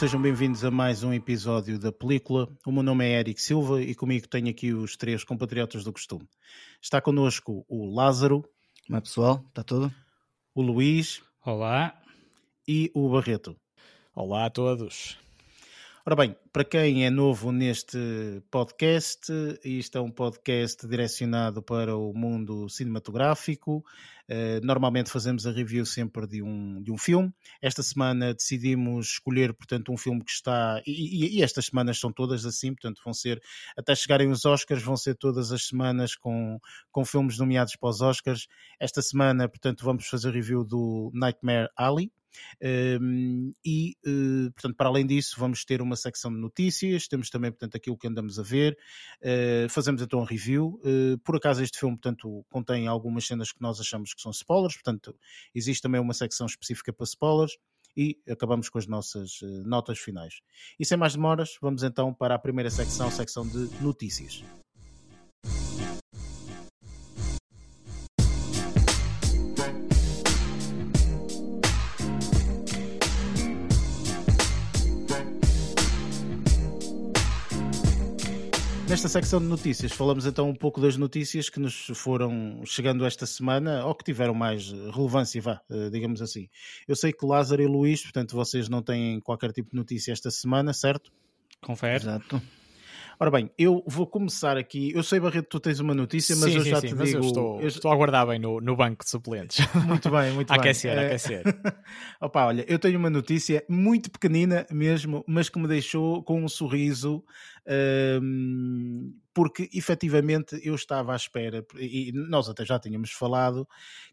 sejam bem-vindos a mais um episódio da película. O meu nome é Eric Silva e comigo tenho aqui os três compatriotas do costume. Está connosco o Lázaro. Como é pessoal? Está tudo? O Luís. Olá. E o Barreto. Olá a todos. Ora bem, para quem é novo neste podcast, isto é um podcast direcionado para o mundo cinematográfico. Uh, normalmente fazemos a review sempre de um, de um filme. Esta semana decidimos escolher, portanto, um filme que está. E, e, estas semanas são todas assim, portanto, vão ser. Até chegarem os Oscars, vão ser todas as semanas com, com filmes nomeados para os Oscars. Esta semana, portanto, vamos fazer review do Nightmare Alley. E, uh, portanto, para além disso, vamos ter uma secção de notícias, temos também, portanto, aquilo que andamos a ver, uh, fazemos então um review. Uh, por acaso, este filme, portanto, contém algumas cenas que nós achamos que são spoilers, portanto, existe também uma secção específica para spoilers e acabamos com as nossas notas finais. E sem mais demoras, vamos então para a primeira secção, secção de notícias. Nesta secção de notícias, falamos então um pouco das notícias que nos foram chegando esta semana ou que tiveram mais relevância, vá, eh, digamos assim. Eu sei que Lázaro e Luís, portanto, vocês não têm qualquer tipo de notícia esta semana, certo? Confere. Exato. Ora bem, eu vou começar aqui. Eu sei, Barreto, tu tens uma notícia, mas sim, eu sim, já sim, te mas digo. Eu estou, eu... estou a aguardar bem no, no banco de suplentes. Muito bem, muito a bem. aquecer, a aquecer. Opa, olha, eu tenho uma notícia muito pequenina mesmo, mas que me deixou com um sorriso. Um, porque efetivamente eu estava à espera, e nós até já tínhamos falado,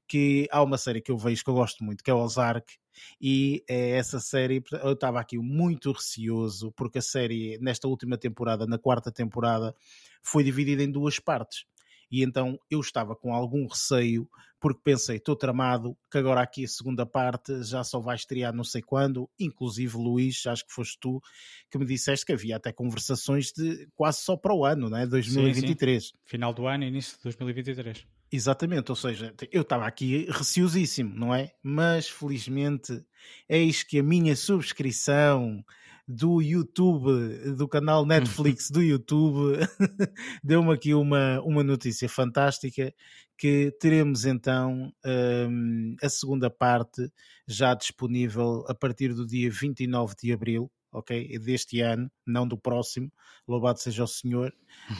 que há uma série que eu vejo que eu gosto muito, que é o Ozark, e é essa série, eu estava aqui muito receoso, porque a série, nesta última temporada, na quarta temporada, foi dividida em duas partes. E então eu estava com algum receio, porque pensei, estou tramado, que agora aqui a segunda parte já só vai estrear não sei quando, inclusive Luís, acho que foste tu que me disseste que havia até conversações de quase só para o ano, não é? 2023. Sim, sim. Final do ano, início de 2023. Exatamente, ou seja, eu estava aqui receosíssimo, não é? Mas felizmente eis que a minha subscrição do YouTube, do canal Netflix do YouTube, deu-me aqui uma, uma notícia fantástica que teremos então um, a segunda parte já disponível a partir do dia 29 de Abril, ok? Deste ano, não do próximo, louvado seja o Senhor.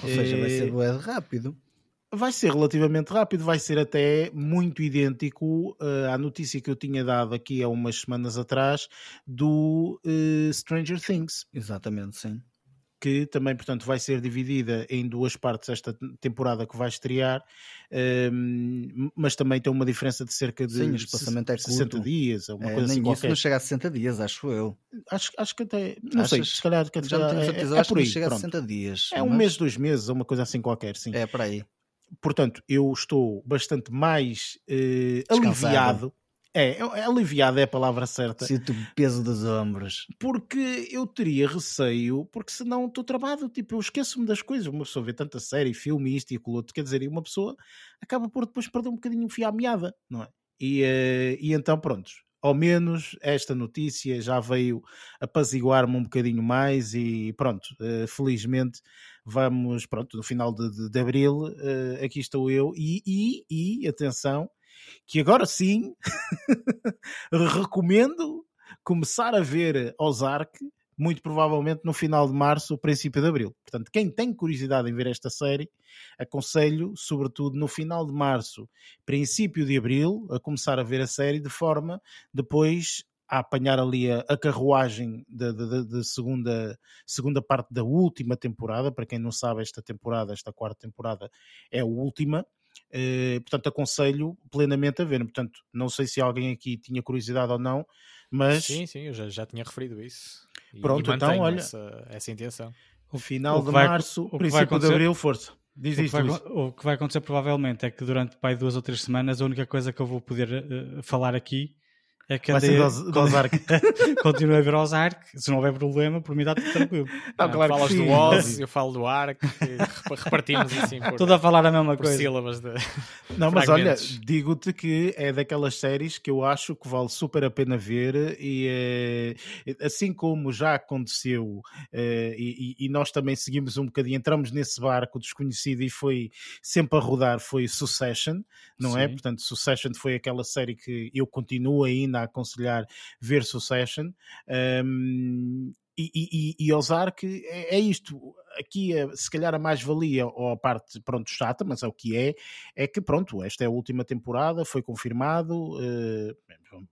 Ou seja, vai ser é... rápido vai ser relativamente rápido, vai ser até muito idêntico uh, à notícia que eu tinha dado aqui há umas semanas atrás do uh, Stranger Things. Exatamente, sim. Que também, portanto, vai ser dividida em duas partes esta temporada que vai estrear, uh, mas também tem uma diferença de cerca de sim, espaçamento é 60 dias, uma é, coisa nem assim isso não chega a 60 dias, acho eu. Acho, acho que até, não Achas? sei, se calhar, que Já não tenho é, certeza, é, é acho por que não chega pronto. a 60 dias. É um mas- mês, dois meses, uma coisa assim qualquer, sim. É, para aí. Portanto, eu estou bastante mais eh, aliviado. É, é, aliviado é a palavra certa. Sinto o peso dos ombros. Porque eu teria receio, porque senão estou travado, tipo, eu esqueço-me das coisas. Uma pessoa vê tanta série, filme, isto e aquilo outro, quer dizer, e uma pessoa acaba por depois perder um bocadinho o fio à meada, não é? E, eh, e então, prontos, ao menos esta notícia já veio apaziguar-me um bocadinho mais e pronto, eh, felizmente vamos, pronto, no final de, de, de abril, eh, aqui estou eu e, e, e atenção, que agora sim recomendo começar a ver Ozark, muito provavelmente no final de março ou princípio de abril. Portanto, quem tem curiosidade em ver esta série, aconselho, sobretudo no final de março, princípio de abril, a começar a ver a série de forma depois a apanhar ali a, a carruagem da, da, da segunda, segunda parte da última temporada. Para quem não sabe, esta temporada, esta quarta temporada, é a última. Eh, portanto, aconselho plenamente a ver. Portanto, não sei se alguém aqui tinha curiosidade ou não, mas Sim, sim, eu já, já tinha referido isso. E- Pronto, e então, olha. Essa, essa intenção. o final o que de vai- março, o que vai princípio de abril, força. Diz O que, isto, vai, Luís. o que vai acontecer provavelmente é que durante pai, duas ou três semanas a única coisa que eu vou poder eh, falar aqui É que Vai ser do Oz- do Ozark. Continua a ver Ozark, se não houver problema, por mim está tudo tranquilo. Não, Ah, claro falas sim. do Oz, eu falo do Ark, e rep- repartimos assim por, Tudo a falar a mesma por coisa. sílabas de. Não, mas olha, digo-te que é daquelas séries que eu acho que vale super a pena ver e eh, assim como já aconteceu eh, e, e- nós também seguimos um bocadinho, entramos nesse barco desconhecido e foi sempre a rodar, foi Succession, não é? Sim. Portanto, Succession foi aquela série que eu continuo ainda a aconselhar ver Succession. Um, e, e, e- e Ozark é, é isto. Aqui, é, se calhar, a mais-valia, ou a parte, pronto, chata, mas é o que é, é que, pronto, esta é a última temporada, foi confirmado. eh,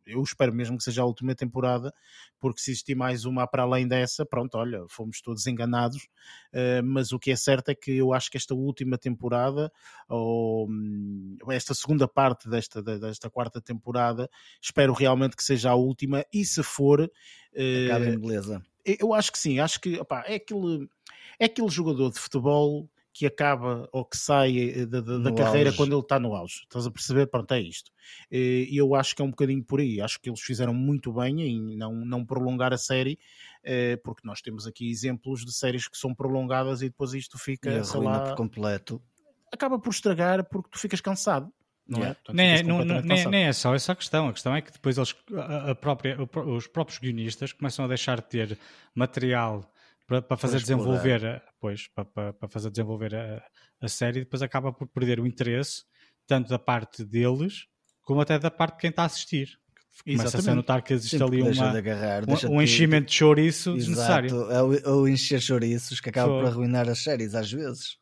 eu espero mesmo que seja a última temporada, porque se existir mais uma para além dessa, pronto, olha, fomos todos enganados. eh, mas o que é certo é que eu acho que esta última temporada, ou hum, esta segunda parte desta, desta quarta temporada, espero realmente que seja a última, e se for. eh, Acaba em beleza. Eu acho que sim, acho que opá, é, aquele, é aquele jogador de futebol que acaba ou que sai eh, da, da- carreira auge. quando ele está no auge. Estás a perceber? Pronto, é isto. E eu acho que é um bocadinho por aí. Acho que eles fizeram muito bem em não, não prolongar a série, eh, porque nós temos aqui exemplos de séries que são prolongadas e depois isto E fica, sei arruina lá, por completo. acaba por estragar porque tu ficas cansado. Não é? Yeah. Portanto, Nem é, não- nem, cansado. nem é só essa a questão. A questão é que depois eles, a, própria, os próprios guionistas começam a deixar de ter material para, para fazer desenvolver, a- pois, para, para, fazer desenvolver a, a série, e depois acaba por perder o interesse tanto da parte deles como até da parte de quem está a assistir. Começa-se a notar que existe Sempre ali uma, de agarrar. um, um enchimento de chouriço Exato, desnecessário. é o, é o encher chouriços que acaba Foi. por arruinar as séries às vezes.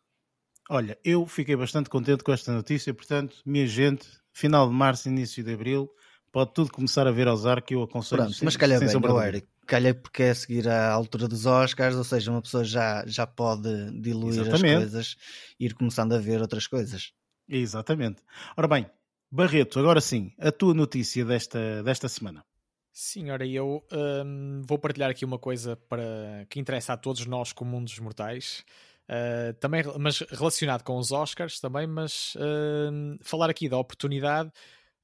Olha, eu fiquei bastante contente com esta notícia, portanto, minha gente, final de março, início de abril, pode tudo começar a ver Ozark, que eu aconselho. Pronto, sem- mas calha bem, dúvida. Eric. Calha porque é a seguir à altura dos Oscars, ou seja, uma pessoa já, já pode diluir Exatamente. as coisas e ir começando a ver outras coisas. Exatamente. Ora bem, Barreto, agora sim, a tua notícia desta, desta semana. Sim, ora, eu hum, vou partilhar aqui uma coisa para que interessa a todos nós como um dos mortais. Uh, também, mas relacionado com os Oscars também, mas hum, falar aqui da oportunidade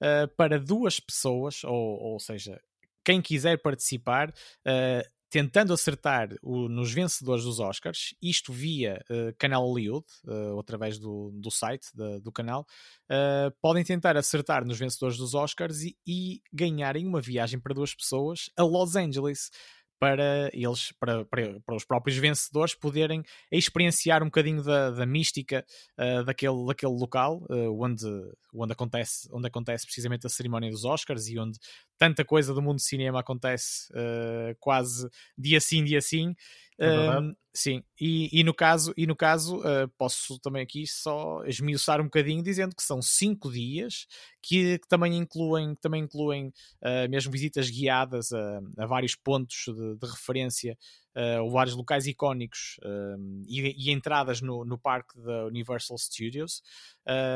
uh, para duas pessoas, ou, ou seja, quem quiser participar, uh, tentando acertar o- nos vencedores dos Oscars, isto via uh, canal Hollywood, uh, através do, do site do canal, uh, podem tentar acertar nos vencedores dos Oscars e, e ganharem uma viagem para duas pessoas a Los Angeles para eles, para, para, para os próprios vencedores poderem experienciar um bocadinho da, da mística uh, daquele, daquele local uh, onde, onde, acontece, onde acontece precisamente a cerimónia dos Oscars e onde tanta coisa do mundo do cinema acontece uh, quase dia sim, dia sim. É. Um, sim, e, e no caso, e no caso uh, posso também aqui só esmiuçar um bocadinho dizendo que são cinco dias que, que também incluem, também incluem uh, mesmo visitas guiadas a, a vários pontos de, de referência uh, ou vários locais icónicos um, e, e entradas no, no parque da Universal Studios.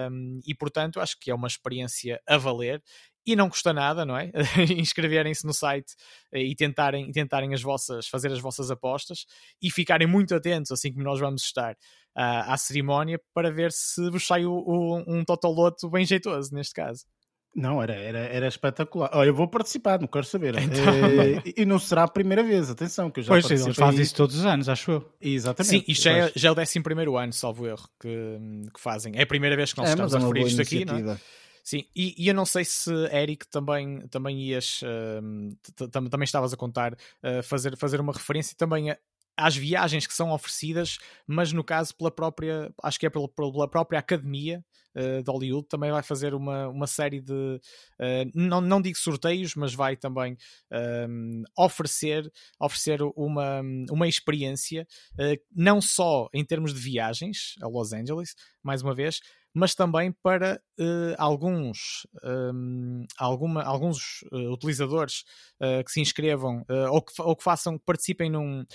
Um, e portanto acho que é uma experiência a valer e não custa nada, não é? Inscreverem-se no site eh, e tentarem, e tentarem as vossas, fazer as vossas apostas e ficarem muito atentos, assim como nós vamos estar à, à cerimónia, para ver se vos sai o- o- um totoloto bem jeitoso, neste caso. Não, era, era, era espetacular. Olha, eu vou participar, não quero saber. Então. Eh, e não será a primeira vez, atenção, que eu já Pois, eles participei. fazem isso todos os anos, acho eu. Exatamente. Sim, isto já é, já é o 11 ano, salvo erro, que, que fazem. É a primeira vez que nós é, estamos é a referir isto aqui, não é? Sim, e, e eu não sei se, Eric, também, também ias, hum, t- também estavas a contar, uh, fazer, fazer uma referência também a- às viagens que são oferecidas, mas no caso pela própria, acho que é pela, pela própria academia uh, de Hollywood, também vai fazer uma, uma série de, uh, não, não digo sorteios, mas vai também um, oferecer, oferecer uma, uma experiência, uh, não só em termos de viagens a Los Angeles, mais uma vez, mas também para eh, alguns, hum, alguma, alguns eh, utilizadores eh, que se inscrevam ou, que, ou que façam, que participem num,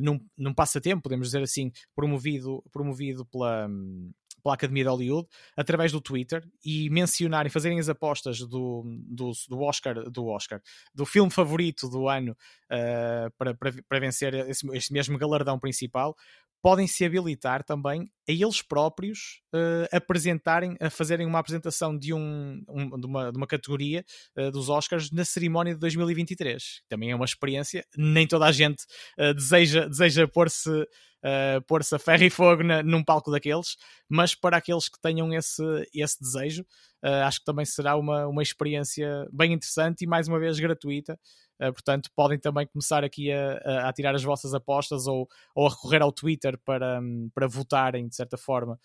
num, num passatempo, podemos dizer assim, promovido, promovido pela, hum, pela Academia de Hollywood através do Twitter e mencionarem, fazerem as apostas do, do, do Oscar, do Oscar, do filme favorito do ano uh, para, para, para vencer esse, esse mesmo galardão principal, podem se habilitar também a eles próprios uh, apresentarem, a fazerem uma apresentação de, um, um de, uma, de uma categoria uh, dos Oscars na cerimónia de 2023. Também é uma experiência, nem toda a gente uh, deseja, deseja pôr-se uh, pôr-se a ferro e fogo na, num palco daqueles, mas para aqueles que tenham esse, esse desejo, acho que também será uma, uma experiência bem interessante e mais uma vez gratuita. Uh, portanto, podem também começar aqui a, a, a, tirar as vossas apostas ou, ou a recorrer ao Twitter para, para votarem, de certa forma, uh,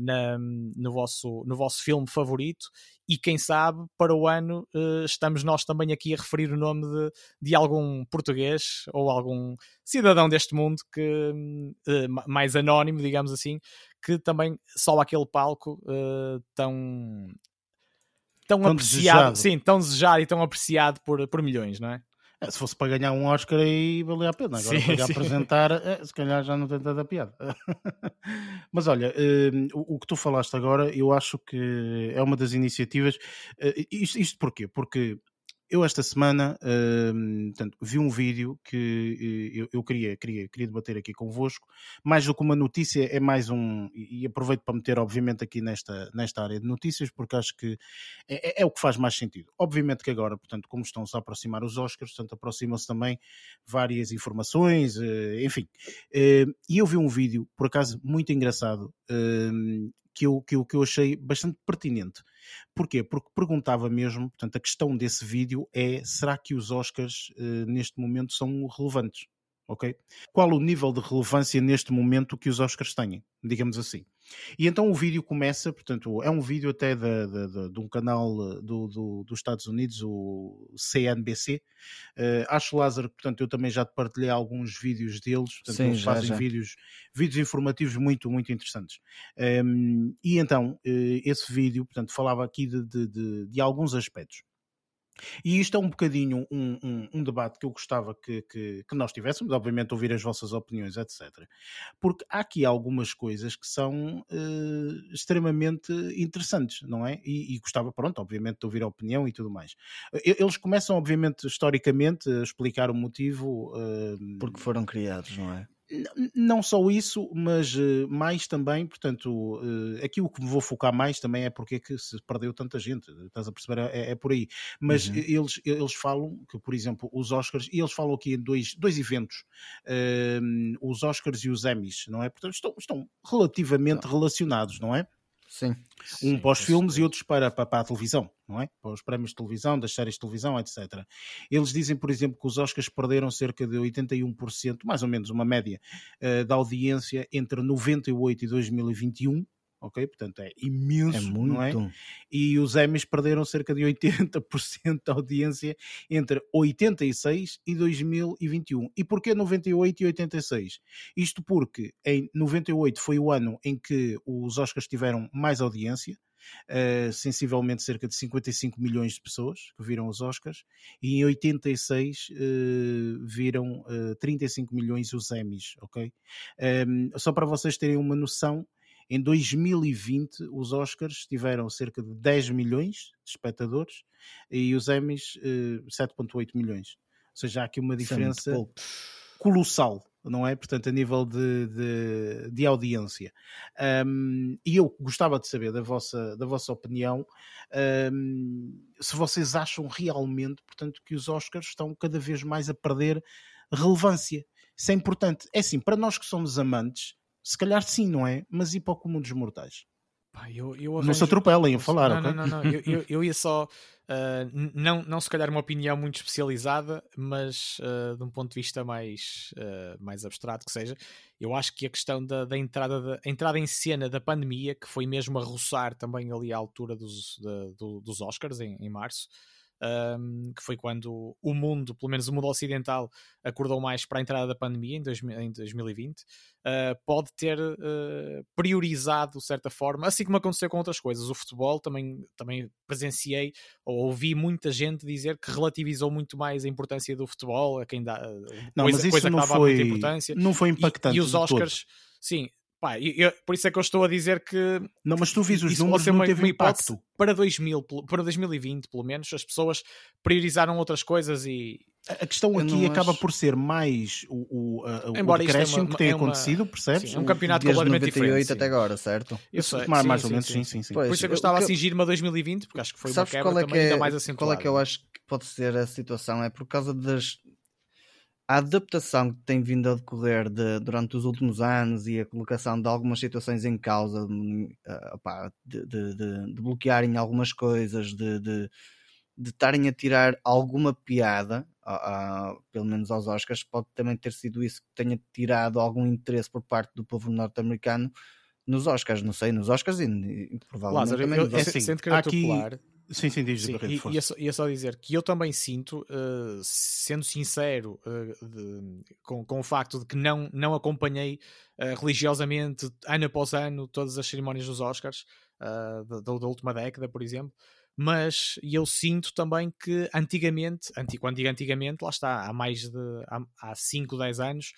na, no, vosso, no vosso filme favorito. E quem sabe, para o ano, uh, estamos nós também aqui a referir o nome de, de algum português ou algum cidadão deste mundo que mais anónimo, digamos assim, que também só aquele palco tão tão, tão apreciado, desejado. sim, tão desejado e tão apreciado por, por milhões, não é? É, se fosse para ganhar um Oscar aí valia a pena. Agora sim, para sim. apresentar, é, se calhar já não tem tanta piada. Mas olha, um, o, que tu falaste agora, eu acho que é uma das iniciativas. Uh, isto, isto porquê? Porque eu esta semana uh, portanto, vi um vídeo que uh, eu, eu, queria, queria, queria debater aqui convosco, mais do que uma notícia, é mais um, e, aproveito para meter obviamente aqui nesta, nesta área de notícias, porque acho que é, é, é o que faz mais sentido. Obviamente que agora, portanto, como estão-se a aproximar os Oscars, portanto, aproximam-se também várias informações, uh, enfim. e eu vi um vídeo, por acaso, muito engraçado, que eu, que, eu, que eu achei bastante pertinente. Porquê? Porque perguntava mesmo, portanto, a questão desse vídeo é: será que os Oscars uh, neste momento são relevantes? Ok? Qual o nível de relevância neste momento que os Oscars têm, digamos assim? E então o vídeo começa, portanto, é um vídeo até de, de, de, de um canal eh, do, do, dos Estados Unidos, o CNBC. Uh, eh, acho, Lázaro, portanto, eu também já te partilhei alguns vídeos deles, portanto, Sim, eles já, fazem já. Vídeos, vídeos informativos muito, muito interessantes. Um, ehm, e então, uh, esse vídeo, portanto, falava aqui de, de, de alguns aspectos. E isto é um bocadinho um, um, um debate que eu gostava que, que, que, nós tivéssemos, obviamente ouvir as vossas opiniões, etc. Porque há aqui algumas coisas que são uh, extremamente interessantes, não é? E, e, gostava, pronto, obviamente, de ouvir a opinião e tudo mais. Eles começam, obviamente, historicamente, a explicar o motivo. Uh, Porque foram criados, não é? Não só isso, mas uh, mais também, portanto, uh, aqui o que me vou focar mais também é porque é que se perdeu tanta gente, estás a perceber? É, é por aí. Mas uhum. eles, eles falam que, por exemplo, os Oscars, e eles falam aqui em dois, dois eventos, uh, os Oscars e os Emmys, não é? Portanto, estão, estão relativamente não. relacionados, não é? Sim. Um para os filmes e outros para, para, para, a televisão, não é? Para os prémios de televisão, das séries de televisão, etc. Eles dizem, por exemplo, que os Oscars perderam cerca de 81%, mais ou menos uma média, uh, da audiência entre 98 e 2021 ok? Portanto, é imenso, é muito. não é? E os Emmys perderam cerca de 80% da audiência entre 86 e 2021. E porquê 98 e 86? Isto porque em 98 foi o ano em que os Oscars tiveram mais audiência, Uh, sensivelmente cerca de 55 milhões de pessoas que viram os Oscars, e em 86 uh, eh, viram uh, eh, 35 milhões os Emmys, ok? Um, ehm, só para vocês terem uma noção, em 2020, os Oscars tiveram cerca de 10 milhões de espectadores e os Emmys 7,8 eh, milhões. Ou seja, há aqui uma é diferença colossal, não é? Portanto, a nível de, de, de audiência. Um, e eu gostava de saber da vossa, da vossa opinião um, se vocês acham realmente, portanto, que os Oscars estão cada vez mais a perder relevância. Isso é importante. É assim, para nós que somos amantes, se calhar sim, não é? Mas e para o comum dos mortais? Pá, eu, eu arranjo... Não se atropelem a falar, não, okay? não, não, não. Eu, eu, ia só, uh, não, não se calhar uma opinião muito especializada, mas uh, de um ponto de vista mais, uh, mais abstrato que seja, eu acho que a questão da, da entrada, da, entrada em cena da pandemia, que foi mesmo a roçar também ali à altura dos, do, dos Oscars, em, em março, um, que foi quando o mundo, pelo menos o mundo ocidental, acordou mais para a entrada da pandemia em, dois, em 2020, uh, ah, pode ter uh, priorizado, de certa forma, assim como aconteceu com outras coisas. O futebol também, também presenciei ou ouvi muita gente dizer que relativizou muito mais a importância do futebol, a quem dá não, coisa, mas isso coisa não foi, importância. Não foi impactante. E, e os Oscars, sim, Pá, eu, por isso é que eu estou a dizer que. Não, mas tu vis os isso números, não uma, teve uma impacto. para, 2000, para 2020, pelo menos, as pessoas priorizaram outras coisas e. A questão Eu aqui acaba acho- por ser mais o, o, a- o isto é uma- que tem é uma- acontecido, percebes? sim, é um campeonato Desde completamente 98 diferente. até sim. agora, certo? Eu sei, mais, sim, mais sim, ou menos, sim, sim, sim, sim. Pois, Por isso é que eu estava a cingir-me a 2020, porque acho que foi uma Sabes quebra qual é, que também ainda é, mais qual acentuada. é que eu acho que pode ser a situação? É por causa das. A adaptação que tem vindo a decorrer de- durante os últimos anos e a colocação de algumas situações em causa, de, de- de- de bloquearem algumas coisas, de, de, de estarem a tirar alguma piada, a- a- pelo menos aos Oscars, pode também ter sido isso que tenha tirado algum interesse por parte do povo norte-americano nos Oscars, não sei, nos Oscars e, e provavelmente Lázaro, também eu, É assim, querer há aqui- atropelar, Sim, sim, diz Sim, e, força. ia, só, ia só dizer que eu também sinto, eh, sendo sincero, eh, de- com, com o facto de que não, não acompanhei eh, religiosamente, ano após ano, todas as cerimónias dos Oscars, da, da- última década, por exemplo, mas eu sinto também que antigamente, anti, quando digo antigamente, lá está, há mais de há, há 5, 10 anos,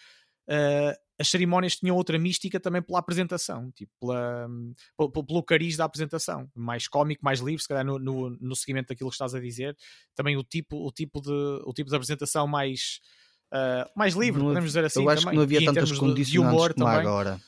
as cerimónias tinham outra mística também pela apresentação, tipo, pela, pelo, pelo cariz da apresentação, mais cómico, mais livre, se calhar no, no, no seguimento daquilo que estás a dizer, também o tipo, o tipo, de, o tipo de apresentação mais, ah, mais livre, Não- podemos dizer assim. eu acho também. que não havia E de condicionantes humor como agora.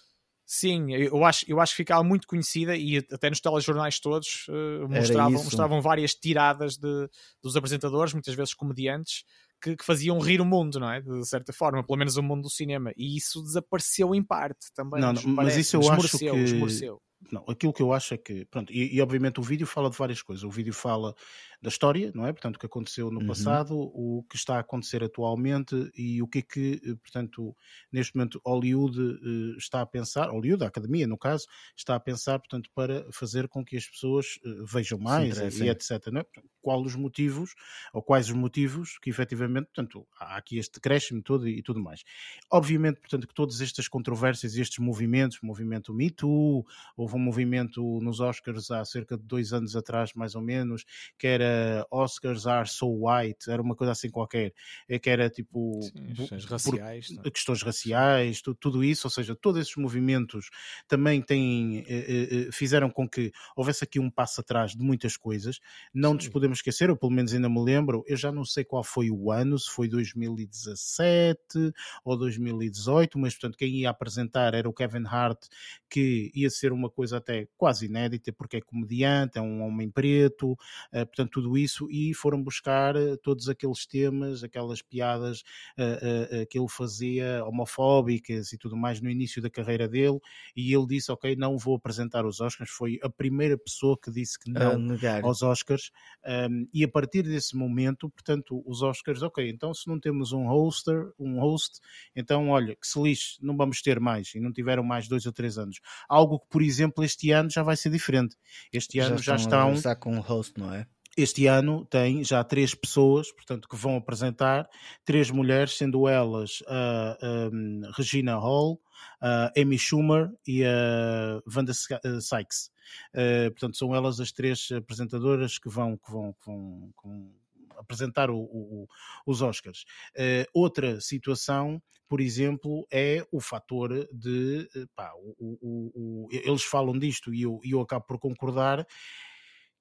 Sim, eu acho, eu acho que ficava muito conhecida e até nos telejornais todos eh, mostravam, mostravam várias tiradas de, dos apresentadores, muitas vezes comediantes, que, que faziam rir o mundo, não é? De certa forma, pelo menos o mundo do cinema. E isso desapareceu em parte também. Não, não, mas isso eu acho que- esmoreceu. Não, aquilo que eu acho é que, pronto, e, e obviamente o vídeo fala de várias coisas. O vídeo fala da história, não é? Portanto, o que aconteceu no Uhum. passado, o que está a acontecer atualmente e o que é que, eh, portanto, neste momento Hollywood eh, está a pensar, Hollywood, a academia no caso, está a pensar, portanto, para fazer com que as pessoas eh, vejam mais e, e etc. Não é? Qual os motivos, ou quais os motivos que efetivamente, portanto, há aqui este decréscimo todo e, e tudo mais. Obviamente, portanto, que todas estas controvérsias e estes movimentos, movimento Me Too, houve um movimento nos Oscars há cerca de dois anos atrás, mais ou menos, que era Oscars are so white, era uma coisa assim qualquer, é que era tipo Sim, questões por- raciais. não é? questões raciais, tu- tudo isso, ou seja, todos esses movimentos também têm, eh, eh, eh, fizeram com que houvesse aqui um passo atrás de muitas coisas. Não nos Sim. podemos esquecer, eu pelo menos ainda me lembro, eu já não sei qual foi o ano, se foi 2017 ou 2018, mas portanto quem ia apresentar era o Kevin Hart, que ia ser uma coisa até quase inédita, porque é comediante, é um homem preto, eh, portanto tudo isso, e foram buscar eh, todos aqueles temas, aquelas piadas eh, eh, que ele fazia homofóbicas e tudo mais no início da carreira dele, e ele disse, ok, não vou apresentar os Oscars, foi a primeira pessoa que disse que não aos Oscars, um, e a partir desse momento, portanto, os Oscars, ok, então se não temos um hoster, um host, então olha, que se lixe, não vamos ter mais, e não tiveram mais dois ou três anos. Algo que, por exemplo, este ano já vai ser diferente. Este ano já estão, regressar com o host, não é? Este ano tem já três pessoas, portanto, que vão apresentar, três mulheres, sendo elas a um, Regina Hall, a Amy Schumer e a Wanda Sy- eh, Sykes. Eh, portanto, são elas as três apresentadoras que vão, que vão, que vão, que vão apresentar o- o- os Oscars. Eh, outra situação, por exemplo, é o fator de pá, o- eles falam disto e eu, eu acabo por concordar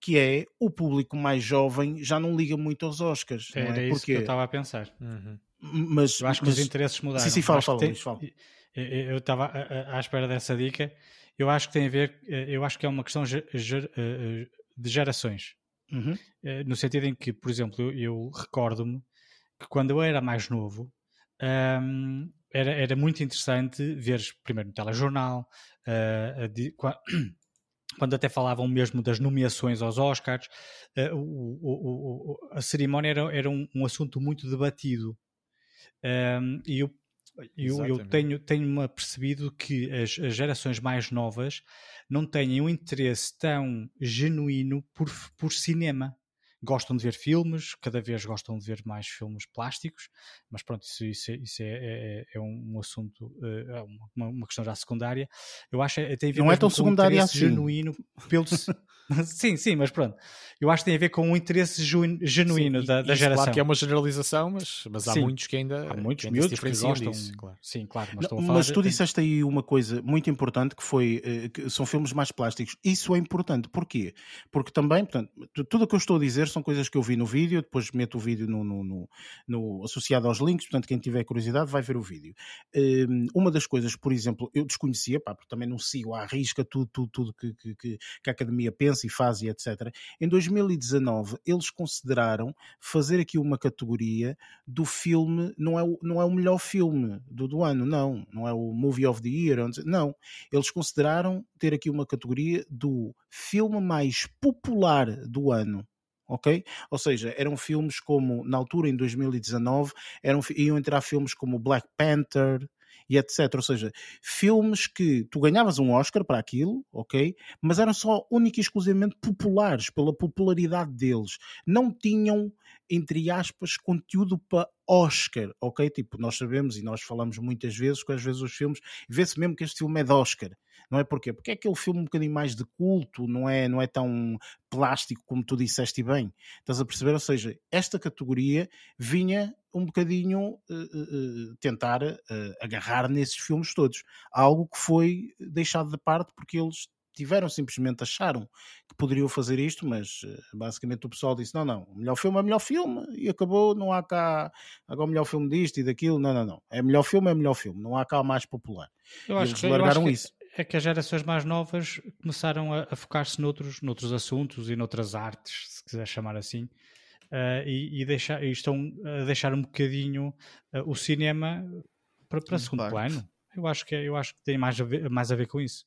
que é o público mais jovem já não liga muito aos Oscars. não Era é? isso que eu Porque, estava a pensar. Uhum. mas, Eu acho que mas- os interesses mudaram. Sim, sim, fala, fala, tem- Luís, fala. Eu- estava à espera dessa dica. Eu acho que tem a ver, eh, eu acho que é uma questão eh, de gerações. Uhum. Eh, No sentido em que, por exemplo, eu, recordo-me que quando eu era mais novo ahm, era, era muito interessante ver primeiro no telejornal, qua- quando até falavam mesmo das nomeações aos Oscars, eh, o- o- o- a cerimónia era, era um, um assunto muito debatido. Ahm, e eu, eu, eu tenho, tenho-me apercebido que as, as gerações mais novas não têm um interesse tão genuíno por, por cinema. Gostam de ver filmes, cada vez gostam de ver mais filmes plásticos, mas pronto, isso, isso, é, isso é, é, é um assunto, é uma, uma, questão já secundária. Eu acho que tem a ver Não é tão secundária assim. genuíno pelo. sim, sim, mas pronto. Eu acho que tem a ver com um interesse genuíno sim, da, da geração. Claro que é uma generalização, mas, mas há sim. muitos que ainda, há muitos ainda miúdos que gostam disso. Claro. Sim, claro. Mas, Não, mas tu disseste aí uma coisa muito importante que foi eh, que são filmes mais plásticos. Isso é importante. Porquê? Porque também, portanto, tudo o que eu estou a dizer são coisas que eu vi no vídeo, depois meto o vídeo no, no, no, no associado aos links, portanto, quem tiver curiosidade vai ver o vídeo. Ehm, uma das coisas, por exemplo, eu desconhecia, pá, porque também não sigo à risca tudo, tudo, tudo que, que, que, a academia pensa e faz e etc. Em 2019, eles consideraram fazer aqui uma categoria do filme, não é não é o melhor filme do, do ano, não, não é o Movie of the Year, não. Eles consideraram ter aqui uma categoria do filme mais popular do ano ok? Ou seja, eram filmes como, na altura, em 2019, eram, iam entrar filmes como Black Panther e etc. Ou seja, filmes que tu ganhavas um Oscar para aquilo, ok? Mas eram só única e exclusivamente populares, pela popularidade deles. Não tinham, entre aspas, conteúdo para Oscar, ok? Tipo, nós sabemos e nós falamos muitas vezes que às vezes os filmes, vê-se mesmo que este filme é de Oscar. Não é porquê? Porque é aquele filme um bocadinho mais de culto, não é, não é tão plástico como tu disseste bem. Estás a perceber? Ou seja, esta categoria vinha um bocadinho uh, uh, tentar uh, agarrar nesses filmes todos. Algo que foi deixado de parte porque eles tiveram, simplesmente acharam que poderiam fazer isto, mas basicamente o pessoal disse: não, não, o melhor filme é o melhor filme e acabou, não há cá agora o melhor filme disto e daquilo, não, não, não. É melhor filme, é melhor filme, não há cá o mais popular. Eu acho, que, largaram eu acho isso. É que as gerações mais novas começaram a, a focar-se noutros, noutros assuntos e noutras artes, se quiser chamar assim, uh, e, e, deixar, e estão a deixar um bocadinho uh, o cinema para, para segundo plano. Eu acho que, é, eu acho que tem mais a ver, mais a ver com isso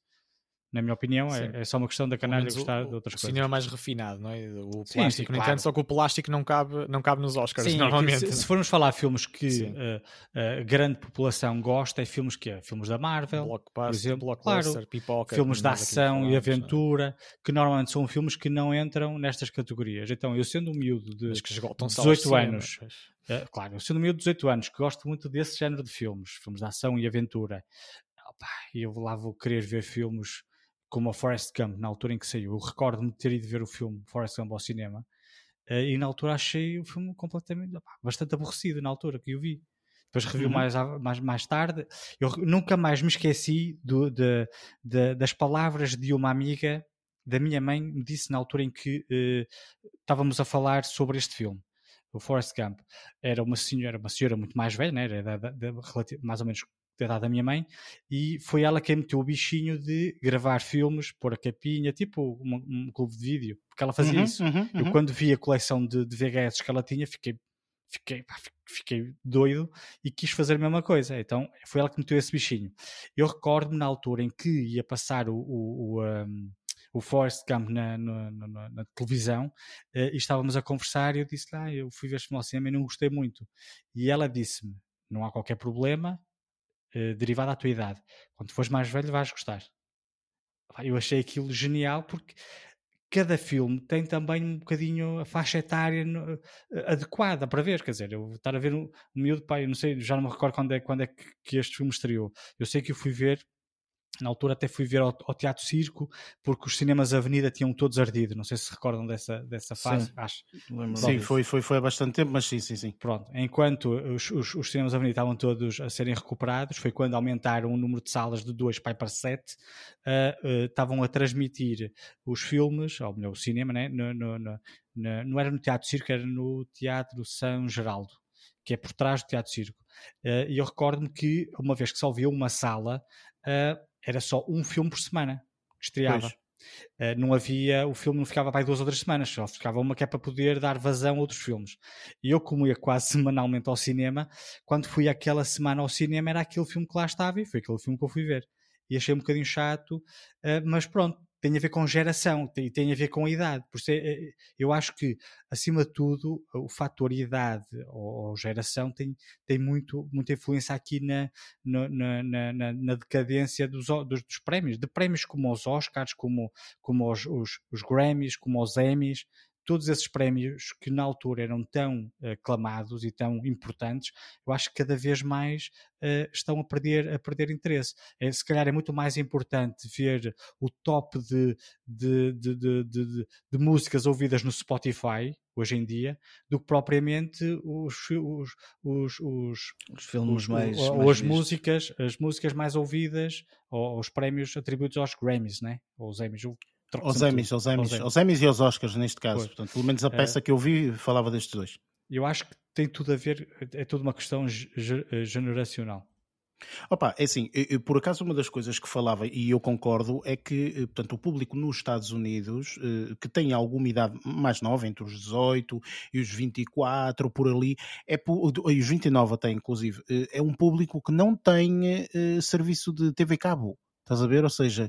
na minha opinião, é, é, só uma questão da canalha gostar de outras o coisas. O cinema mais refinado, não é? O plástico, sim, sim, no claro. entanto, só que o plástico não cabe, não cabe nos Oscars, sim, normalmente. Se, se, formos falar filmes que a uh, uh, grande população gosta, é filmes que é filmes da Marvel, por exemplo, claro, pipoca, filmes de ação e aventura, que normalmente são filmes que não entram nestas categorias. Então, eu sendo um miúdo de 18 anos, uh, claro, eu sendo um miúdo de 18 anos que gosto muito desse género de filmes, filmes de ação e aventura, e eu lá vou querer ver filmes como a Forrest Gump, na altura em que saiu. Eu recordo-me de ter ido ver o filme Forrest Gump ao cinema uh, e na altura achei o filme completamente bastante aborrecido na altura que eu vi. Depois revi uhum. mais, mais, mais tarde. Eu nunca mais me esqueci do, de, de, das palavras de uma amiga da minha mãe me disse na altura em que uh, estávamos a falar sobre este filme. O Forrest Gump era uma senhora, uma senhora muito mais velha, né? era da, da, da, mais ou menos ter dado à minha mãe, e foi ela quem meteu o bichinho de gravar filmes, pôr a capinha, tipo um, um clube de vídeo, porque ela fazia uhum, isso. Uhum, uhum. Eu, quando vi a coleção de, de VHS que ela tinha, fiquei, fiquei, fiquei doido e quis fazer a mesma coisa. Então foi ela que meteu esse bichinho. Eu recordo-me na altura em que ia passar o, o, o um, o Forrest Gump na, na, na, na televisão uh, e estávamos a conversar e eu disse lá, ah, eu fui ver este ao cinema e não gostei muito. E ela disse-me, não há qualquer problema, eh, derivado à tua idade. Quando fores mais velho, vais gostar. Eu achei aquilo genial porque cada filme tem também um bocadinho a faixa etária uh, adequada para ver. Quer midizer, eu estar a ver um, um miúdo, pai, eu não sei, já não me recordo quando é, quando é que, que este filme estreou. Eu sei que eu fui ver na altura até fui ver ao, ao, Teatro Circo, porque os cinemas Avenida tinham todos ardido. Não sei se recordam dessa, dessa fase. Sim, acho. sim foi, foi, foi há bastante tempo, mas sim, sim, sim. Pronto, enquanto os, os, os, cinemas Avenida estavam todos a serem recuperados, foi quando aumentaram o número de salas de 2 para, para 7, uh, uh, estavam a transmitir os filmes, ou melhor, o cinema, né? no, no, no, no, não era no Teatro Circo, era no Teatro São Geraldo que é por trás do Teatro Circo. Uh, e eu recordo-me que, uma vez que só havia uma sala, uh, era só um filme por semana que estreava. Uh, não havia, o filme não ficava para duas ou três semanas, só ficava uma que é para poder dar vazão a outros filmes. E eu, como ia quase semanalmente ao cinema, quando fui aquela semana ao cinema, era aquele filme que lá estava e foi aquele filme que eu fui ver. E achei um bocadinho chato, uh, mas pronto, tem a ver com geração, tem, tem a ver com a idade. Por isso é, é, eu acho que, acima de tudo, o fator idade ou, ou geração tem, tem muito, muita influência aqui na, na, na, na, na decadência dos, dos, dos, prémios, de prémios como os Oscars, como, como os, os, os Grammys, como os Emmys. Todos esses prémios que na altura eram tão aclamados e tão importantes, eu acho que cada vez mais uh, estão a perder, a perder interesse. É, se calhar é muito mais importante ver o top de, de, de, de, de, músicas ouvidas no Spotify hoje em dia do que propriamente os, os, os, os, os filmes mais, ou, mais as músicas as músicas mais ouvidas ou os prémios atribuídos aos Grammys, né? ou os Emmys. Aos Emmys, aos Emmys, aos Emmys e aos Oscars neste caso. Portanto, pelo menos a peça é, que eu vi falava destes dois. Eu acho que tem tudo a ver, é tudo uma questão generacional. Opa, é assim, eu, por acaso uma das coisas que falava, e eu concordo, é que eh, portanto, o público nos Estados Unidos, eh, que tem alguma idade mais nova, entre os 18 e os 24, por ali, é, e os 29 até inclusive, eh, é um público que não tem serviço de TV cabo. Estás a ver? Ou seja,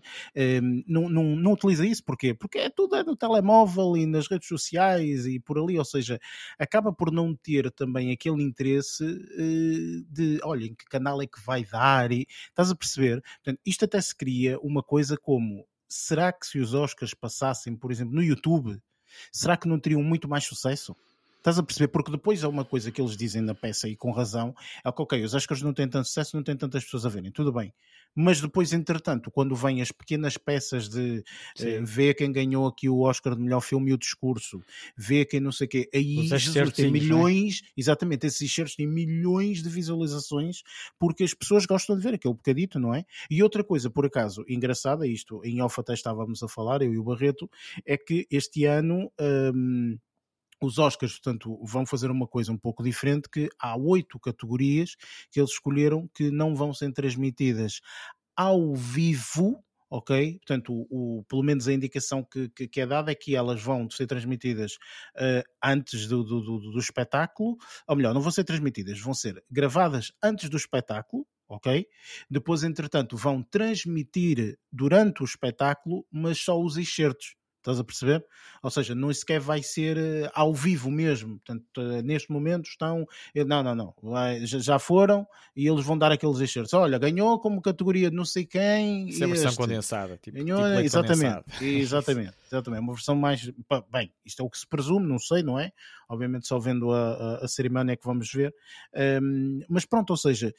um, não, não, não utiliza isso. Porquê? Porque é tudo é no telemóvel e nas redes sociais e por ali. Ou seja, acaba por não ter também aquele interesse uh, de, olha, em que canal é que vai dar? E, estás a perceber? Portanto, isto até se cria uma coisa como, será que se os Oscars passassem, por exemplo, no YouTube, será que não teriam muito mais sucesso? Estás a perceber? Porque depois há uma coisa que eles dizem na peça e com razão: é que, ok, os Oscars não têm tanto sucesso, não têm tantas pessoas a verem, tudo bem. Mas depois, entretanto, quando vêm as pequenas peças de uh, ver quem ganhou aqui o Oscar de melhor filme e o discurso, ver quem não sei o quê, aí Jesus, tem é? milhões, é? exatamente, esses excertos têm milhões de visualizações porque as pessoas gostam de ver aquele bocadito, não é? E outra coisa, por acaso, engraçada, isto em off até estávamos a falar, eu e o Barreto, é que este ano. Um, os Oscars, portanto, vão fazer uma coisa um pouco diferente, que há oito categorias que eles escolheram que não vão ser transmitidas ao vivo, ok? Portanto, o, o, pelo menos a indicação que, que, que, é dada é que elas vão ser transmitidas uh, antes do, do, do, do, espetáculo, ou melhor, não vão ser transmitidas, vão ser gravadas antes do espetáculo, ok? Depois, entretanto, vão transmitir durante o espetáculo, mas só os excertos. Estás a perceber? Ou seja, não sequer vai ser uh, ao vivo mesmo. Portanto, uh, neste momento estão. Uh, não, não, não. Já, foram e eles vão dar aqueles excertos. Olha, ganhou como categoria de não sei quem. Isso é a versão condensada. Tipo, ganhou, tipo exatamente, exatamente. Exatamente. Uma versão mais. Bem, isto é o que se presume, não sei, não é? Obviamente, só vendo a, a, a cerimónia é que vamos ver. Um, mas pronto, ou seja,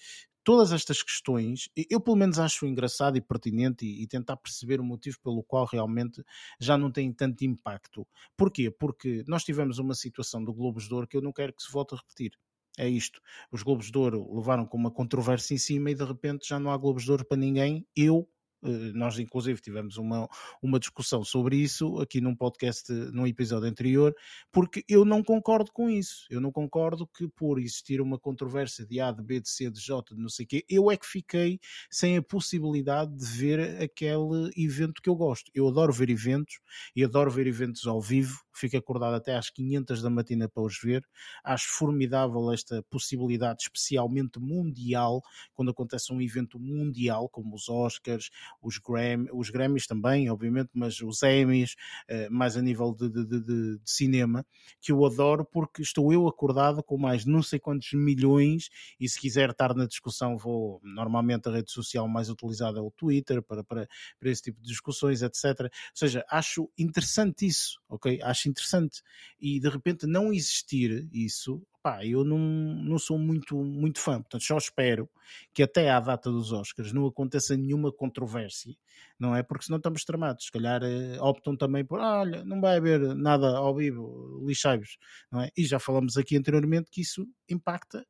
todas estas questões, eu pelo menos acho engraçado e pertinente e, e, tentar perceber o motivo pelo qual realmente já não tem tanto impacto. Porquê? Porque nós tivemos uma situação do Globos de Ouro que eu não quero que se volte a repetir. É isto. Os Globos de Ouro levaram com uma controvérsia em cima e de repente já não há Globos de Ouro para ninguém. Eu nós inclusive tivemos uma, uma discussão sobre isso aqui num podcast, num episódio anterior, porque eu não concordo com isso. Eu não concordo que por existir uma controvérsia de A, de B, de C, de J, de não sei o quê, eu é que fiquei sem a possibilidade de ver aquele evento que eu gosto. Eu adoro ver eventos e adoro ver eventos ao vivo, fico acordado até às 500 da matina para os ver. Acho formidável esta possibilidade, especialmente mundial, quando acontece um evento mundial, como os Oscars, os, Gram, os Grammys também, obviamente, mas os Emmys, uh, mais a nível de, de, de, de, cinema, que eu adoro porque estou eu acordado com mais não sei quantos milhões e se quiser estar na discussão vou, normalmente a rede social mais utilizada é o Twitter para, para, para esse tipo de discussões, etc. Ou seja, acho interessante isso, ok? Acho interessante e de repente não existir isso pá, eu não, não sou muito, muito fã, portanto só espero que até à data dos Oscars não aconteça nenhuma controvérsia, não é? Porque senão estamos tramados, se calhar eh, optam também por, ah, olha, não vai haver nada ao vivo, lixai-vos, não é? E já falamos aqui anteriormente que isso impacta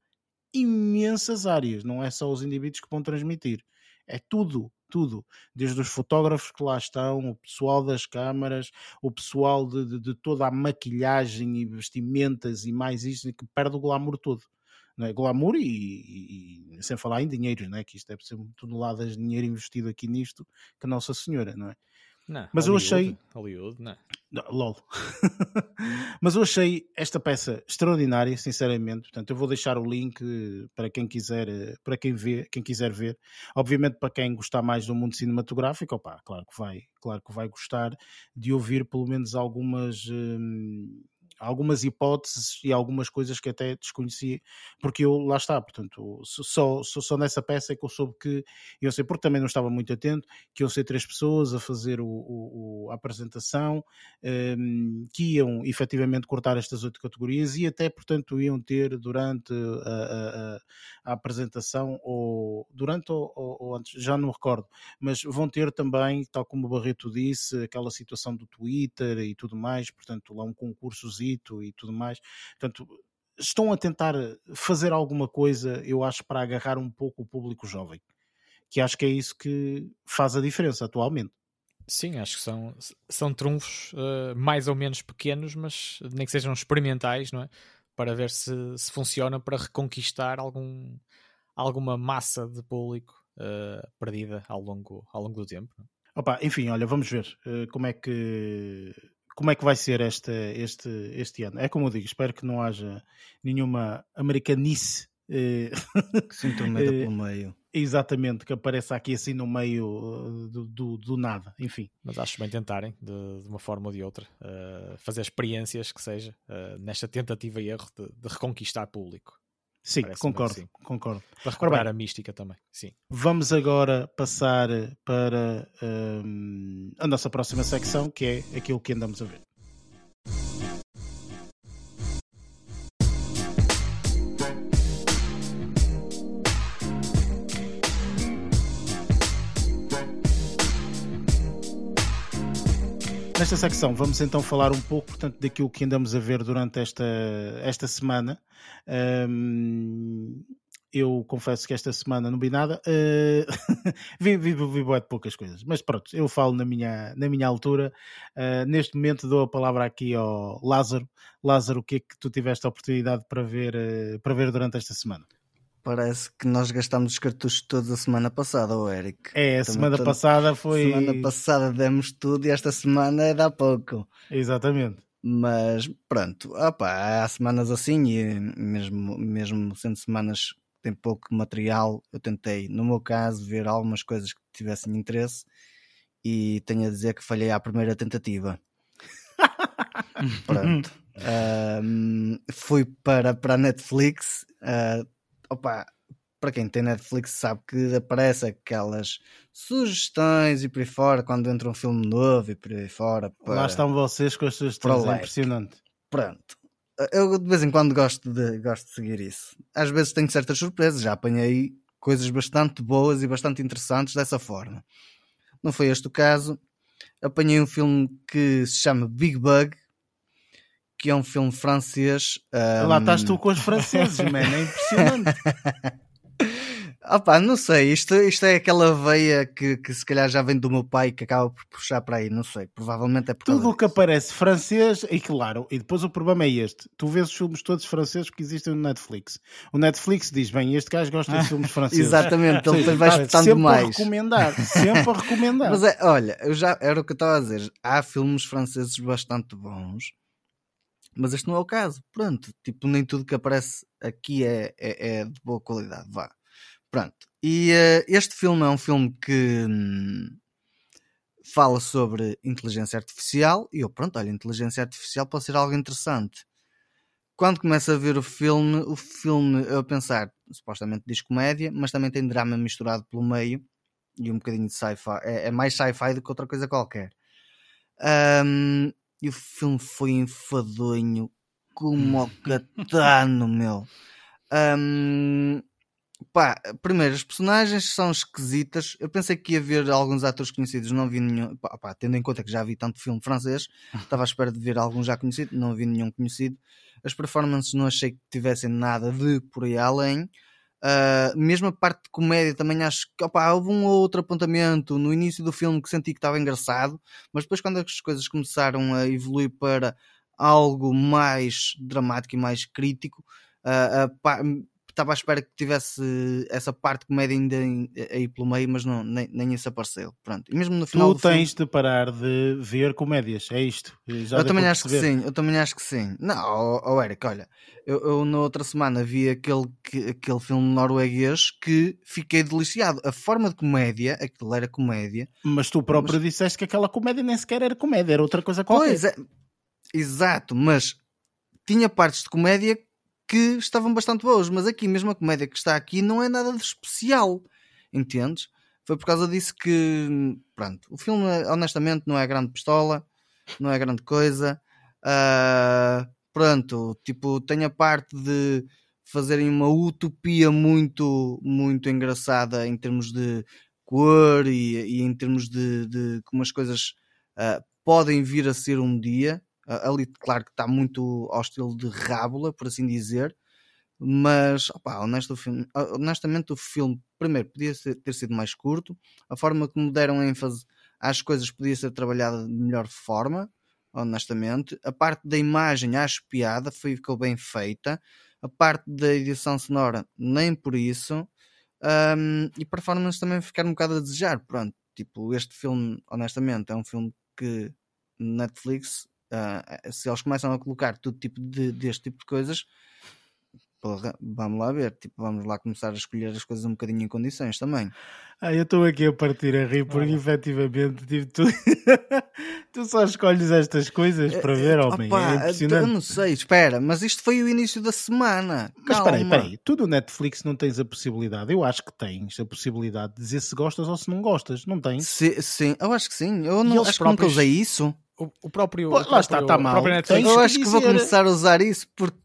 imensas áreas, não é só os indivíduos que vão transmitir, é tudo, tudo, desde os fotógrafos que lá estão, o pessoal das câmaras, o pessoal de, de, de toda a maquilhagem e vestimentas e mais isto, que perde o glamour todo. É? Glamour e, e, sem falar em dinheiros, não é? que isto deve ser toneladas de dinheiro investido aqui nisto, que Nossa Senhora, não é? Não, Mas Hollywood, eu achei. Hollywood, não. não LOL. Mas eu achei esta peça extraordinária, sinceramente. Portanto, eu vou deixar o link para quem quiser, para quem vê, quem quiser ver. Obviamente, para quem gostar mais do mundo cinematográfico, opa, claro que vai, claro que vai gostar de ouvir pelo menos algumas. Hum, algumas hipóteses e algumas coisas que até desconhecia, porque eu lá está, portanto, só, só, só nessa peça é que eu soube que eu sei, porque também não estava muito atento, que iam ser três pessoas a fazer o, o a apresentação, um, que iam efetivamente cortar estas oito categorias e até, portanto, iam ter durante a, a, a apresentação ou durante ou, ou, antes, já não recordo, mas vão ter também, tal como o Barreto disse, aquela situação do Twitter e tudo mais, portanto, lá um e tudo mais. Portanto, estão a tentar fazer alguma coisa, eu acho, para agarrar um pouco o público jovem, que acho que é isso que faz a diferença atualmente. Sim, acho que são, são trunfos uh, mais ou menos pequenos, mas nem que sejam experimentais, não é? Para ver se, se funciona para reconquistar algum, alguma massa de público uh, perdida ao longo, ao longo do tempo. Opa, enfim, olha, vamos ver uh, como é que como é que vai ser este, este, este ano. É como eu digo, espero que não haja nenhuma americanice que se intrometa pelo meio. Exatamente, que apareça aqui assim no meio do, do, do nada, enfim. Mas acho bem tentarem, de, de uma forma ou de outra, uh, fazer experiências que seja, uh, nesta tentativa e erro de, de reconquistar público. Sim, concordo, sim. concordo. Para recordar bem, a mística também, sim. Vamos agora passar para um, a nossa próxima secção, que é aquilo que andamos a ver. Nesta secção vamos então falar um pouco, portanto, daquilo que andamos a ver durante esta, esta semana. Um, eu confesso que esta semana não vi nada, uh, vi, vi, vi, vi de poucas coisas, mas pronto, eu falo na minha, na minha altura. Uh, neste momento dou a palavra aqui ao Lázaro. Lázaro, o que é que tu tiveste a oportunidade para ver, uh, para ver durante esta semana? Parece que nós gastámos os cartuchos todos a semana passada, o Eric. É, a semana passada foi. Semana passada demos tudo e esta semana é da pouco. Exatamente. Mas pronto, opa, há semanas assim e mesmo, mesmo sendo semanas que têm pouco material, eu tentei, no meu caso, ver algumas coisas que tivessem interesse e tenho a dizer que falhei à primeira tentativa. pronto. Um, fui para, para a Netflix. Uh, opa, para quem tem Netflix sabe que aparece aquelas sugestões e por aí fora quando entra um filme novo e por aí fora. Para, Lá estão vocês com as sugestões, é impressionante. Pronto. Eu de vez em quando gosto de, gosto de seguir isso. Às vezes tenho certas surpresas, já apanhei coisas bastante boas e bastante interessantes dessa forma. Não foi este o caso. Apanhei um filme que se chama Big Bug, que é um filme francês. Um... Lá estás tu com os franceses, man, é impressionante. Opa, não sei, isto, isto é aquela veia que, que se calhar já vem do meu pai que acaba por puxar para aí, não sei, provavelmente é por Tudo o que aparece francês, e claro, e depois o problema é este: tu vês os filmes todos franceses que existem no Netflix. O Netflix diz, bem, este gajo gosta de filmes franceses. Exatamente, ele vai espetando sempre mais. A recomendar, sempre a recomendar. Mas é, olha, eu já, era o que eu estava a dizer, há filmes franceses bastante bons mas este não é o caso. Pronto, tipo, nem tudo que aparece aqui é, é, é de boa qualidade. Vá. Pronto. E uh, este filme é um filme que hum, fala sobre inteligência artificial. E eu, pronto, olha, inteligência artificial pode ser algo interessante. Quando começa a ver o filme, o filme, eu a pensar, supostamente diz comédia, mas também tem drama misturado pelo meio e um bocadinho de sci-fi. É, é mais sci-fi do que outra coisa qualquer. Um, e o filme foi enfadonho como o catano, meu. Um, pá, primeiro, as personagens são esquisitas. Eu pensei que ia ver alguns atores conhecidos, não vi nenhum. Pá, pá, tendo em conta que já vi tanto filme francês, estava à espera de ver algum já conhecido, não vi nenhum conhecido. As performances não achei que tivessem nada de por aí além. Uh, mesmo a parte de comédia também acho que opa, houve um ou outro apontamento no início do filme que senti que estava engraçado, mas depois quando as coisas começaram a evoluir para algo mais dramático e mais crítico, uh, uh, estava à espera que tivesse essa parte de comédia ainda aí pelo meio, mas não, nem, nem isso apareceu. Pronto. E mesmo no final tu tens filme... de parar de ver comédias, é isto. Já eu também acho que sim, eu também acho que sim. Não, oh, oh Eric, olha, eu, eu, na outra semana vi aquele, aquele filme norueguês que fiquei deliciado. A forma de comédia, aquilo era comédia. Mas tu próprio mas... disseste que aquela comédia nem sequer era comédia, era outra coisa qualquer. Pois é, exato, mas tinha partes de comédia que estavam bastante boas, mas aqui mesmo a comédia que está aqui não é nada de especial, entendes? Foi por causa disso que, pronto, o filme honestamente não é grande pistola, não é grande coisa. Uh, pronto, tipo, tem a parte de fazerem uma utopia muito, muito engraçada em termos de cor e, e em termos de, de, como as coisas uh, podem vir a ser um dia. Uh, ali, claro que está muito ao estilo de Rábula, por assim dizer, mas opa, honesto, o filme, honestamente, o filme, primeiro, podia ter sido mais curto, a forma como deram ênfase às coisas podia ser trabalhada de melhor forma, honestamente. A parte da imagem, acho piada, foi, ficou bem feita. A parte da edição sonora, nem por isso. Um, e performance também ficar um bocado a desejar. Pronto, tipo, este filme, honestamente, é um filme que Netflix, uh, se eles começam a colocar todo tipo de, deste tipo de coisas, porra, vamos lá ver, tipo, vamos lá começar a escolher as coisas um bocadinho em condições também. Ah, eu estou aqui a partir a rir porque ah. efetivamente tipo, tu, tu só escolhes estas coisas para ver, homem. Opa, é impressionante. Eu não sei, espera, mas isto foi o início da semana. Calma. Mas espera aí, espera aí, tu no Netflix não tens a possibilidade, eu acho que tens a possibilidade de dizer se gostas ou se não gostas, não tens? Sim, sim eu acho que sim. Eu não, acho próprios... que nunca usei isso. O, o próprio, Pô, próprio, lá está, está mal. Eu acho que, que vou começar a usar isso porque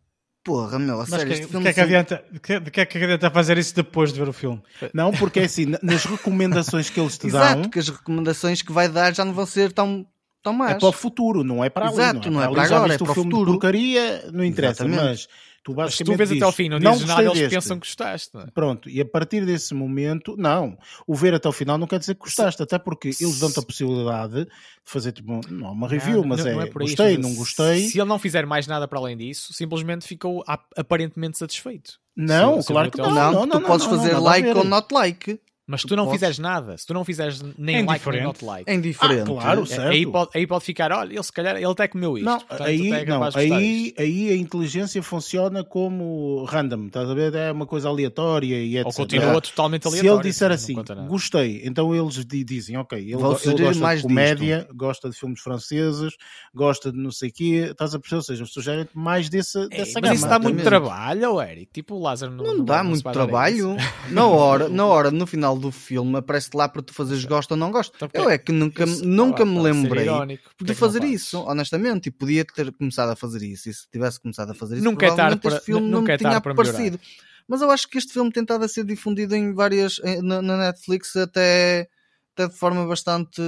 Porra, meu, a sério, que, que, é que adianta, que, que é que adianta fazer isso depois de ver o filme? Não, porque é assim, nas recomendações que eles te dão. Exato, que as recomendações que vai dar já não vão ser tão, tão más. É para o futuro, não é para ali. Exato, não é, não é para, agora, é para o filme futuro. de porcaria, não interessa, Exatamente. mas Tu Mas se tu vês até ao fim, não dizes nada, eles deste. pensam que gostaste. É? Pronto, e a partir desse momento, não. O ver até ao final não quer dizer que gostaste, até porque eles dão-te a possibilidade de fazer tipo, não uma review, não, mas não, é, não é gostei, não gostei. Se ele não fizer mais nada para além disso, simplesmente ficou aparentemente satisfeito. Não, se, claro que não. Não, não, tu podes fazer like ou not like. Mas se tu não fizeres nada, se tu não fizeres nem é like nem not like, é indiferente. Ah, claro, certo. Aí pode, aí pode ficar, olha, ele se calhar ele até comeu isto. Não, portanto, aí, é não, aí, aí a inteligência funciona como random, estás a ver? É uma coisa aleatória e etc. Ou continua totalmente aleatório. Se ele disser assim, gostei, então eles dizem, ok, ele, ele gosta mais de comédia, disto. gosta de filmes franceses, gosta de não sei o quê, estás a perceber? Ou seja, sugerem mais desse, Ei, dessa mas gama. Mas isso dá muito trabalho, Eric. Tipo, o Lázaro não, não dá muito trabalho. Na hora, na hora, no final do filme aparece lá para tu fazeres gosto ou não gosto. Então, eu é que nunca, isso, nunca me lembrei irónico, de é fazer isso, honestamente, e podia ter começado a fazer isso. E se tivesse começado a fazer isso, nunca é tarde para, este filme não é tinha aparecido. Mas eu acho que este filme tem estado a ser difundido em várias na, na Netflix até, até de forma bastante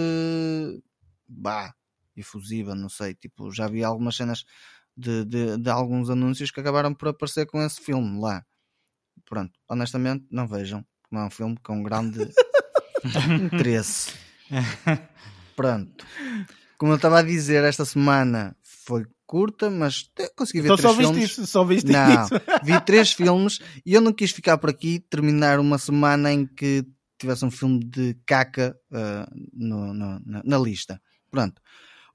bah, efusiva, não sei. Tipo, já vi algumas cenas de, de, de, alguns anúncios que acabaram por aparecer com esse filme lá. Pronto, honestamente, não vejam. Não é um filme com grande interesse. Pronto. Como eu estava a dizer, esta semana foi curta, mas consegui ver então três só filmes. Viste isso, só viste não, isso. vi três filmes e eu não quis ficar por aqui terminar uma semana em que tivesse um filme de caca uh, no, no, na, na, lista. Pronto.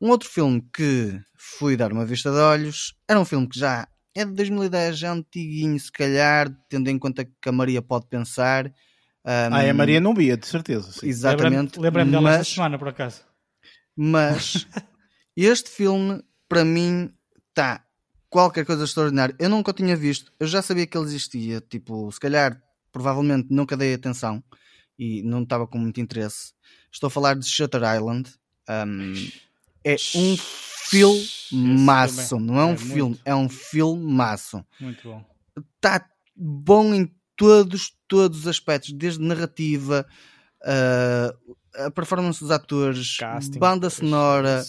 Um outro filme que fui dar uma vista de olhos era um filme que já é de 2010, já é antiguinho, se calhar, tendo em conta que a Maria pode pensar. Um, ah, a Maria não via, de certeza. Sim. Exatamente. Lembrei-me dela esta semana, por acaso. Mas este filme, para mim, está qualquer coisa extraordinária. Eu nunca o tinha visto, eu já sabia que ele existia. Tipo, se calhar, provavelmente nunca dei atenção e não estava com muito interesse. Estou a falar de Shutter Island. Um, é um filmaço, não é um é filme, muito. é um filmaço. Muito bom. Está bom em todos, todos os aspectos, desde narrativa, uh, a performance dos atores, Casting, banda sonora,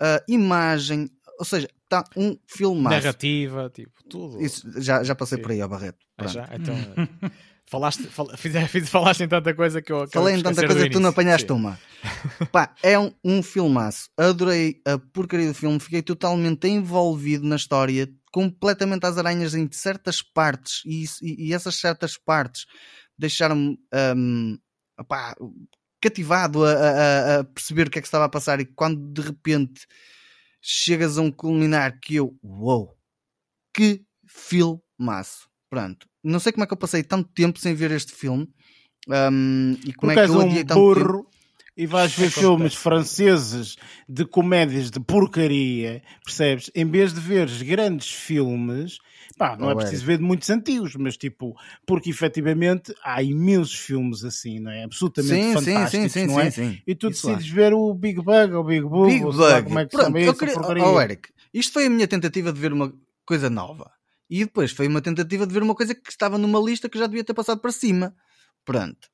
uh, imagem, ou seja, está um filme Narrativa, tipo, tudo. Isso, já, já passei Sim. por aí, ao Barreto. Ah, já? Então, falaste, fal, falaste em tanta coisa que eu Falei em tanta coisa que tu não apanhaste Sim. uma. Pá, é um, um filmaço. Adorei a porcaria do filme, fiquei totalmente envolvido na história, completamente às aranhas em certas partes e, e, e essas certas partes deixaram-me um, cativado a, a, a, perceber o que é que estava a passar e quando de repente chegas a um culminar que eu, uou, que filmaço. Pronto, não sei como é que eu passei tanto tempo sem ver este filme um, e como Porque é que eu um odiei tanto burro. tempo. e vais ver filmes franceses de comédias de porcaria, percebes? Em vez de veres grandes filmes, pá, não é preciso ver de muitos antigos, mas tipo, porque efetivamente há imensos filmes assim, não é? Absolutamente sim, fantásticos, sim, sim, não é? E tu decides ver o Big Bug ou o Big Bug, Big Bug. como é que Pronto, chama queria... porcaria. Oh, Eric, isto foi a minha tentativa de ver uma coisa nova. E depois foi uma tentativa de ver uma coisa que estava numa lista que já devia ter passado para cima. Pronto.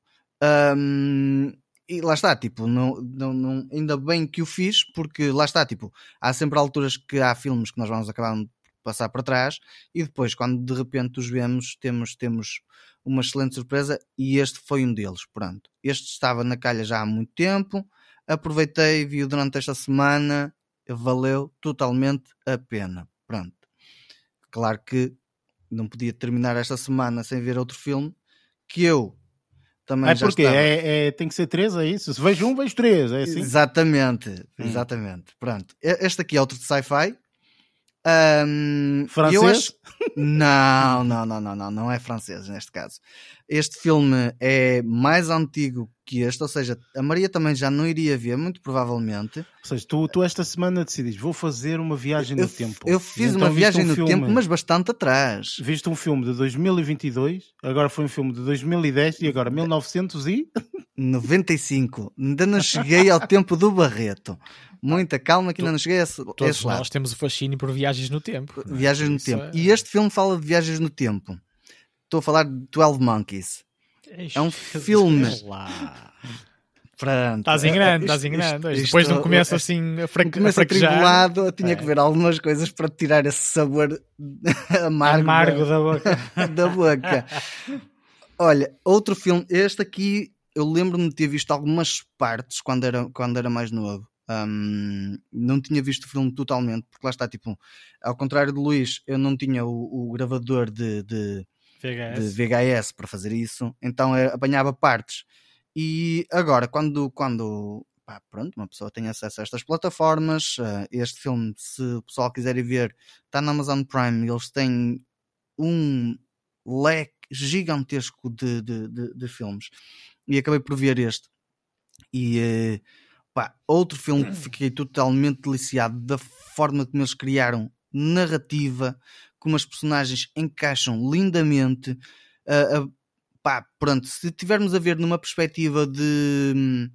Um, e lá está, tipo, não, não, não, ainda bem que o fiz, porque lá está, tipo, há sempre alturas que há filmes que nós vamos acabar de passar para trás e depois, quando de repente os vemos, temos, temos uma excelente surpresa e este foi um deles. Pronto, este estava na calha já há muito tempo, aproveitei, vi-o durante esta semana, valeu totalmente a pena. Pronto, claro que não podia terminar esta semana sem ver outro filme que eu também é porque é, é, tem que ser três, é isso? Se vejo um, vejo três, é assim? Exatamente, hum. exatamente. Pronto. Este aqui é outro de sci-fi. Um, francês? Acho... Não, não, não, não, não, não é francês neste caso. Este filme é mais antigo que este, ou seja, a Maria também já não iria ver, muito provavelmente. Ou seja, tu, tu esta semana decidiste, vou fazer uma viagem no tempo. Eu fiz então, uma viagem um no filme, tempo, mas bastante atrás. Viste um filme de 2022, agora foi um filme de 2010 e agora 1900 e... 95. Ainda não cheguei ao tempo do Barreto. Muita calma que ainda não cheguei a esse, Todos esse lado. nós temos o fascínio por viagens no tempo. Viagens no Isso tempo. É... E este filme fala de viagens no tempo. Estou a falar de 12 Monkeys. É um filme. Pronto. Estás em grande, estás em grande. Isto, Depois não começa assim a, fraque, começa a tribulado, eu tinha é. que ver algumas coisas para tirar esse sabor amargo, amargo da, da boca. da boca. Olha, outro filme, este aqui eu lembro-me de ter visto algumas partes quando era, quando era mais novo. Um, não tinha visto o filme totalmente, porque lá está, tipo, ao contrário de Luís, eu não tinha o, o gravador de, de, VHS. de, VHS. para fazer isso, então eu apanhava partes. E agora, quando, quando pá, pronto, uma pessoa tem acesso a estas plataformas, uh, este filme, se o pessoal quiser ir ver, está na Amazon Prime, eles têm um leque gigantesco de, de, de, de filmes. E acabei por ver este. E uh, Pá, outro filme que fiquei totalmente deliciado da forma como eles criaram narrativa, como as personagens encaixam lindamente. Uh, uh, pá, pronto, se tivermos a ver numa perspectiva de hum,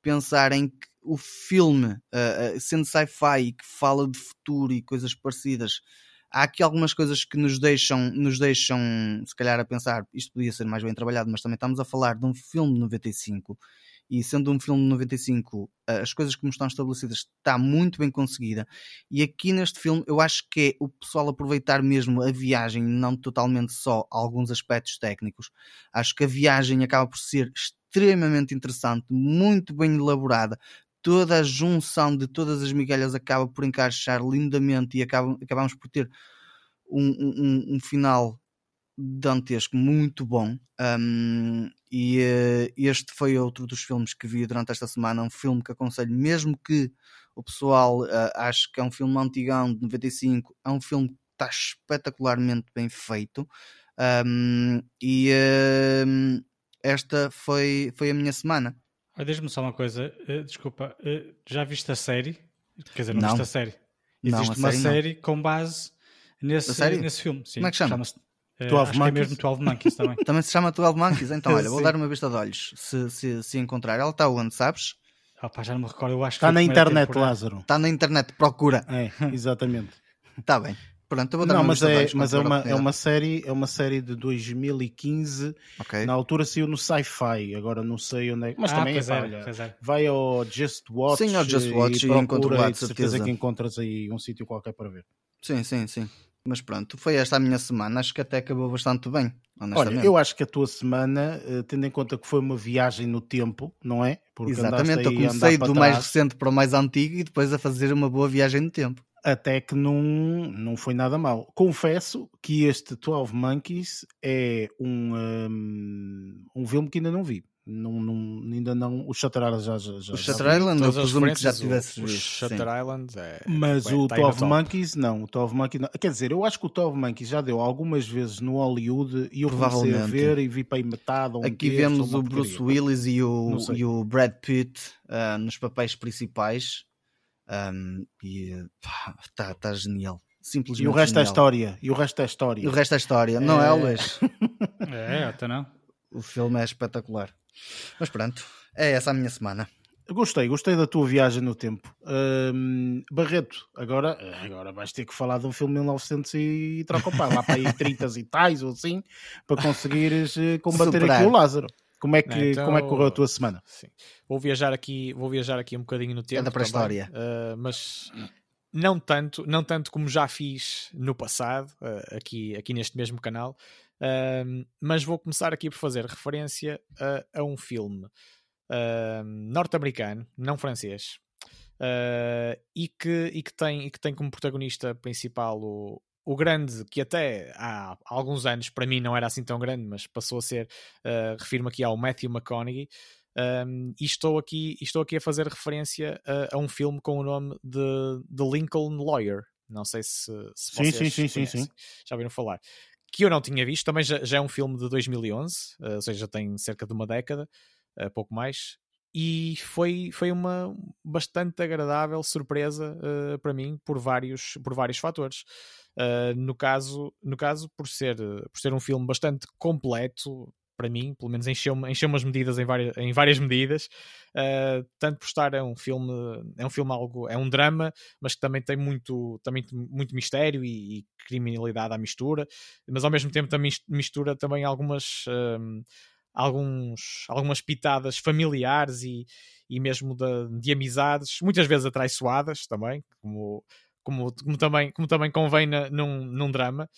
pensar em que o filme, uh, sendo sci-fi que fala de futuro e coisas parecidas, há aqui algumas coisas que nos deixam, nos deixam, se calhar, a pensar isto podia ser mais bem trabalhado, mas também estamos a falar de um filme de 95 e sendo um filme de 95, as coisas como estão estabelecidas está muito bem conseguida. E aqui neste filme eu acho que é o pessoal aproveitar mesmo a viagem, não totalmente só alguns aspectos técnicos. Acho que a viagem acaba por ser extremamente interessante, muito bem elaborada. Toda a junção de todas as migalhas acaba por encaixar lindamente e acaba, acabamos por ter um, um, um final dantesco, muito bom. Um, e uh, este foi outro dos filmes que vi durante esta semana. Um filme que aconselho, mesmo que o pessoal uh, ache que é um filme antigão de 95, é um filme que está espetacularmente bem feito. Um, e uh, esta foi, foi a minha semana. Diz-me só uma coisa, uh, desculpa, já viste a série? Quer dizer, não, não. viste a série? Existe não, a uma série, série com base nesse, nesse filme. Sim, Como é que chama? Chama-se 12 Monkeys. É mesmo 12 Monkeys também. também se chama 12 Monkeys? Então, olha, vou dar uma vista de olhos se, se, se encontrar. Ela está onde, sabes? Ah, pá, já não me recordo, eu acho Está na internet, Lázaro. Está na internet, procura. É, exatamente. Está bem. Pronto, eu vou dar não, uma mas, é, mas é, uma, é uma série é uma série de 2015 okay. na altura saiu no Sci-Fi agora não sei onde é mas ah, também é, é, olha, é. vai ao Just Watch sim, ao Just Watch e, e encontro lá de certeza. certeza que encontras aí um sítio qualquer para ver sim, sim, sim mas pronto, foi esta a minha semana. Acho que até acabou bastante bem. Olha, eu acho que a tua semana, eh, tendo em conta que foi uma viagem no tempo, não é? Porque Exatamente, eu comecei do mais recente para o mais antigo e depois a fazer uma boa viagem no tempo. Até que não, não foi nada mal. Confesso que este 12 Monkeys é um, um, um filme que ainda não vi. Não, não, ainda não. O Shutter Island já. já, já o Shutter Island, eu presumo que já tivesse visto. O Shutter sim. Island é. Mas é, o tá Tove Monkeys, não. O Tove Monkeys, não. Quer dizer, eu acho que o Tove Monkeys já deu algumas vezes no Hollywood e eu comecei a ver e vi para aí metade. Um Aqui vemos o Bruce Willis e o, e o Brad Pitt uh, nos papéis principais. Um, e está tá genial. Simplesmente e o resto genial. é história. E o resto é história. E o resto é história, não é, é Luís? é, até não. O filme é espetacular. Mas pronto, é essa a minha semana. Gostei, gostei da tua viagem no tempo. Um, Barreto, agora, agora vais ter que falar de um filme de 1900 e troca o pá, lá para aí 30 e tais ou assim, para conseguires eh, combater Superar. aqui o Lázaro. Como é que, então, como é que correu a tua semana? Sim. Vou viajar aqui, vou viajar aqui um bocadinho no tempo. Anda para a história. Uh, mas não tanto, não tanto como já fiz no passado, uh, aqui, aqui neste mesmo canal, uh, mas vou começar aqui por fazer referência a, a um filme uh, norte-americano, não francês, e, que, e, que tem, e que tem como protagonista principal o, o grande, que até há alguns anos para mim não era assim tão grande, mas passou a ser, refiro-me aqui ao Matthew McConaughey. Um, e estou aqui, estou aqui a fazer referência a, a, um filme com o nome de, de Lincoln Lawyer. Não sei se, se sim, sim, sim, sim, sim, já ouviram falar. Que eu não tinha visto, também já, já é um filme de 2011, uh, ou seja, tem cerca de uma década, uh, pouco mais. E foi, foi uma bastante agradável surpresa uh, para mim por vários, por vários fatores. no, caso, no caso, por ser, por ser um filme bastante completo, para mim, pelo menos encheu, encheu umas medidas em várias, em várias medidas, uh, tanto por estar é um filme, é um filme algo, é um drama, mas que também tem muito, também muito mistério e, e criminalidade à mistura, mas ao mesmo tempo também mistura também algumas, um, alguns, algumas pitadas familiares e, e mesmo de, de amizades, muitas vezes atraiçoadas também, como como, como, também, como também convém na, num, num drama,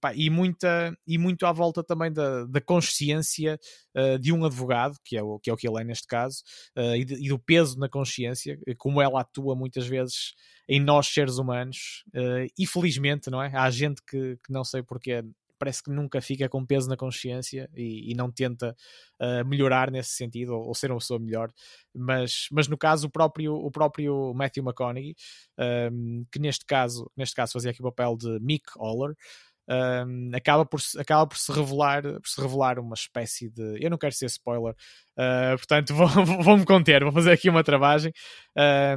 pá, e, muita, e muito à volta também da, da consciência uh, de um advogado, que é, o, que é o que ele é neste caso, uh, e, de, e, do peso na consciência, como ela atua muitas vezes em nós seres humanos, uh, e felizmente, não é? Há gente que, que não sei porque parece que nunca fica com peso na consciência e, e não tenta uh, melhorar nesse sentido ou, ou, ser uma pessoa melhor. Mas, mas no caso, o próprio, o próprio Matthew McConaughey, um, que neste caso, neste caso fazia aqui o papel de Mick Oller. Um, acaba, por, acaba por se revelar por se revelar uma espécie de eu não quero ser spoiler uh, portanto vou-me vou conter, vou fazer aqui uma travagem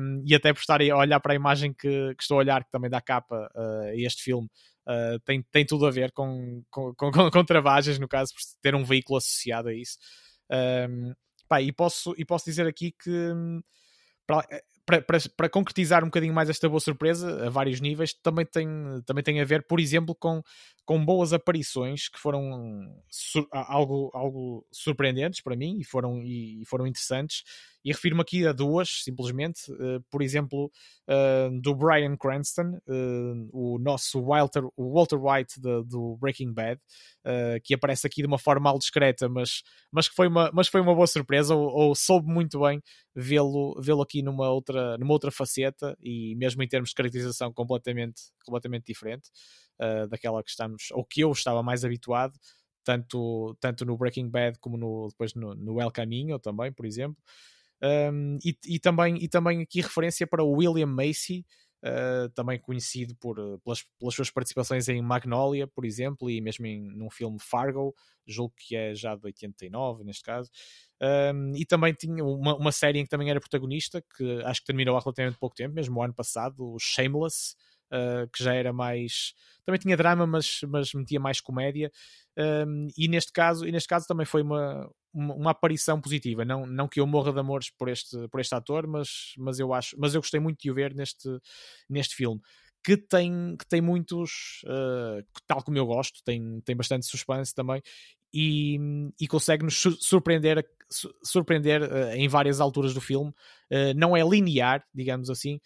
um, e até por estar a olhar para a imagem que, que estou a olhar que também dá capa uh, a este filme uh, tem, tem tudo a ver com, com, com, com, travagens, no caso, por ter um veículo associado a isso. Um, pá, e, posso, e posso dizer aqui que hum, para, para, concretizar um bocadinho mais esta boa surpresa, a vários níveis, também tem, também tem a ver, por exemplo, com, com boas aparições que foram sur, algo, algo surpreendentes para mim e foram, e, foram interessantes e refiro-me aqui a duas, simplesmente. Uh, por exemplo, uh, do Brian Cranston, uh, o nosso Walter, o Walter White de, do Breaking Bad, que aparece aqui de uma forma algo discreta, mas, mas, que foi uma, mas foi uma boa surpresa, ou, ou soube muito bem vê-lo vê aqui numa outra, numa outra faceta e mesmo em termos de caracterização completamente, completamente diferente daquela que estamos, ou que eu estava mais habituado tanto, tanto no Breaking Bad como no, depois no, no El Caminho também, por exemplo. Um, e, e, também, e também aqui referência para o William Macy, uh, também conhecido por, uh, pelas, pelas suas participações em Magnolia, por exemplo, e mesmo em, num filme Fargo, julgo que é já de 89 neste caso. Um, e também tinha uma, uma série em que também era protagonista, que acho que terminou há relativamente pouco tempo, mesmo o ano passado, o Shameless, uh, que já era mais. Também tinha drama, mas, mas metia mais comédia. Um, e neste caso, e neste caso também foi uma, uma, aparição positiva. Não, não que eu morra de amores por este, por este ator, mas, mas eu acho, mas eu gostei muito de o ver neste, neste filme. Que tem, que tem muitos, uh, tal como eu gosto, tem, tem bastante suspense também e, e consegue-nos surpreender, surpreender uh, em várias alturas do filme. Uh, não é linear, digamos assim,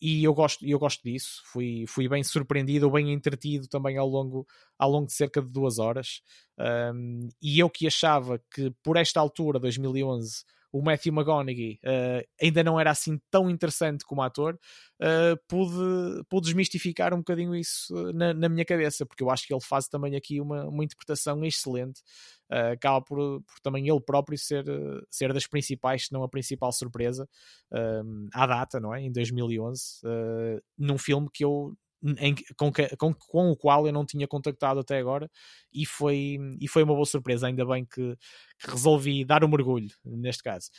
e eu gosto, eu gosto disso. Fui, fui bem surpreendido, bem entretido também ao longo, ao longo de cerca de duas horas. Um, e eu que achava que por esta altura, 2011, o Matthew McConaughey uh, ainda não era assim tão interessante como ator, uh, pude, pude desmistificar um bocadinho isso na, na, minha cabeça, porque eu acho que ele faz também aqui uma, uma interpretação excelente. Uh, acaba por, por, também ele próprio ser, ser das principais, se não a principal surpresa à data, não é? Em 2011, num filme que eu em, com, com, com, o qual eu não tinha contactado até agora e foi, e foi uma boa surpresa. Ainda bem que, que resolvi dar o um mergulho neste caso.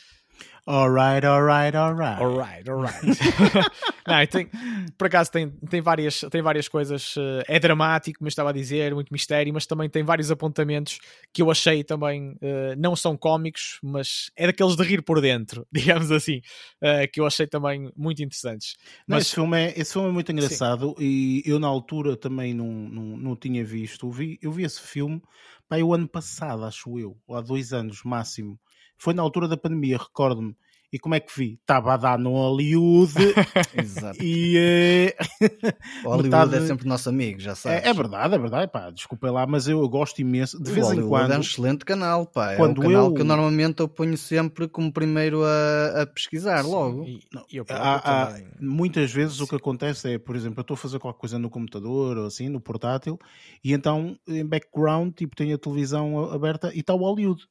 Alright, alright, alright. Alright, alright. não, tem, por acaso tem, tem, várias, tem várias coisas. Uh, é dramático, como eu estava a dizer, muito mistério, mas também tem vários apontamentos que eu achei também uh, não são cómicos, mas é daqueles de rir por dentro, digamos assim, uh, que eu achei também muito interessantes. Não, mas, esse, filme é, esse filme é muito engraçado sim. e eu na altura também não, não, não tinha visto. Eu vi, eu vi esse filme pá, o ano passado, acho eu, ou há dois anos máximo. Foi na altura da pandemia, recordo-me. E como é que vi? Estava a dar no Hollywood. Exato. E. Uh... o Hollywood metade... é sempre nosso amigo, já sabes. É, é verdade, é verdade. Pá, desculpem lá, mas eu, eu gosto imenso. De o vez Hollywood em quando. é um excelente canal, pá. Quando é um canal eu... que eu normalmente eu ponho sempre como primeiro a, a pesquisar Sim, logo. E, e há, há, muitas vezes Sim. o que acontece é, por exemplo, eu estou a fazer qualquer coisa no computador ou assim, no portátil, e então em background, tipo, tenho a televisão aberta e está o Hollywood.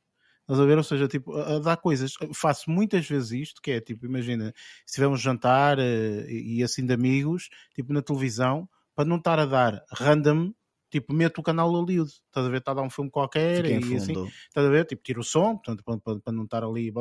Estás a ver? Ou seja, tipo, a, dar coisas. Faço muitas vezes isto, que é tipo, imagina, se tivermos jantar uh, e assim de amigos, tipo na televisão, para não estar a dar random tipo, meto o canal Hollywood, estás a ver? Está a dar um filme qualquer e assim, estás a ver? Tipo, tiro o som, portanto, para, para, para não estar ali.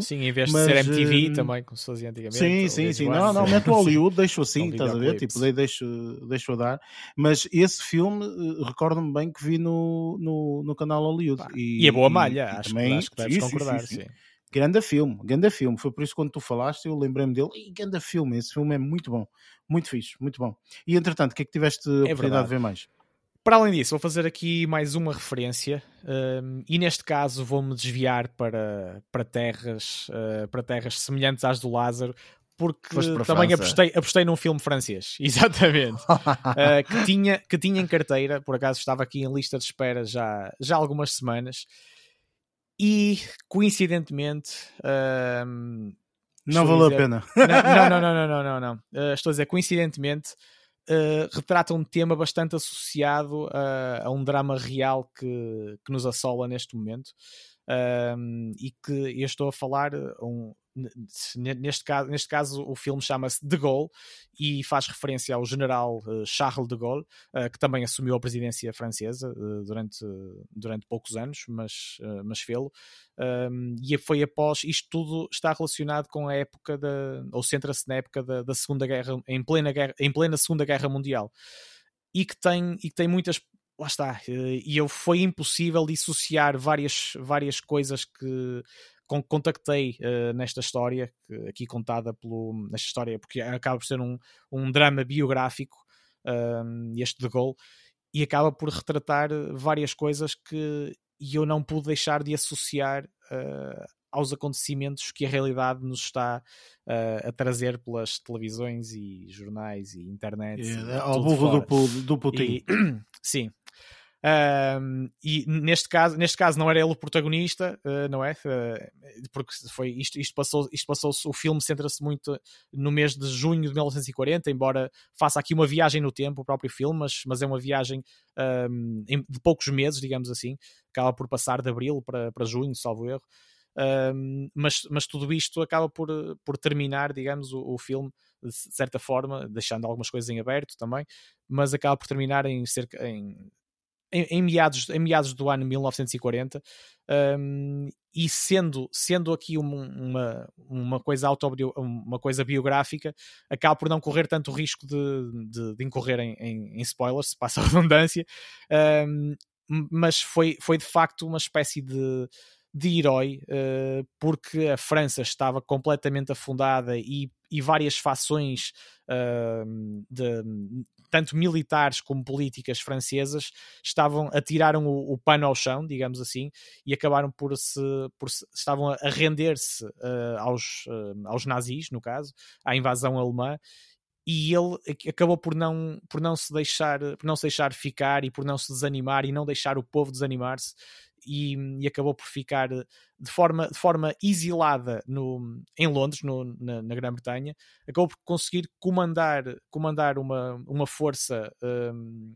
Sim, em vez de mas, ser MTV uh... também, como se fazia antigamente. Sim, sim, sim. Não, não, meto o Hollywood, deixo assim, estás a ver? Tipo, deixo, deixo dar. Mas esse filme, uh, recordo-me bem que vi no, no, no canal Hollywood. e, e é boa malha, e, acho, também, acho que deves concordar, sim. sim. Grande filme, grande filme. Foi por isso que quando tu falaste, eu lembrei-me dele. E grande filme, esse filme é muito bom, muito fixe, muito bom. E entretanto, o que é que tiveste a é oportunidade verdade. de ver mais? Para além disso, vou fazer aqui mais uma referência um, e neste caso vou-me desviar para, para, terras, uh, para terras semelhantes às do Lázaro, porque também apostei, apostei num filme francês, exatamente, uh, que, tinha, que tinha em carteira, por acaso estava aqui em lista de espera já, já há algumas semanas, e coincidentemente. Uh, não valeu a pena. Não, não, não, não, não, não, não. Uh, estou a dizer, coincidentemente, uh, retrata um tema bastante associado a, a um drama real que, que nos assola neste momento. Um, e que eu estou a falar um, neste caso, neste caso o filme chama-se De Gaulle e faz referência ao general uh, Charles de Gaulle, uh, que também assumiu a presidência francesa uh, durante, durante poucos anos, mas, mas fê-lo. E foi após, isto tudo está relacionado com a época, da, ou centra-se na época da, da Segunda Guerra, em plena, guerra, em plena Segunda Guerra Mundial. E que tem, e que tem muitas lá está, e eu foi impossível dissociar várias, várias coisas que contactei uh, nesta história, aqui contada pelo, nesta história, porque acaba por ser um, um drama biográfico, uh, este de Gaulle, e acaba por retratar várias coisas que eu não pude deixar de associar aos acontecimentos que a realidade nos está uh, a trazer pelas televisões e jornais e internet. É, ao burro do, do Putin. E, sim, um, e neste caso, neste caso não era ele o protagonista, uh, não é? Uh, porque foi isto, isto passou, isto passou o filme centra-se muito no mês de junho de 1940, embora faça aqui uma viagem no tempo, o próprio filme, mas, mas é uma viagem um, de poucos meses, digamos assim, acaba por passar de abril para, para junho, salvo erro. Mas, mas tudo isto acaba por, por terminar, digamos, o, o filme de certa forma, deixando algumas coisas em aberto também, mas acaba por terminar em cerca em em, em, meados, em meados do ano 1940 um, e sendo, sendo aqui uma, uma, coisa autobio, uma coisa biográfica, acaba por não correr tanto risco de, de, de incorrer em, em, em, spoilers, se passa a redundância, mas foi, foi de facto uma espécie de, de herói, uh, porque a França estava completamente afundada e, e várias fações uh, de, tanto militares como políticas francesas estavam atiraram o, o pano ao chão, digamos assim, e acabaram por se, por se estavam a render-se uh, aos, aos nazis, no caso, à invasão alemã, e ele acabou por não, por não se deixar por não se deixar ficar e por não se desanimar e não deixar o povo desanimar-se e, e, acabou por ficar de forma, de forma exilada no, em Londres, no, na, na Grã-Bretanha, acabou por conseguir comandar, comandar uma, uma força. Um,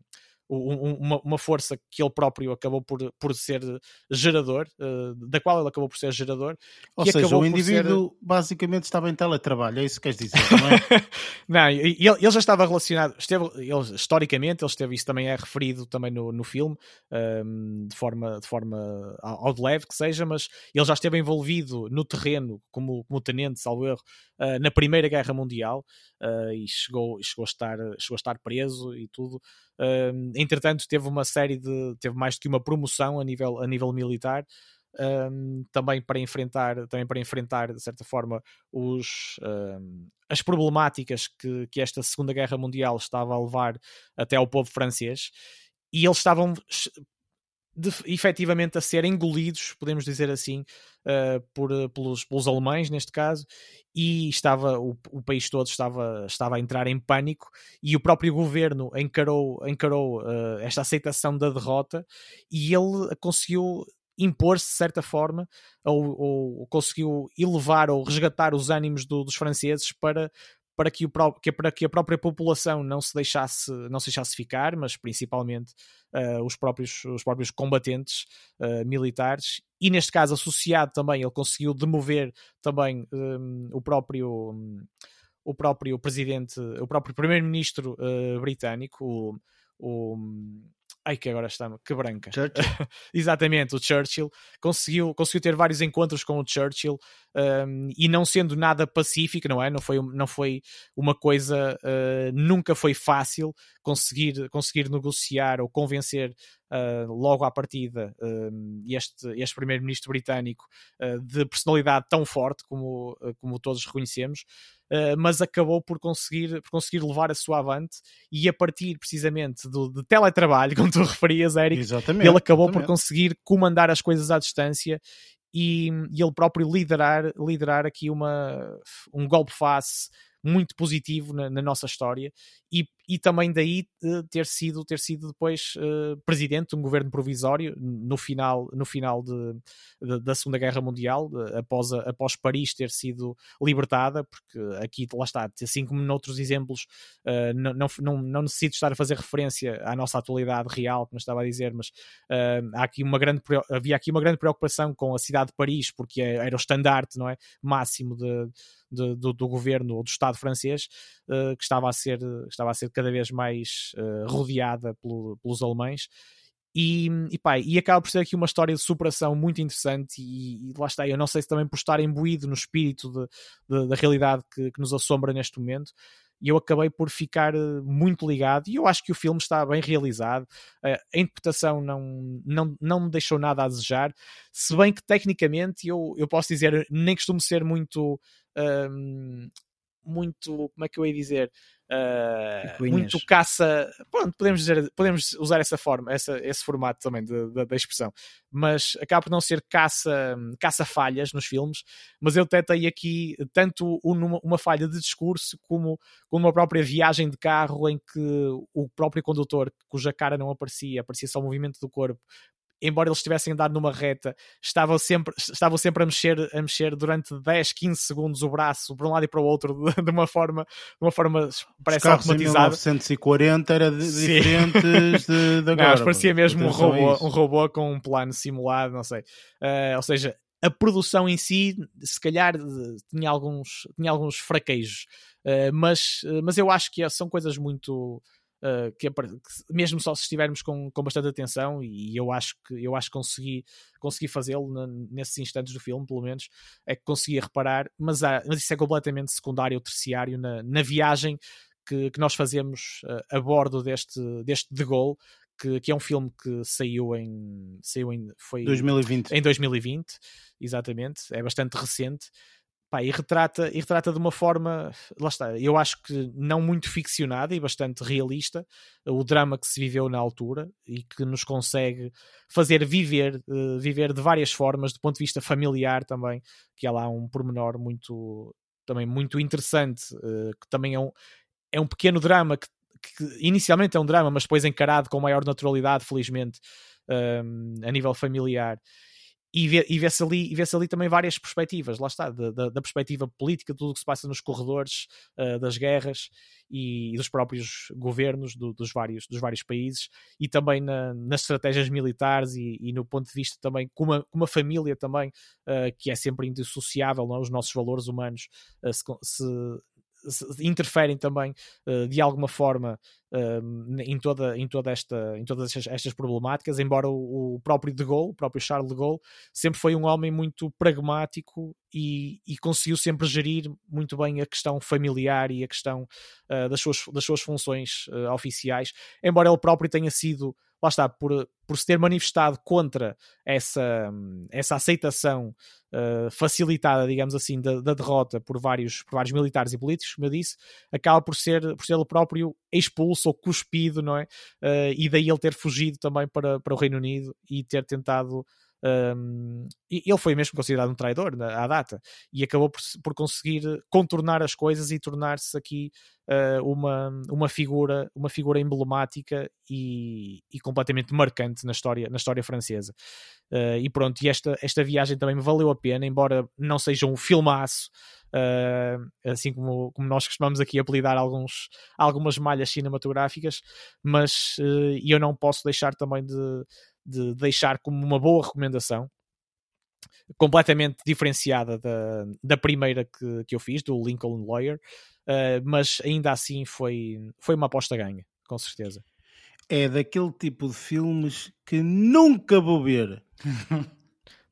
uma, uma, força que ele próprio acabou por, por ser gerador, uh, da qual ele acabou por ser gerador. Ou seja, o indivíduo ser... basicamente estava em teletrabalho, é isso que queres dizer, não é? não, ele, ele, já estava relacionado, esteve, ele, historicamente, ele esteve, isso também é referido também no, no filme, um, ehm, de, forma, de forma ao de leve que seja, mas ele já esteve envolvido no terreno como, como tenente, salvo erro, uh, na Primeira Guerra Mundial uh, e chegou, chegou, a estar, chegou a estar preso e tudo. Uh, entretanto, teve uma série de. teve mais do que uma promoção a nível, a nível militar. Um, também para enfrentar também para enfrentar de certa forma os um, as problemáticas que, que esta segunda guerra mundial estava a levar até ao povo francês e eles estavam de, efetivamente a ser engolidos, podemos dizer assim, uh, por, eh, pelos, pelos alemães, neste caso, e estava o, o, país todo estava, estava a entrar em pânico e o próprio governo encarou, encarou uh, esta aceitação da derrota e ele conseguiu impor-se de certa forma ou, ou, conseguiu elevar ou resgatar os ânimos do, dos franceses para para que, o, que, para que a própria população não se deixasse, não se deixasse ficar, mas principalmente uh, os, próprios, os próprios combatentes uh, militares, e neste caso associado também, ele conseguiu demover também um, o próprio. Um, o próprio presidente, o próprio primeiro-ministro uh, britânico, o, o, Ai, que agora está que branca. Exatamente, o Churchill conseguiu, conseguiu ter vários encontros com o Churchill um, e não sendo nada pacífico, não é? Não foi, não foi uma coisa, uh, nunca foi fácil conseguir, conseguir negociar ou convencer uh, logo à partida uh, este, este primeiro-ministro britânico uh, de personalidade tão forte como, como todos reconhecemos. mas acabou por conseguir, por conseguir levar a sua avante e a partir precisamente do, de teletrabalho, como tu referias, Eric, exatamente, ele acabou exatamente. por conseguir comandar as coisas à distância e, e, ele próprio liderar, liderar aqui uma, um golpe face muito positivo na, na nossa história e, e também daí uh, ter sido ter sido depois uh, presidente de um governo provisório no final no final de, de da Segunda Guerra Mundial após a, após Paris ter sido libertada porque aqui lá está assim como noutros exemplos uh, não, não, não, não necessito estar a fazer referência à nossa atualidade real como estava a dizer mas há aqui uma grande havia aqui uma grande preocupação com a cidade de Paris porque é, era o estandarte não é máximo de, de do, do, governo ou do Estado francês que estava a ser estava a ser cada vez mais uh, rodeada pelo, pelos alemães. E, e, pá, e acaba por ser aqui uma história de superação muito interessante e, e, lá está, eu não sei se também por estar imbuído no espírito de, de, da realidade que, que, nos assombra neste momento e eu acabei por ficar eh, muito ligado e eu acho que o filme está bem realizado a interpretação não, não, não me deixou nada a desejar se bem que tecnicamente eu, eu posso dizer, nem costumo ser muito muito, como é que eu ia dizer Uh, muito caça. Pronto, podemos, dizer, podemos usar essa forma, essa, esse formato também da expressão, mas acaba por não ser caça, caça falhas nos filmes. Mas eu tetei aqui tanto uma, uma falha de discurso como, como uma própria viagem de carro em que o próprio condutor, cuja cara não aparecia, aparecia só o movimento do corpo, embora eles estivessem andado numa reta, estavam sempre, estavam sempre a, mexer, a mexer durante 10, 15 segundos o braço para um lado e para o outro de, de uma forma, de uma forma parece Os automatizada. Em 1940 era de, diferentes de, de agora. Não, parecia mesmo um robô, um robô com um plano simulado, não sei. Uh, ou seja, a produção em si, se calhar, tinha alguns, tinha alguns fraquejos, uh, mas, mas eu acho que é, são coisas muito Uh, que, mesmo só se estivermos com, com bastante atenção e eu acho que eu acho que consegui, consegui fazê-lo nesses instantes do filme, pelo menos é que consegui reparar, mas, há, mas isso é completamente secundário ou terciário na, na viagem que, que nós fazemos uh, a bordo deste, deste De Gaulle, que, que, é um filme que saiu em saiu em foi 2020. em 2020 exatamente é bastante recente Pá, e, retrata, e retrata de uma forma, lá está, eu acho que não muito ficcionada e bastante realista o drama que se viveu na altura e que nos consegue fazer viver, uh, viver de várias formas, do ponto de vista familiar também, que há lá um pormenor muito, também muito interessante, uh, que também é um, é um pequeno drama que, que inicialmente é um drama, mas depois encarado com maior naturalidade, felizmente, um, a nível familiar e vê-se vê ali, vê ali também várias perspectivas, lá está, da, da, da perspectiva política, tudo o que se passa nos corredores uh, das guerras e, e, dos próprios governos do, dos, vários, dos vários países e também na, nas estratégias militares e, e, no ponto de vista também com uma, uma família também uh, que é sempre indissociável, não? É? os nossos valores humanos uh, se, se interferem também uh, de alguma forma uh, em, toda, em, toda esta, em todas estas, estas problemáticas, embora o, o, próprio De Gaulle, o próprio Charles de Gaulle, sempre foi um homem muito pragmático e, e conseguiu sempre gerir muito bem a questão familiar e a questão uh, das, suas, das suas funções oficiais, embora ele próprio tenha sido lá está, por, por se ter manifestado contra essa, essa aceitação uh, facilitada, digamos assim, da, da, derrota por vários, por vários militares e políticos, como eu disse, acaba por ser, por ser ele próprio expulso ou cuspido, não é? Uh, e daí ele ter fugido também para, para o Reino Unido e ter tentado um, ele foi mesmo considerado um traidor à data e acabou por, por conseguir contornar as coisas e tornar-se aqui uh, uma, uma, figura, uma figura emblemática e, e, completamente marcante na história, na história francesa. Uh, e pronto, e esta, esta viagem também me valeu a pena, embora não seja um filmaço, uh, assim como, como nós costumamos aqui apelidar alguns, algumas malhas cinematográficas, mas eu não posso deixar também de de deixar como uma boa recomendação, completamente diferenciada da, da primeira que, que eu fiz, do Lincoln Lawyer, uh, mas ainda assim foi, foi uma aposta ganha, com certeza. É daquele tipo de filmes que nunca vou ver.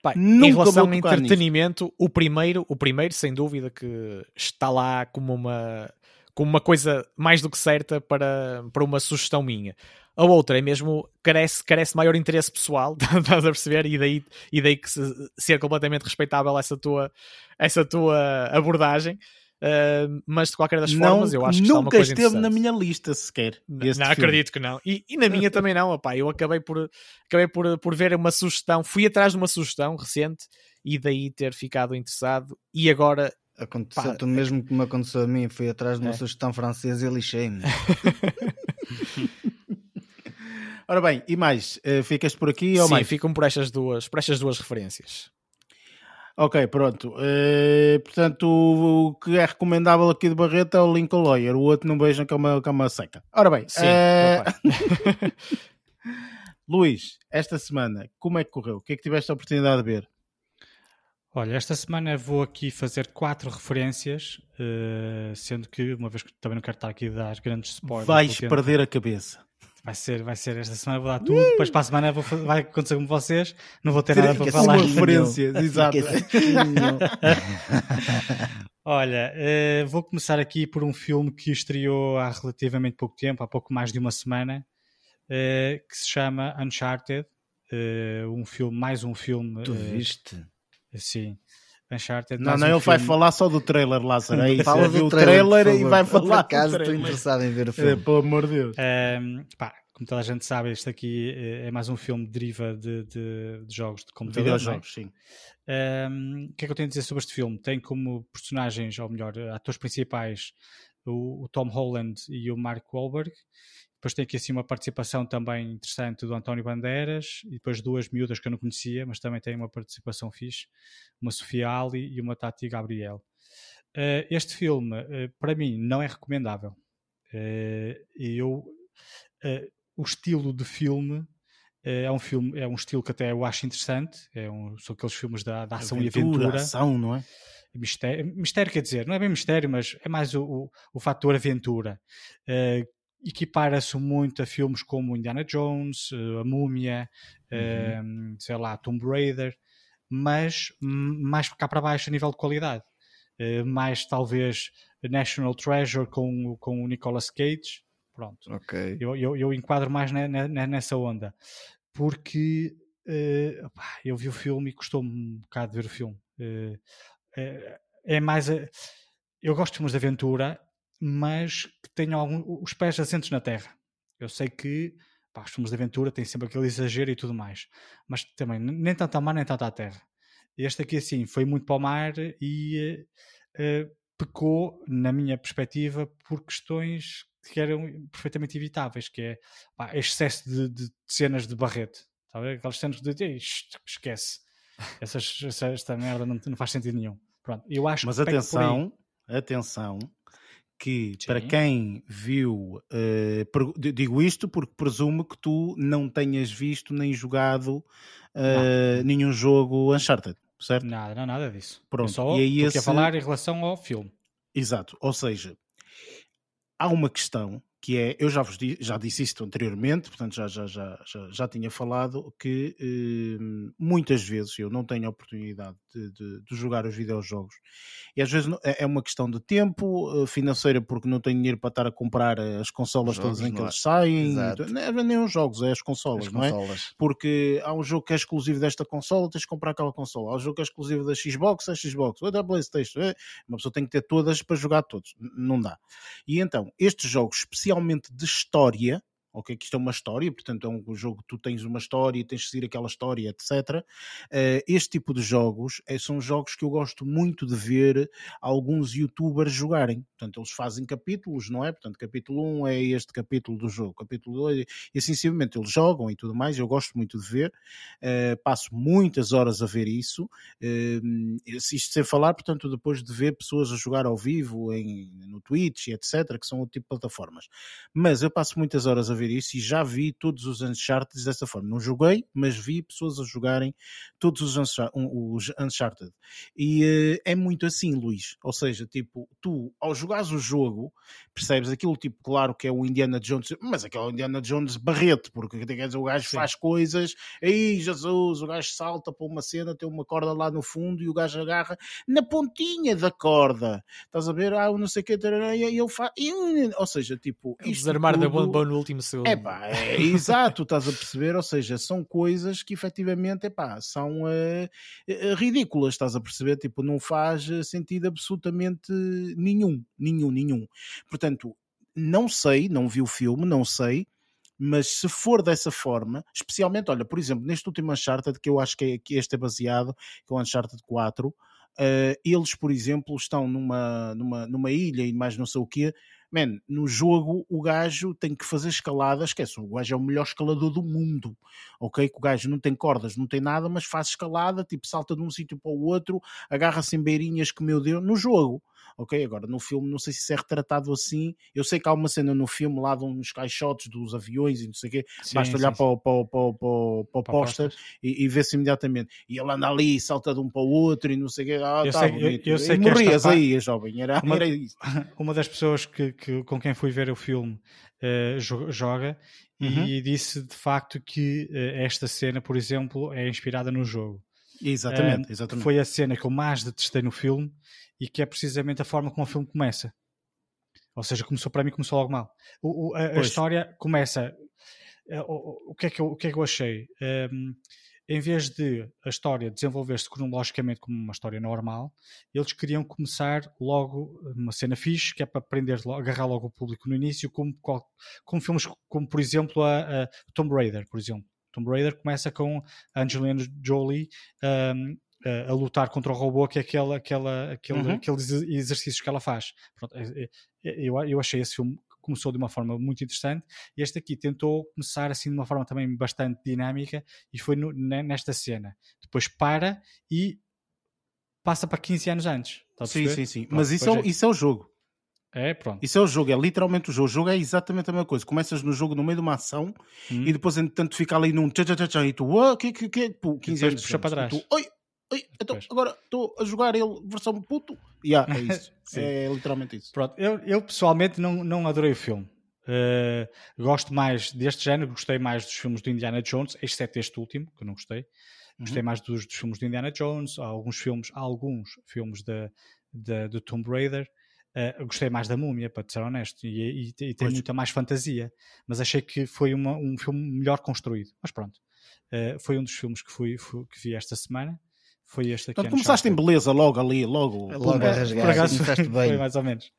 Pai, em relação ao entretenimento, o primeiro, o primeiro, sem dúvida, que está lá como uma, como uma coisa mais do que certa para, para uma sugestão minha. A outra é mesmo, carece, carece maior interesse pessoal, estás a perceber? E daí, e daí que se, ser completamente respeitável essa tua, essa tua abordagem. Uh, mas de qualquer das não, formas, eu acho que nunca está uma coisa esteve na minha lista sequer. Não, não acredito que não. E, e, na minha também não, opá. Eu acabei por, acabei por, por ver uma sugestão, fui atrás de uma sugestão recente e daí ter ficado interessado. E agora Aconteceu o mesmo que me aconteceu a mim. Fui atrás de uma é. sugestão francesa e lixei-me. Ora bem, e mais? Uh, ficas por aqui ou Sim, mais? ficam por estas duas, por estas duas referências. Ok, pronto. Uh, portanto, o, o, que é recomendável aqui de Barreto é o Lincoln Lawyer. O outro não vejam que é uma, que é uma seca. Ora bem, Sim, uh... Luís, esta semana, como é que correu? O que é que tiveste a oportunidade de ver? Olha, esta semana vou aqui fazer quatro referências, uh, sendo que, uma vez que também não quero estar aqui a dar grandes spoilers. Vais perder a cabeça. Vai ser, vai ser esta semana vou dar tudo, depois para a semana vou, vai acontecer com vocês, não vou ter nada para falar. referências, exato. Olha, uh, vou começar aqui por um filme que estreou há relativamente pouco tempo, há pouco mais de uma semana, uh, que se chama Uncharted. Uh, um filme, mais um filme. Tu viste? Sim. Uncharted. Não, não, um ele filme... vai falar só do trailer, Lázaro. É Fala do trailer, trailer e vai falar. Por acaso estou interessado em ver o filme. É, pelo amor de Deus. Um, pá, como toda a gente sabe, este aqui é mais um filme que deriva de, de, de jogos de computador. É? Videojogos, sim. Um, o que é que eu tenho a dizer sobre este filme? Tem como personagens, ou melhor, atores principais, o, o Tom Holland e o Mark Wahlberg. Depois tem aqui assim uma participação também interessante do António Bandeiras e depois duas miúdas que eu não conhecia, mas também tem uma participação fixe, uma Sofia Ali e uma Tati Gabriel. Uh, este filme, uh, para mim, não é recomendável. Uh, eu, o estilo de filme é um filme, é um estilo que até eu acho interessante. É um, são aqueles filmes da, da ação aventura, e aventura. Ação, não é? Mistério, mistério quer dizer, não é bem mistério, mas é mais o, o, o fator aventura. Uh, equipara-se muito a filmes como Indiana Jones, eh, A Múmia, uhum. uh, sei lá, Tomb Raider, mas mais cá para baixo a nível de qualidade. Uh, mais talvez National Treasure com, com o Nicolas Cage. Pronto. Okay. Eu, eu, eu enquadro mais ne, ne, nessa onda. Porque uh, eu vi o filme e custou-me um bocado de ver o filme. é mais. eu gosto de filmes de aventura mas que tenham algum, os pés assentes na terra. Eu sei que pá, os filmes de aventura têm sempre aquele exagero e tudo mais, mas também nem tanto ao mar nem tanto à terra. Este aqui, assim, foi muito para o mar e uh, pecou, na minha perspectiva, por questões que eram perfeitamente evitáveis, que é pá, excesso de, de, cenas de barrete. Está a ver? Aqueles cenas de "Ei, esquece. Essas, essa, esta merda não, não faz sentido nenhum. Pronto, eu acho Mas atenção, atenção, que para Sim. quem viu, d- digo isto porque presumo que tu não tenhas visto nem jogado eh, nenhum jogo Uncharted, certo? Nada, não, nada disso. Pronto, Eu só e aí aqui a esse- falar em relação ao filme. Exato, ou seja, há uma questão que é, eu já vos di- já disse isto anteriormente, portanto já, já, já, já, já tinha falado, que eh, muitas vezes eu não tenho a oportunidade de, de- de jogar os videojogos e às vezes é é uma questão de tempo, eh, financeira, porque não tenho dinheiro para estar a comprar as consolas Jogos, todas em que é? eles saem, Exato. não é nem os jogos, é as consolas, As não é? porque há um jogo que é exclusivo desta consola, tens de comprar aquela consola. Há um jogo que é exclusivo da Xbox, é Xbox, ou da Playstation. Uma pessoa tem que ter todas para jogar todos. Não dá. E então, estes jogos, especialmente de história, ok, que isto é uma história, portanto é um jogo que tu tens uma história e tens de seguir aquela história, etc. Eh, este tipo de jogos eh, são jogos que eu gosto muito de ver alguns youtubers jogarem. Portanto, eles fazem capítulos, não é? Portanto, capítulo 1 é este capítulo do jogo, capítulo 2 e assim sucessivamente eles jogam e tudo mais, eu gosto muito de ver, eh, passo muitas horas a ver isso, eh, isto sem falar, portanto, depois de ver pessoas a jogar ao vivo em, no Twitch etc, que são outro tipo de plataformas. Mas eu passo muitas horas a ver isso e já vi todos os Uncharted dessa forma. Não joguei, mas vi pessoas a jogarem todos os, Unchar- os Uncharted. E eh, é muito assim, Luís. Ou seja, tipo, tu, ao jogares o jogo, percebes aquilo, tipo, claro que é o Indiana Jones, mas aquele Indiana Jones barrete, porque quer dizer, o gajo Sim. faz coisas, aí Jesus, o gajo salta para uma cena, tem uma corda lá no fundo e o gajo agarra na pontinha da corda. Estás a ver? Ah, não sei o que, e ele faz. Ou seja, tipo, isto Desarmar da tudo- bomba no último segundo. É pá, é exato, estás a perceber? Ou seja, são coisas que efetivamente epá, são eh, eh, ridículas, estás a perceber? Tipo, não faz eh, sentido absolutamente nenhum, nenhum, nenhum. Portanto, não sei, não vi o filme, não sei, mas se for dessa forma, especialmente, olha, por exemplo, neste último Uncharted, que eu acho que, é, que este é baseado, que é o Uncharted 4, eh, eles, por exemplo, estão numa, numa, numa ilha e mais não sei o quê. Man, no jogo o gajo tem que fazer escalada, esquece, o gajo é o melhor escalador do mundo, ok? Que o gajo não tem cordas, não tem nada, mas faz escalada, tipo salta de um sítio para o outro, agarra-se em beirinhas que meu Deus, no jogo, ok? Agora no filme não sei se isso é retratado assim, eu sei que há uma cena no filme lá de uns caixotes dos aviões e não sei o quê, Sim, basta sim, olhar sim. para o, para para para para o póster e, e vê-se imediatamente. E ele anda ali, salta de um para o outro e não sei o quê. Ah, Eu tá sei- eu- bonito. eu sei e que esta morrias pa- aí, jovem. Era, Uma- era isso. Uma das pessoas que, que- com quem fui ver o filme jo- joga Uhum. e disse de facto que eh, esta cena, por exemplo, é inspirada no jogo. Exatamente, Eh, exatamente. Foi a cena que eu mais detestei no filme e que é precisamente a forma como o filme começa. Ou seja, começou para mim, começou logo mal. O- o- a, a história começa. eh, o, o- que é que eu, o que é que eu achei? Ehm, em vez de a história desenvolver-se cronologicamente como uma história normal, eles queriam começar logo uma cena fixe, que é para prender, logo- agarrar logo o público no início, como, como filmes como, por exemplo, a, a Tomb Raider, por exemplo. Tomb Raider começa com a Angelina Jolie ehm, a, lutar contra o robô, que é aquela, aquela, aquele, Uhum. aqueles exercícios que ela faz. Pronto, é- é- eu, eu achei esse filme que começou de uma forma muito interessante e este aqui tentou começar assim de uma forma também bastante dinâmica e foi no- ne- nesta cena. Depois para e passa para 15 anos antes. Sim, sim, sim. Pronto, Mas isso é, o- isso é o jogo. é... pronto. Isso é o jogo, é literalmente o jogo. O jogo é exatamente a mesma coisa. Começas no jogo no meio de uma ação Hum. e depois, entretanto, fica ali num tchá tchá tchá e tu, o que que que pô, 15 depois anos puxa para antes. E trás. tu, oi, então agora estou a jogar ele versão puto. Yeah, é isso. É literalmente isso. Pronto, eu, eu pessoalmente não, não adorei o filme. Uh, gosto mais deste género, gostei mais dos filmes do Indiana Jones, exceto este último, que eu não gostei. Gostei Uhum. mais dos, dos filmes do Indiana Jones, alguns filmes, alguns filmes da da- do Tomb Raider. Uh, gostei mais da Múmia, para ser honesto, e, e- e tem muita mais fantasia, mas achei que foi uma- um filme melhor construído. Mas pronto, Uh, foi um dos filmes que, fui, fui- que vi esta semana. Foi este aqui. Portanto, começaste em beleza logo ali, logo. Logo pumba. a rasgar. Por acaso começaste foi, bem. foi mais ou menos.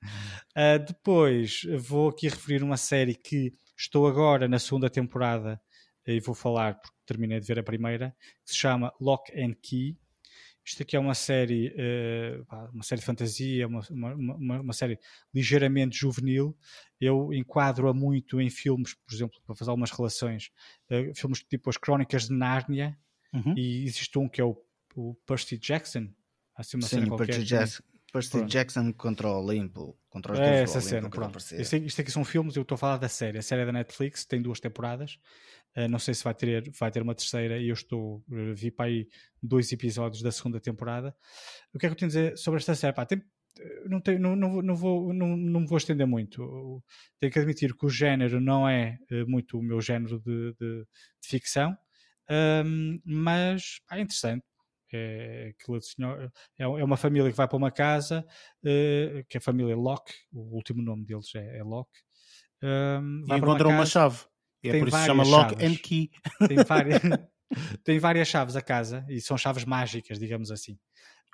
Uh, depois vou aqui referir uma série que estou agora na segunda temporada e vou falar porque terminei de ver a primeira, que se chama Lock and Key, isto aqui é uma série, uh, uma série de fantasia, uma, uma, uma, série ligeiramente juvenil. Eu enquadro-a muito em filmes, por exemplo, para fazer algumas relações, uh, filmes tipo As Crónicas de Nárnia, uhum. e existe um que é o, o Percy Jackson. Assim uma Sim, cena qualquer, Percy Jackson. Percy Jackson contra o Olimpo. Contra os é essa cena, pronto. Isto, isto aqui são filmes, eu estou a falar da série. A série é da Netflix, tem duas temporadas. Uh, não sei se vai ter, vai ter uma terceira e eu estou, uh, vi para aí dois episódios da segunda temporada. O que é que eu tenho a dizer sobre esta série? Pá, tem, eh, não, tenho, não, não, não, vou, não, não me vou estender muito. Tenho que admitir que o género não é muito o meu género de, de, de ficção, um, mas pá, é interessante. É, é, é uma família que vai para uma casa, uh, que é a família Locke, o último nome deles é, é Locke. Um, e encontram uma, uma, chave. É por isso que se chama Lock chaves. and Key. Tem várias, tem várias chaves a casa e são chaves mágicas, digamos assim.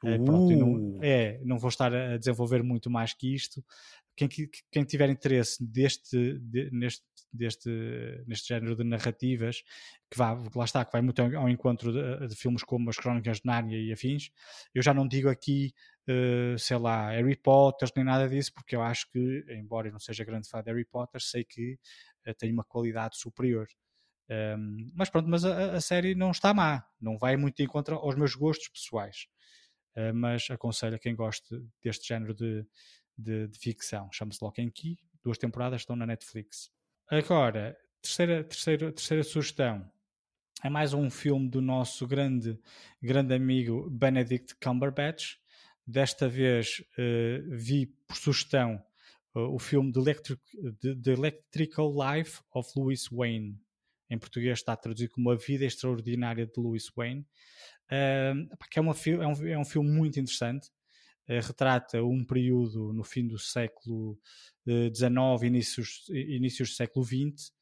Uh. pronto, não, é, não vou estar a desenvolver muito mais que isto. Quem, quem tiver interesse deste, de, neste, deste, neste género de narrativas, que lá está, que vai muito ao, encontro de, de, filmes como As Crónicas de Nárnia e afins, eu já não digo aqui, uh, sei lá, Harry Potter nem nada disso, porque eu acho que, embora eu não seja grande fã de Harry Potter, sei que uh, tem uma qualidade superior. Um, mas pronto, mas a, a, série não está má, não vai muito em contra aos meus gostos pessoais. Uh, mas aconselho a quem goste deste género de, de, de ficção. Chama-se Lock and Key, duas temporadas estão na Netflix. Agora, terceira, terceira, terceira sugestão. É mais um filme do nosso grande, grande amigo Benedict Cumberbatch. Desta vez uh, vi por sugestão uh, o filme The, Electric, The, The, Electrical Life of Louis Wayne. Em português está traduzido como A Vida Extraordinária de Louis Wayne. Uh, que é, uma, é, um, é um filme muito interessante. Uh, retrata um período no fim do século XIX, inícios, inícios do século XX,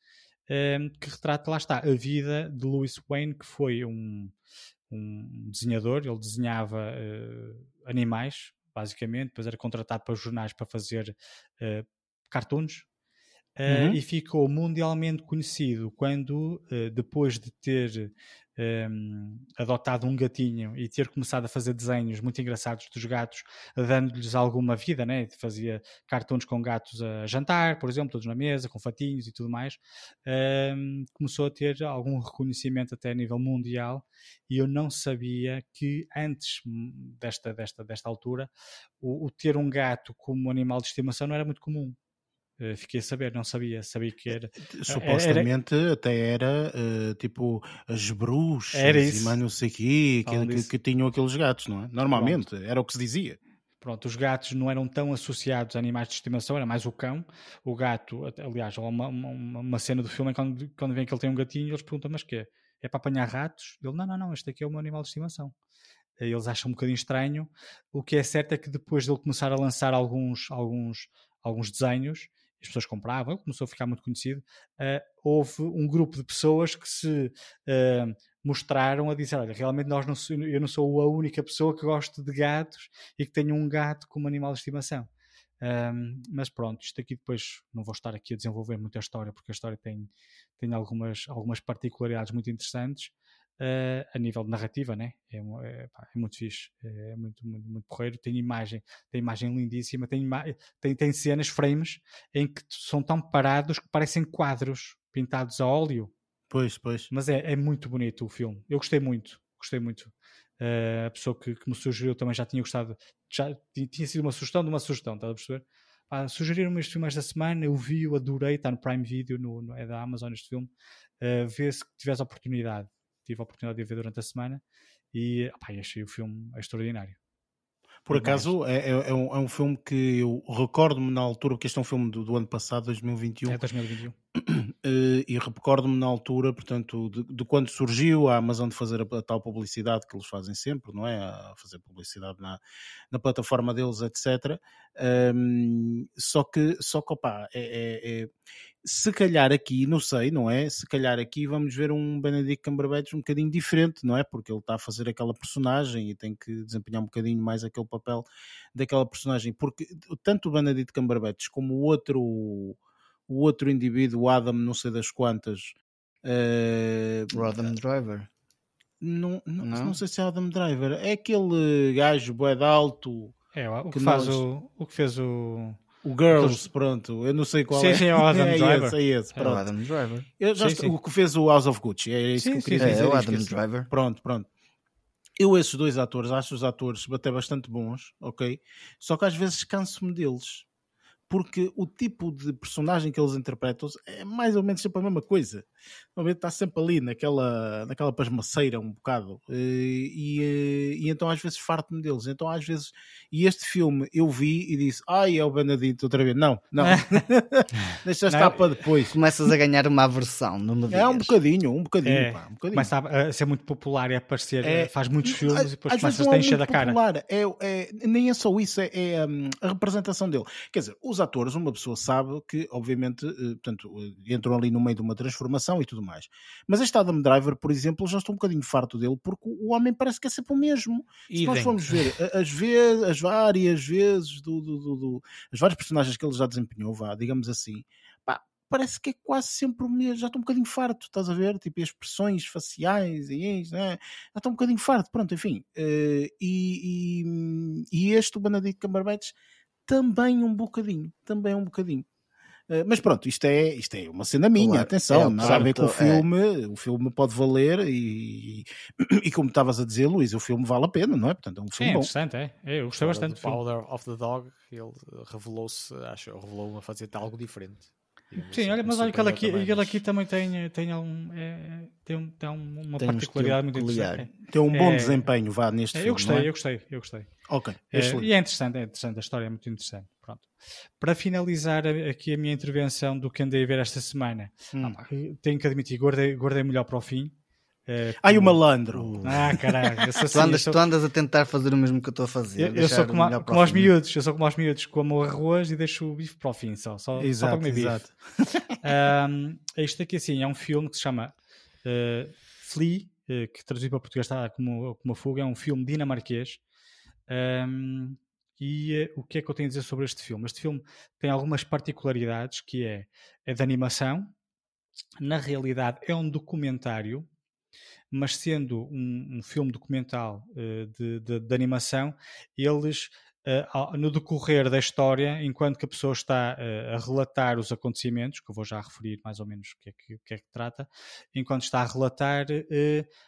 que retrata, lá está, a vida de Louis Wayne, que foi um, um desenhador, ele desenhava uh, animais, basicamente, depois era contratado para jornais para fazer cartoons, Uh, uhum. e ficou mundialmente conhecido quando, uh, depois de ter um, adotado um gatinho e ter começado a fazer desenhos muito engraçados dos gatos, dando-lhes alguma vida, né? fazia cartões com gatos a jantar, por exemplo, todos na mesa, com fatinhos e tudo mais, um, começou a ter algum reconhecimento até a nível mundial e eu não sabia que antes desta, desta, desta altura o, o ter um gato como animal de estimação não era muito comum. Uh, fiquei a saber, não sabia, sabia que era. Eh, supostamente era, até era uh, tipo as bruxas era isso. e mais não sei o quê, que, que, que, tinham aqueles gatos, não é? Normalmente, Pronto. era o que se dizia. Pronto, os gatos não eram tão associados a animais de estimação, era mais o cão. O gato, aliás, uma, uma, uma cena do filme quando, quando vem que ele tem um gatinho, eles perguntam, mas que é? para apanhar ratos? Ele, não, não, não, este aqui é o meu animal de estimação eles acham um bocadinho estranho. O que é certo é que depois de ele começar a lançar alguns, alguns, alguns desenhos, as pessoas compravam, começou a ficar muito conhecido, uh, houve um grupo de pessoas que se uh, mostraram a dizer, olha, realmente nós não sou, eu não sou a única pessoa que gosto de gatos e que tenho um gato como animal de estimação. Um, mas pronto, isto aqui depois não vou estar aqui a desenvolver muita história porque a história tem, tem algumas, algumas particularidades muito interessantes uh, a nível de narrativa, né? É, é, pá, é muito fixe, é muito, muito, muito porreiro. Tem imagem, tem imagem lindíssima, tem, tem, tem cenas, frames em que são tão parados que parecem quadros pintados a óleo. Pois, pois. Mas é, é muito bonito o filme. Eu gostei muito, gostei muito. Uh, a pessoa que, que, me sugeriu também já tinha gostado, já tinha sido uma sugestão de uma sugestão, estás a perceber? Ah, sugeriram-me este filme esta semana, eu vi, eu adorei, está no Prime Video, no, no é da Amazon este filme. Uh, vê se tiveres a oportunidade tive a oportunidade de ver durante a semana e opa, achei o filme extraordinário. Por acaso, é, é, é, um, é, um, filme que eu recordo-me na altura, porque este é um filme do, do ano passado, 2021. É 2021. Eh, e recordo-me na altura, portanto, de, de, quando surgiu a Amazon de fazer a, a, tal publicidade que eles fazem sempre, não é? A fazer publicidade na, na plataforma deles, etc. Um, só que, só que opa, é, é, é, se calhar aqui, não sei, não é? Se calhar aqui vamos ver um Benedict Cumberbatch um bocadinho diferente, não é? Porque ele está a fazer aquela personagem e tem que desempenhar um bocadinho mais aquele papel daquela personagem. Porque tanto o Benedict Cumberbatch como o outro o outro indivíduo, o Adam, não sei das quantas. Uh, o Adam Driver. Não, não, Não? não sei se é Adam Driver. É aquele gajo bué de alto, É, o que, Que faz nós- o, o que fez o. o Girls, pronto. Eu não sei qual Sim, é. sim, é o Adam é Driver. esse, é esse, É o pronto. Adam Driver. Eu já Sim, estou- sim. O que fez o House of Gucci, é isso Sim, que eu queria sim. dizer. É o Adam esqueci. Driver. Pronto, pronto. Eu, esses dois atores, acho os atores até bastante bons, ok? Só que às vezes canso-me deles. Porque o tipo de personagem que eles interpretam é mais ou menos sempre a mesma coisa. Normalmente está sempre ali naquela, naquela pasmaceira um bocado. Eh, E, eh, e então às vezes farto-me deles. Então às vezes. E este filme eu vi e disse: Ai, é o Benedito outra vez. Não, não. Deixa estar para depois. Começas a ganhar uma aversão, não me É um bocadinho, um bocadinho. É, pá, um bocadinho. Começa a, a ser muito popular e a aparecer, É, faz muitos filmes e depois começas a é encher da cara. popular. É, é- nem é só isso, é, é, hum, a representação dele. Quer dizer, os atores, uma pessoa sabe que, obviamente, eh, portanto, eh, entram ali no meio de uma transformação e tudo mais. Mas este Adam Driver, por exemplo, já estou um bocadinho farto dele, porque o homem parece que é sempre o mesmo. Se nós formos ver as, vezes, as várias vezes do, do, do- do- as vários personagens que ele já desempenhou, vá, digamos assim, pá, parece que é quase sempre o mesmo. Já estou um bocadinho farto, estás a ver? Tipo, e as expressões faciais e isso, né? já estou um bocadinho farto, pronto, enfim. Eh, e, e, e este, o Benedict Cumberbatch, também um bocadinho, também um bocadinho. Eh, mas pronto, isto é, isto é uma cena minha, Claro, atenção, é nada a ver com o é. filme, o filme pode valer e, e como estavas a dizer, Luís, o filme vale a pena, não é? Portanto, é um Sim, é filme bom. interessante, é. É, Eu gostei bastante filme. Powder of the Dog, ele revelou-se, acho, revelou-me a fazer algo diferente. Sim, olha, mas olha que ele aqui, também, ele aqui também tem, tem, um, é, tem, um, tem um- uma Tem um particularidade muito estilo interessante. peculiar. Tem um bom É- desempenho, vá, neste É, filme. eu gostei, não é? eu gostei, eu gostei. Ok, É, e é interessante, é interessante, a história é muito interessante. Pronto. Para finalizar aqui a minha intervenção do que andei a ver esta semana, Hum. ah, tenho que admitir, guardei, guardei melhor para o fim. Eh, Ai, o malandro. Ah, caralho, sou Tu assim, andas, eu sou- tu andas a tentar fazer o mesmo que eu estou a fazer. Eu, eu sou como, a- como aos miúdos, eu sou como aos miúdos, como o arroz e deixo o bife para o fim, só, só, só para Exato, comer bife. exato. Um, isto aqui assim é um filme que se chama uh, Flea, uh, que traduzido para português está como, como a fuga, é um filme dinamarquês. Um, e uh, o que é que eu tenho a dizer sobre este filme? Este filme tem algumas particularidades que é, é de animação, na realidade é um documentário, mas sendo um, um filme documental uh, de, de, de animação, eles Uh, no decorrer da história, enquanto que a pessoa está uh, a relatar os acontecimentos, que eu vou já referir mais ou menos o que é que, que, é que trata, enquanto está a relatar,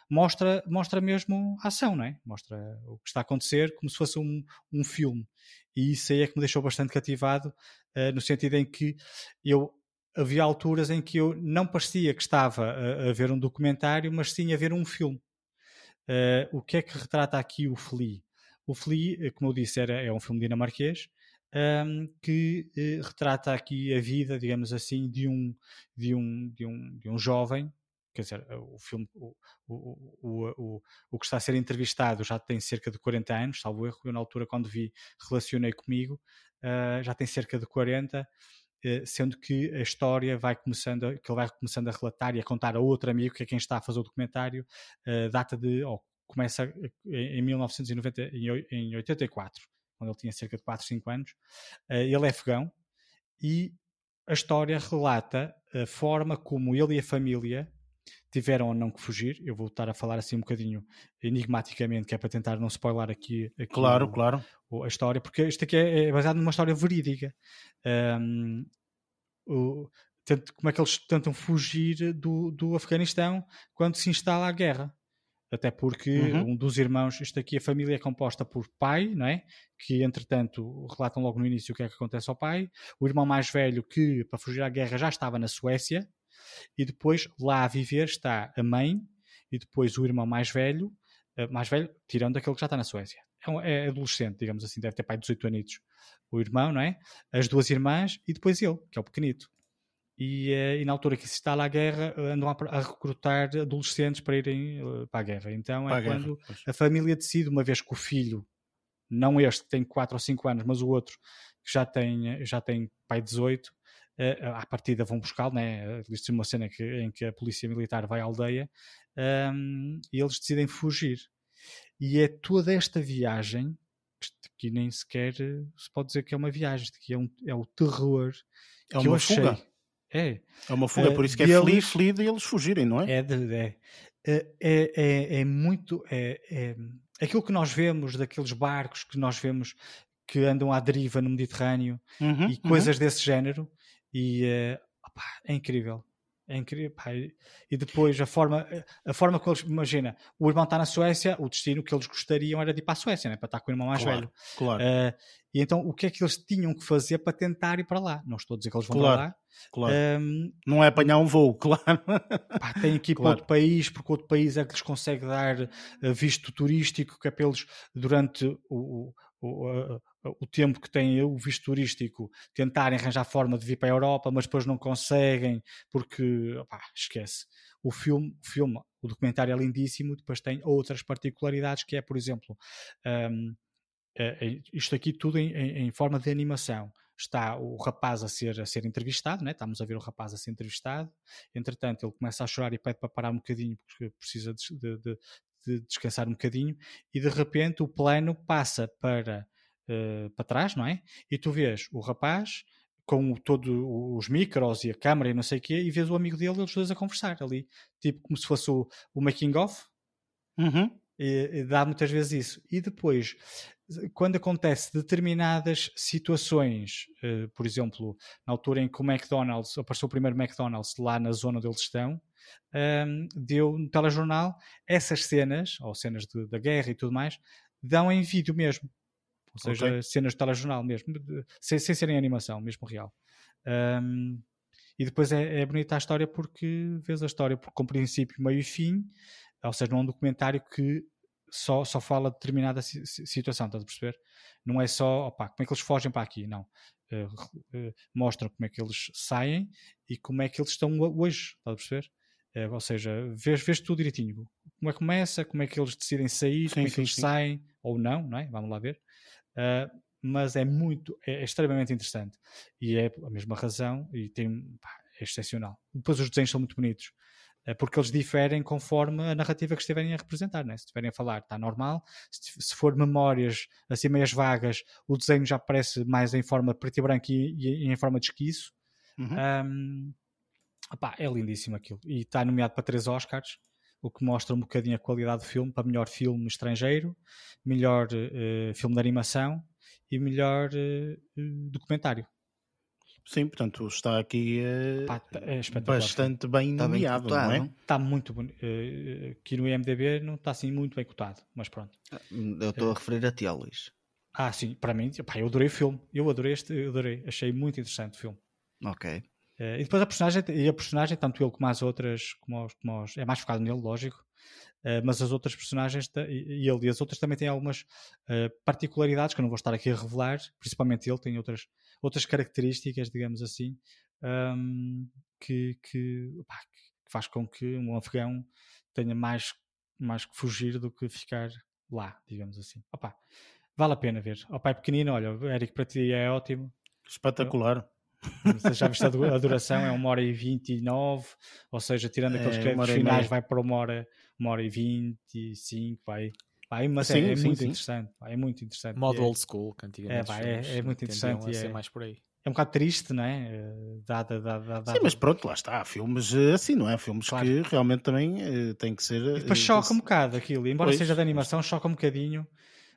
mostra, mostra mesmo a ação, não é? Mostra o que está a acontecer como se fosse um, um filme. E isso aí é que me deixou bastante cativado, no sentido em que eu havia alturas em que eu não parecia que estava a, a ver um documentário, mas sim a ver um filme. Uh, o que é que retrata aqui o Flea? O Flea, eh, como eu disse, era, é um filme dinamarquês um, que eh, retrata aqui a vida, digamos assim, de um, de um, de um, de um jovem. Quer dizer, o filme, o, o, o, o, o que está a ser entrevistado já tem cerca de 40 anos, salvo erro. Eu, na altura, quando vi, relacionei comigo, uh, já tem cerca de 40, uh, sendo que a história vai começando, que ele vai começando a relatar e a contar a outro amigo, que é quem está a fazer o documentário, uh, data de, oh, começa em 1990, em 84, quando ele tinha cerca de 4, 5 anos. Ele é afegão e a história relata a forma como ele e a família tiveram ou não que fugir. Eu vou estar a falar assim um bocadinho enigmaticamente, que é para tentar não spoiler aqui, aqui Claro, o, claro. a história, porque isto aqui é, é baseado numa história verídica. Um, o, como é que eles tentam fugir do, do Afeganistão quando se instala a guerra até porque uhum. um dos irmãos, isto aqui a família é composta por pai, não é? Que entretanto relatam logo no início o que é que acontece ao pai, o irmão mais velho que para fugir à guerra já estava na Suécia e depois lá a viver está a mãe e depois o irmão mais velho, mais velho tirando aquele que já está na Suécia. É, é adolescente, digamos assim, deve ter pai de 18 anos. O irmão, não é? As duas irmãs e depois ele, que é o pequenito. E, e, na altura que se instala a guerra andam a, a recrutar adolescentes para irem para a guerra. Então para é a guerra, quando pois. a família decide, uma vez que o filho, não este que tem 4 ou 5 anos, mas o outro que já tem, já tem pai 18, uh, à partida vão buscá-lo, né? existe uma cena que, em que a polícia militar vai à aldeia um, e eles decidem fugir. E é toda esta viagem que nem sequer se pode dizer que é uma viagem, que é, um, é o terror é que eu uma achei. fuga. É. É uma fuga, Uh, por isso que é deles- feliz, feliz de eles fugirem, não é? É, de, é. é, é, é muito. É, é, aquilo que nós vemos daqueles barcos que nós vemos que andam à deriva no Mediterrâneo Uhum, e coisas desse género, e opá, é incrível. É incrível. pá, e depois a forma, a forma que eles. Imagina, o irmão está na Suécia, o destino que eles gostariam era de ir para a Suécia, né? para estar com o irmão mais Claro, velho. Claro, Eh, e então o que é que eles tinham que fazer para tentar ir para lá? Não estou a dizer que eles vão Claro, para lá. claro. Ehm, Não é apanhar um voo, claro. pá, tem que ir para Claro. outro país, porque outro país é que lhes consegue dar eh, visto turístico, que é para eles, durante o, o, o, tempo que têm o visto turístico, tentarem arranjar forma de vir para a Europa, mas depois não conseguem, porque, esquece. O filme, o filme, o documentário é lindíssimo, depois tem outras particularidades, que é, por exemplo, hum, é- é isto aqui tudo em, em- em forma de animação. Está o rapaz a ser, a ser entrevistado, né? estamos a ver o rapaz a ser entrevistado. Entretanto, ele começa a chorar e pede para parar um bocadinho porque precisa de, de- de- de descansar um bocadinho. E de repente o plano passa para, eh, para trás, não é? E tu vês o rapaz com todos os micros e a câmera e não sei o quê, e vês o amigo dele, eles dois a conversar ali, tipo como se fosse o, o making of, Uhum. e- e dá muitas vezes isso. E depois, quando acontece determinadas situações, eh, por exemplo, na altura em que o McDonald's, apareceu o primeiro McDonald's lá na zona onde eles estão, ehm, deu no telejornal essas cenas, ou cenas de- da guerra e tudo mais, dão em vídeo mesmo. Ou seja, Ok. cenas de telejornal mesmo, de- sem, sem serem animação, mesmo real. Ehm, e depois é, é bonita a história porque vês a história por- com princípio, meio e fim, ou seja, não é um documentário que só, só fala de determinada si- si- situação, estás a perceber? Não é só, opá, como é que eles fogem para aqui, não. Eh, eh, mostram como é que eles saem e como é que eles estão ho- hoje, estás a perceber? Eh, ou seja, vês, vês tudo direitinho. Como é que começa, como é que eles decidem sair, Sim, como é que sim, eles sim. saem, ou não, não é? Vamos lá ver. Mas é muito, é, é extremamente interessante. E é a mesma razão e tem, pá, é excepcional. Depois os desenhos são muito bonitos. Eh, Porque eles diferem conforme a narrativa que estiverem a representar, né? se estiverem a falar, está normal. Se, se for memórias assim meias vagas, o desenho já aparece mais em forma preto e branco e, e em forma de esquiço. Uhum. Um, opá, é lindíssimo aquilo. E está nomeado para três Oscars, o que mostra um bocadinho a qualidade do filme, para melhor filme estrangeiro, melhor eh, filme de animação e melhor eh, documentário. Sim, portanto está aqui eh, Pá, é espetacular. bastante bem Está bem nomeado, não é? cotado. Está muito bonito. Eh, aqui no IMDB não está assim muito bem cotado, mas pronto. Eu estou a referir a ti, Luís. Ah, sim, para mim, pá, eu adorei o filme. Eu adorei este, eu adorei. Achei muito interessante o filme. Ok. Eh, e depois a personagem, e a personagem, tanto ele como as outras, como os, como os- é mais focado nele, lógico, eh, mas as outras personagens, e, ele e as outras também têm algumas eh, particularidades que eu não vou estar aqui a revelar, principalmente ele tem outras, outras características, digamos assim, ahm, que, que, pá, que faz com que um afegão tenha mais, mais que fugir do que ficar lá, digamos assim. Opa, vale a pena ver. Opa, é pequenino, olha, Eric, para ti é ótimo. Espetacular. Você já viste a du- a duração, é uma hora e 29, ou seja, tirando aqueles É, hora e finais, vai para uma hora, uma hora e 25, vai. Vai mas Sim, é, é sim, muito sim. interessante, pá, é muito interessante. Modo é, old school, que antigamente É, pá, é- filmes é muito interessante a e ser é- mais por aí. é um bocado triste, não é? Eh, Dada, dada, dada, Sim, mas pronto, lá está. Há filmes eh, assim, não é? Filmes Claro. que realmente também eh, têm que ser. E depois eh, choca um bocado aquilo, embora Pois. seja de animação, choca um bocadinho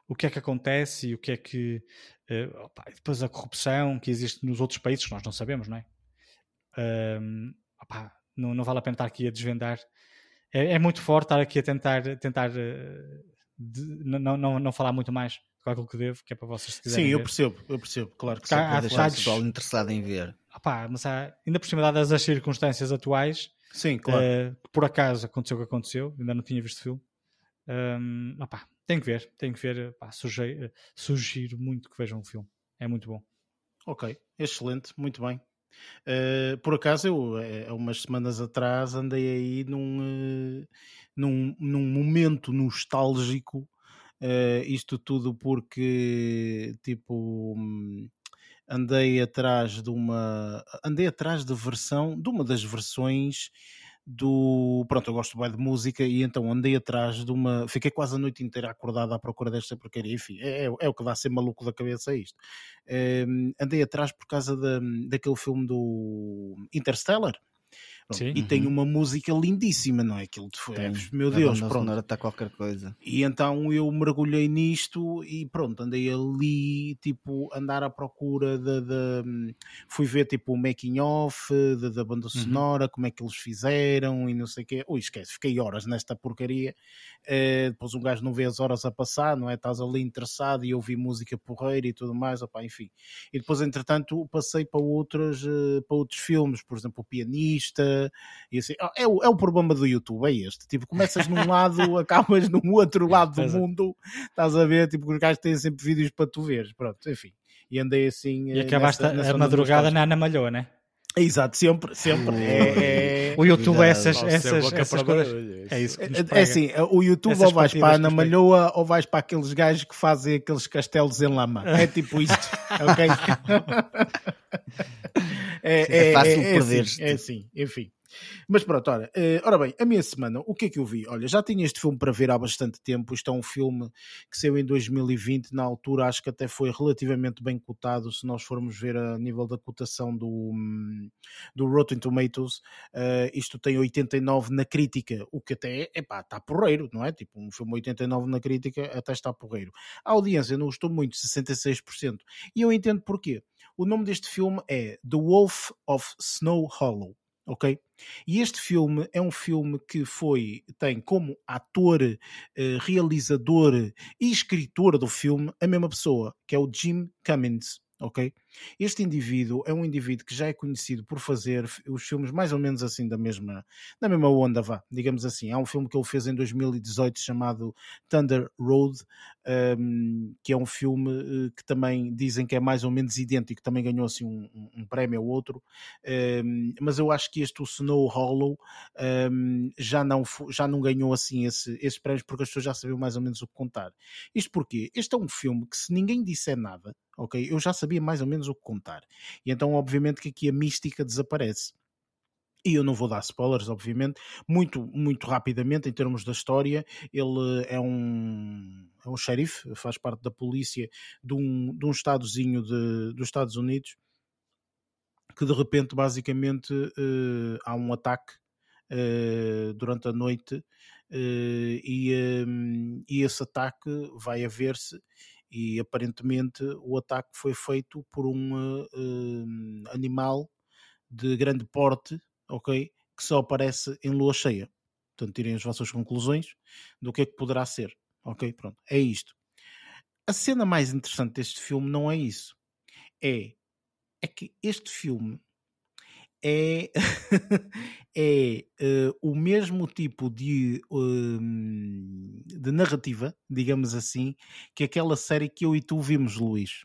o que é que acontece e o que é que. eh, opá, e depois a corrupção que existe nos outros países que nós não sabemos, não é? Ahm, opá, não, não vale a pena estar aqui a desvendar. É, é muito forte estar aqui a tentar, tentar eh, de- não, não, não falar muito mais que aquilo que devo, que é para vocês se quiserem. Sim, eu ver. percebo, eu percebo, claro que sim. há detalhes- pessoal interessado em ver. Opá, mas há, ainda por cima dadas as circunstâncias atuais, Sim, claro. eh, que por acaso aconteceu o que aconteceu, ainda não tinha visto o filme. Um, opá, tem que ver, tem que ver. Opá, sugiro, sugiro muito que vejam o filme. É muito bom. Ok, excelente, muito bem. Eh, por acaso, eu, eh, há umas semanas atrás, andei aí num, eh, num, num momento nostálgico. eh, isto tudo porque, tipo, andei atrás de uma. Andei atrás de versão, de uma das versões do. Pronto, eu gosto bem de música e então andei atrás de uma. Fiquei quase a noite inteira acordado à procura desta porcaria. Enfim, é, é, é o que dá a ser maluco da cabeça isto. Um, andei atrás por causa da, daquele filme do Interstellar. Sim. E uhum. tem uma música lindíssima, não é? Aquilo foi, tem. meu Deus, a pronto. está qualquer coisa. E então eu mergulhei nisto e pronto, andei ali, tipo, andar à procura de, de fui ver tipo o making off da, da banda uhum. sonora, uhum. como é que eles fizeram e não sei o quê. Ui, esquece, fiquei horas nesta porcaria. Uh, depois um gajo não vê as horas a passar, não é? Estás ali interessado e ouvi música porreira e tudo mais, opa, enfim. E depois, entretanto, passei para outras, uh, para outros filmes, por exemplo, o Pianista e assim, é, o, é o problema do YouTube, é este. Tipo, começas num lado, acabas num outro lado do mundo, estás a ver, tipo, os gajos têm sempre vídeos para tu veres, pronto, enfim. E andei assim. E acabaste nessa, nessa a madrugada na Ana Malhoa, né? Exato, sempre, sempre. É, é... O YouTube é essas, essas, essas coisas. É isso que nos É assim, o YouTube essas ou vais para a Ana Malhoa ou vais para aqueles gajos que fazem aqueles castelos em lama. É tipo isto, ok? é, é, é, fácil é, perder. Assim, é assim, enfim. Mas pronto, ora, uh, ora bem, a minha semana, o que é que eu vi? Olha, já tinha este filme para ver há bastante tempo. Isto é um filme que saiu em 2020. Na altura, acho que até foi relativamente bem cotado. Se nós formos ver a nível da cotação do, do Rotten Tomatoes, uh, isto tem 89 na crítica, o que até é pá, está porreiro, não é? Tipo, um filme 89 na crítica até está porreiro. A audiência não gostou muito, 66%. E eu entendo porquê. O nome deste filme é The Wolf of Snow Hollow ok? E este filme é um filme que foi tem como ator, eh, realizador e escritor do filme a mesma pessoa, que é o Jim Cummins ok? Este indivíduo é um indivíduo que já é conhecido por fazer os filmes mais ou menos assim da mesma, da mesma onda, vá, digamos assim. Há um filme que ele fez em 2018 chamado Thunder Road, um, que é um filme uh, que também dizem que é mais ou menos idêntico, também ganhou assim um, um, prémio ou outro, um, mas eu acho que este, o Snow Hollow, já, não, já não ganhou assim esse, esses prémios porque as pessoas já sabiam mais ou menos o que contar. Isto porque este é um filme que se ninguém disser nada, ok? Eu já sabia mais ou menos o que contar. E então, obviamente, que aqui a mística desaparece. E eu não vou dar spoilers, obviamente, muito, muito rapidamente, em termos da história, ele é um, é um xerife, faz parte da polícia de um, de um estadozinho de, dos Estados Unidos, que de repente, basicamente, uh, há um ataque uh, durante a noite uh, e, um, e esse ataque vai haver-se e aparentemente o ataque foi feito por um uh, animal de grande porte, ok? Que só aparece em lua cheia. Portanto, tirem as vossas conclusões do que é que poderá ser, ok? Pronto, é isto. A cena mais interessante deste filme não é isso. É, é que este filme é, é uh, o mesmo tipo de, uh, de narrativa, digamos assim, que aquela série que eu e tu vimos, Luís.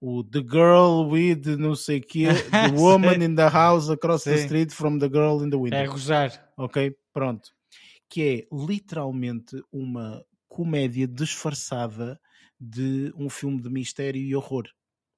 O The Girl with não sei quê, The Woman in the House Across Sim. the Street from the Girl in the Window. É gozar. Ok, pronto. Que é literalmente uma comédia disfarçada de um filme de mistério e horror.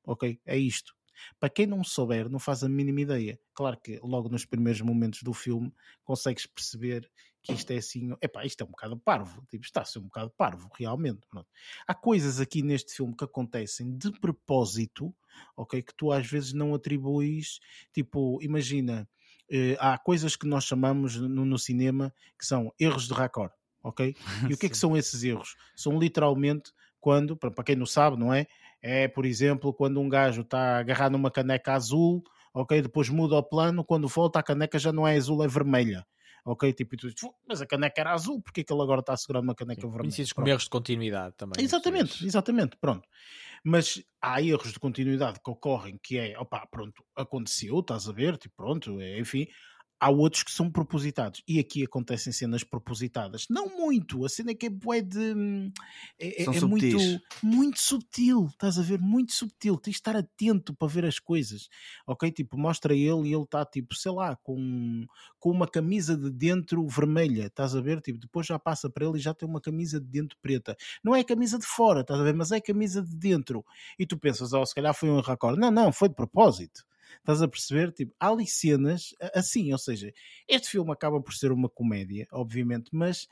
Ok? É isto. Para quem não souber, não faz a mínima ideia. Claro que logo nos primeiros momentos do filme consegues perceber que isto é assim, epá, isto é um bocado parvo, tipo, está a ser um bocado parvo, realmente. Pronto. Há coisas aqui neste filme que acontecem de propósito, ok, que tu às vezes não atribuis, tipo, imagina, eh, há coisas que nós chamamos no, no, cinema que são erros de raccord, ok? E o que é que são esses erros? São literalmente quando, para quem não sabe, não é? É, por exemplo, quando um gajo está agarrado numa caneca azul, ok? Depois muda o plano, quando volta a caneca já não é azul, é vermelha. Ok, tipo, tu, mas a caneca era azul, porque é que ele agora está a segurar uma caneca Sim, vermelha? Conhecidos como erros de continuidade também. Exatamente, exatamente, pronto. Mas há erros de continuidade que ocorrem que é, opá, pronto, aconteceu, estás a ver, tipo, pronto, é, enfim, há outros que são propositados. E aqui acontecem cenas propositadas. Não muito, a cena é que é de. Hum, é, é, é muito, muito subtil, estás a ver? Muito subtil. Tens de estar atento para ver as coisas. Ok? Tipo, mostra ele e ele está, tipo, sei lá, com, com uma camisa de dentro vermelha, estás a ver? Tipo, depois já passa para ele e já tem uma camisa de dentro preta. Não é a camisa de fora, estás a ver? Mas é a camisa de dentro. E tu pensas, oh, se calhar foi um raccord. Não, não, foi de propósito. Estás a perceber? Tipo, há ali cenas assim, ou seja, este filme acaba por ser uma comédia, obviamente, mas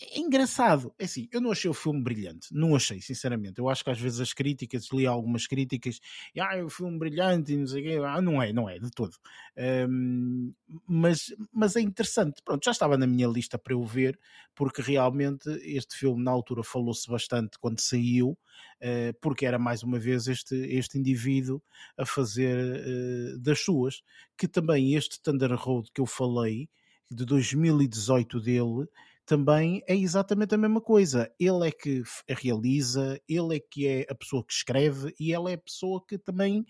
é engraçado. É assim, eu não achei o filme brilhante. Não achei, sinceramente. Eu acho que às vezes as críticas, li algumas críticas, e ah, um filme brilhante e não sei o quê. Ah, não é, não é, de todo. Um, mas, mas é interessante. Pronto, já estava na minha lista para eu ver, porque realmente este filme na altura falou-se bastante quando saiu, uh, porque era mais uma vez este, este indivíduo a fazer uh, das suas. Que também este Thunder Road que eu falei, de 2018 dele, também é exatamente a mesma coisa. Ele é que realiza, ele é que é a pessoa que escreve e ela é a pessoa que também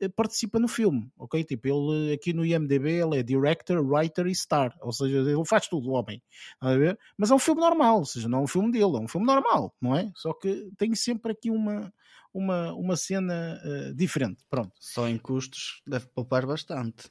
eh, participa no filme, ok? Tipo, ele aqui no IMDB ele é director, writer e star, ou seja, ele faz tudo, o homem, a ver? Mas é um filme normal, ou seja, não é um filme dele, é um filme normal, não é? Só que tem sempre aqui uma, uma, uma cena uh, diferente, pronto. Só em custos deve poupar bastante.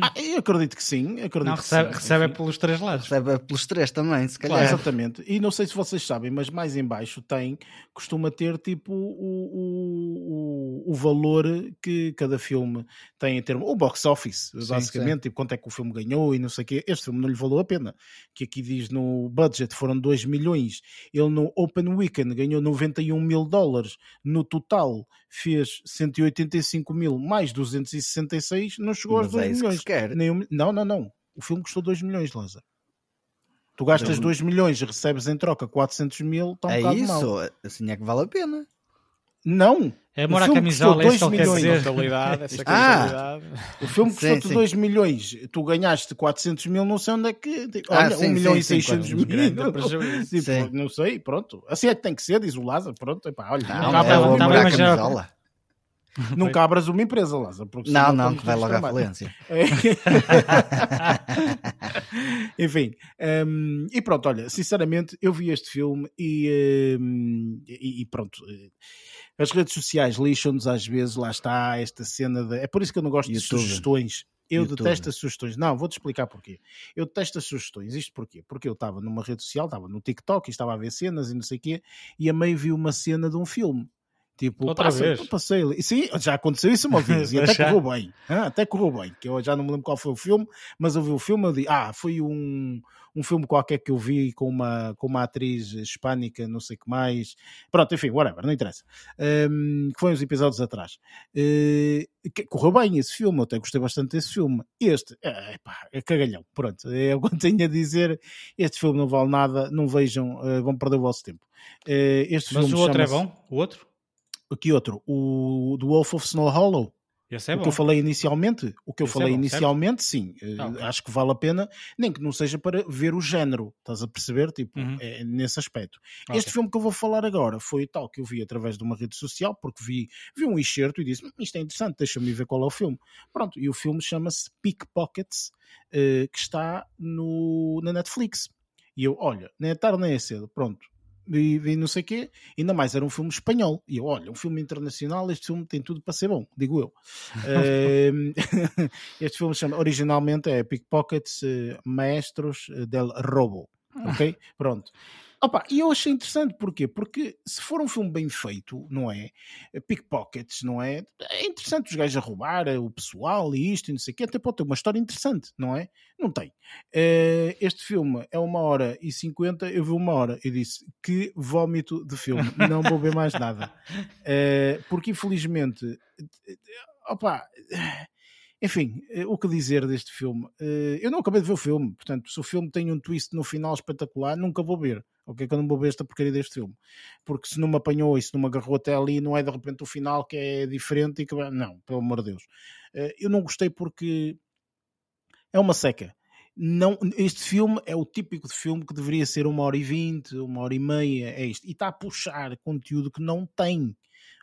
Ah, eu acredito que sim. Acredito não, recebe, sim, recebe pelos três lados. Recebe pelos três também, se calhar. Claro, exatamente. E não sei se vocês sabem, mas mais em baixo tem, costuma ter tipo o, o, o, valor que cada filme tem em termos, o box office, sim, basicamente, sim. Tipo, quanto é que o filme ganhou e não sei o quê. Este filme não lhe valeu a pena. Que aqui diz no budget foram 2 milhões. Ele no Open Weekend ganhou 91 mil dólares. No total fez 185 mil mais 266, não chegou mas aos 2 é milhões. Nenhum... Não, não, não. O filme custou 2 milhões, Lázaro. Tu gastas 2 milhões e recebes em troca 400 mil, está um é bocado isso, mal. assim é que vale a pena. Não. É amor à camisola, é isso que quer dizer. Essa ah, o filme custou-te 2 milhões, tu ganhaste 400 mil, não sei onde é que. Olha, ah, 1 um milhão sim, e 600 mil. Tipo, não sei, pronto. Assim é que tem que ser, diz o Lázaro. Pronto, epá, olha, não, não, é, amor à camisola. Nunca abras uma empresa, Lázaro. Não, não, que vai logo à falência. Enfim, um, e pronto, olha, sinceramente, eu vi este filme e, um, e, e pronto. As redes sociais lixam-nos às vezes, lá está, esta cena de. É por isso que eu não gosto YouTube. de sugestões. Eu YouTube. detesto as sugestões. Não, vou-te explicar porquê. Eu detesto as sugestões. Isto porquê? Porque eu estava numa rede social, estava no TikTok e estava a ver cenas e não sei o quê, e a meio vi uma cena de um filme. Tipo, Outra passa, vez. passei Sim, já aconteceu isso uma vez e até correu bem. Até correu bem. Que eu já não me lembro qual foi o filme, mas eu vi o filme e disse, ah, foi um, um filme qualquer que eu vi com uma, com uma atriz hispânica, não sei o que mais. Pronto, enfim, whatever, não interessa. Um, que foi uns episódios atrás. Uh, correu bem esse filme, eu até gostei bastante desse filme. Este, é, pá, é cagalhão. Pronto, é o que eu tenho a dizer. Este filme não vale nada, não vejam, uh, vão perder o vosso tempo. Uh, este mas o outro é bom? O outro? Que outro? O do Wolf of Snow Hollow. Esse é o bom. que eu falei inicialmente, o que eu Esse é falei é bom, inicialmente, certo? sim, eh, ah, okay. acho que vale a pena, nem que não seja para ver o género, estás a perceber? Tipo, uhum. é, nesse aspecto. Okay. Este filme que eu vou falar agora foi tal que eu vi através de uma rede social, porque vi, vi um enxerto e disse: hum, Isto é interessante, deixa-me ver qual é o filme. Pronto, e o filme chama-se Pickpockets, uh, que está no, na Netflix. E eu, olha, nem é tarde nem é cedo, pronto, e, e, não sei o quê, ainda mais era um filme espanhol. E eu, olha, um filme internacional, este filme tem tudo para ser bom, digo eu. uh, este filme chama, originalmente é Pickpockets uh, Maestros del Robo. Ok? Pronto. Opa, e eu achei interessante, porquê? Porque se for um filme bem feito, não é? Pickpockets, não é? É interessante os gajos a roubar o pessoal e isto e não sei o quê, até pode ter uma história interessante, não é? Não tem. Uh, este filme é uma hora e cinquenta, eu vi uma hora e disse que vómito de filme, não vou ver mais nada. Porque infelizmente, opa enfim, eh, o que dizer deste filme? Eh, eu não acabei de ver o filme, portanto, se o filme tem um twist no final espetacular, nunca vou ver. Ok, que eu não vou ver esta porcaria deste filme. Porque se não me apanhou e se não me agarrou até ali, não é de repente o final que é diferente e que. Não, pelo amor de Deus. Eh, eu não gostei porque é uma seca. Não, este filme é o típico de filme que deveria ser uma hora e vinte, uma hora e meia, é isto. E está a puxar conteúdo que não tem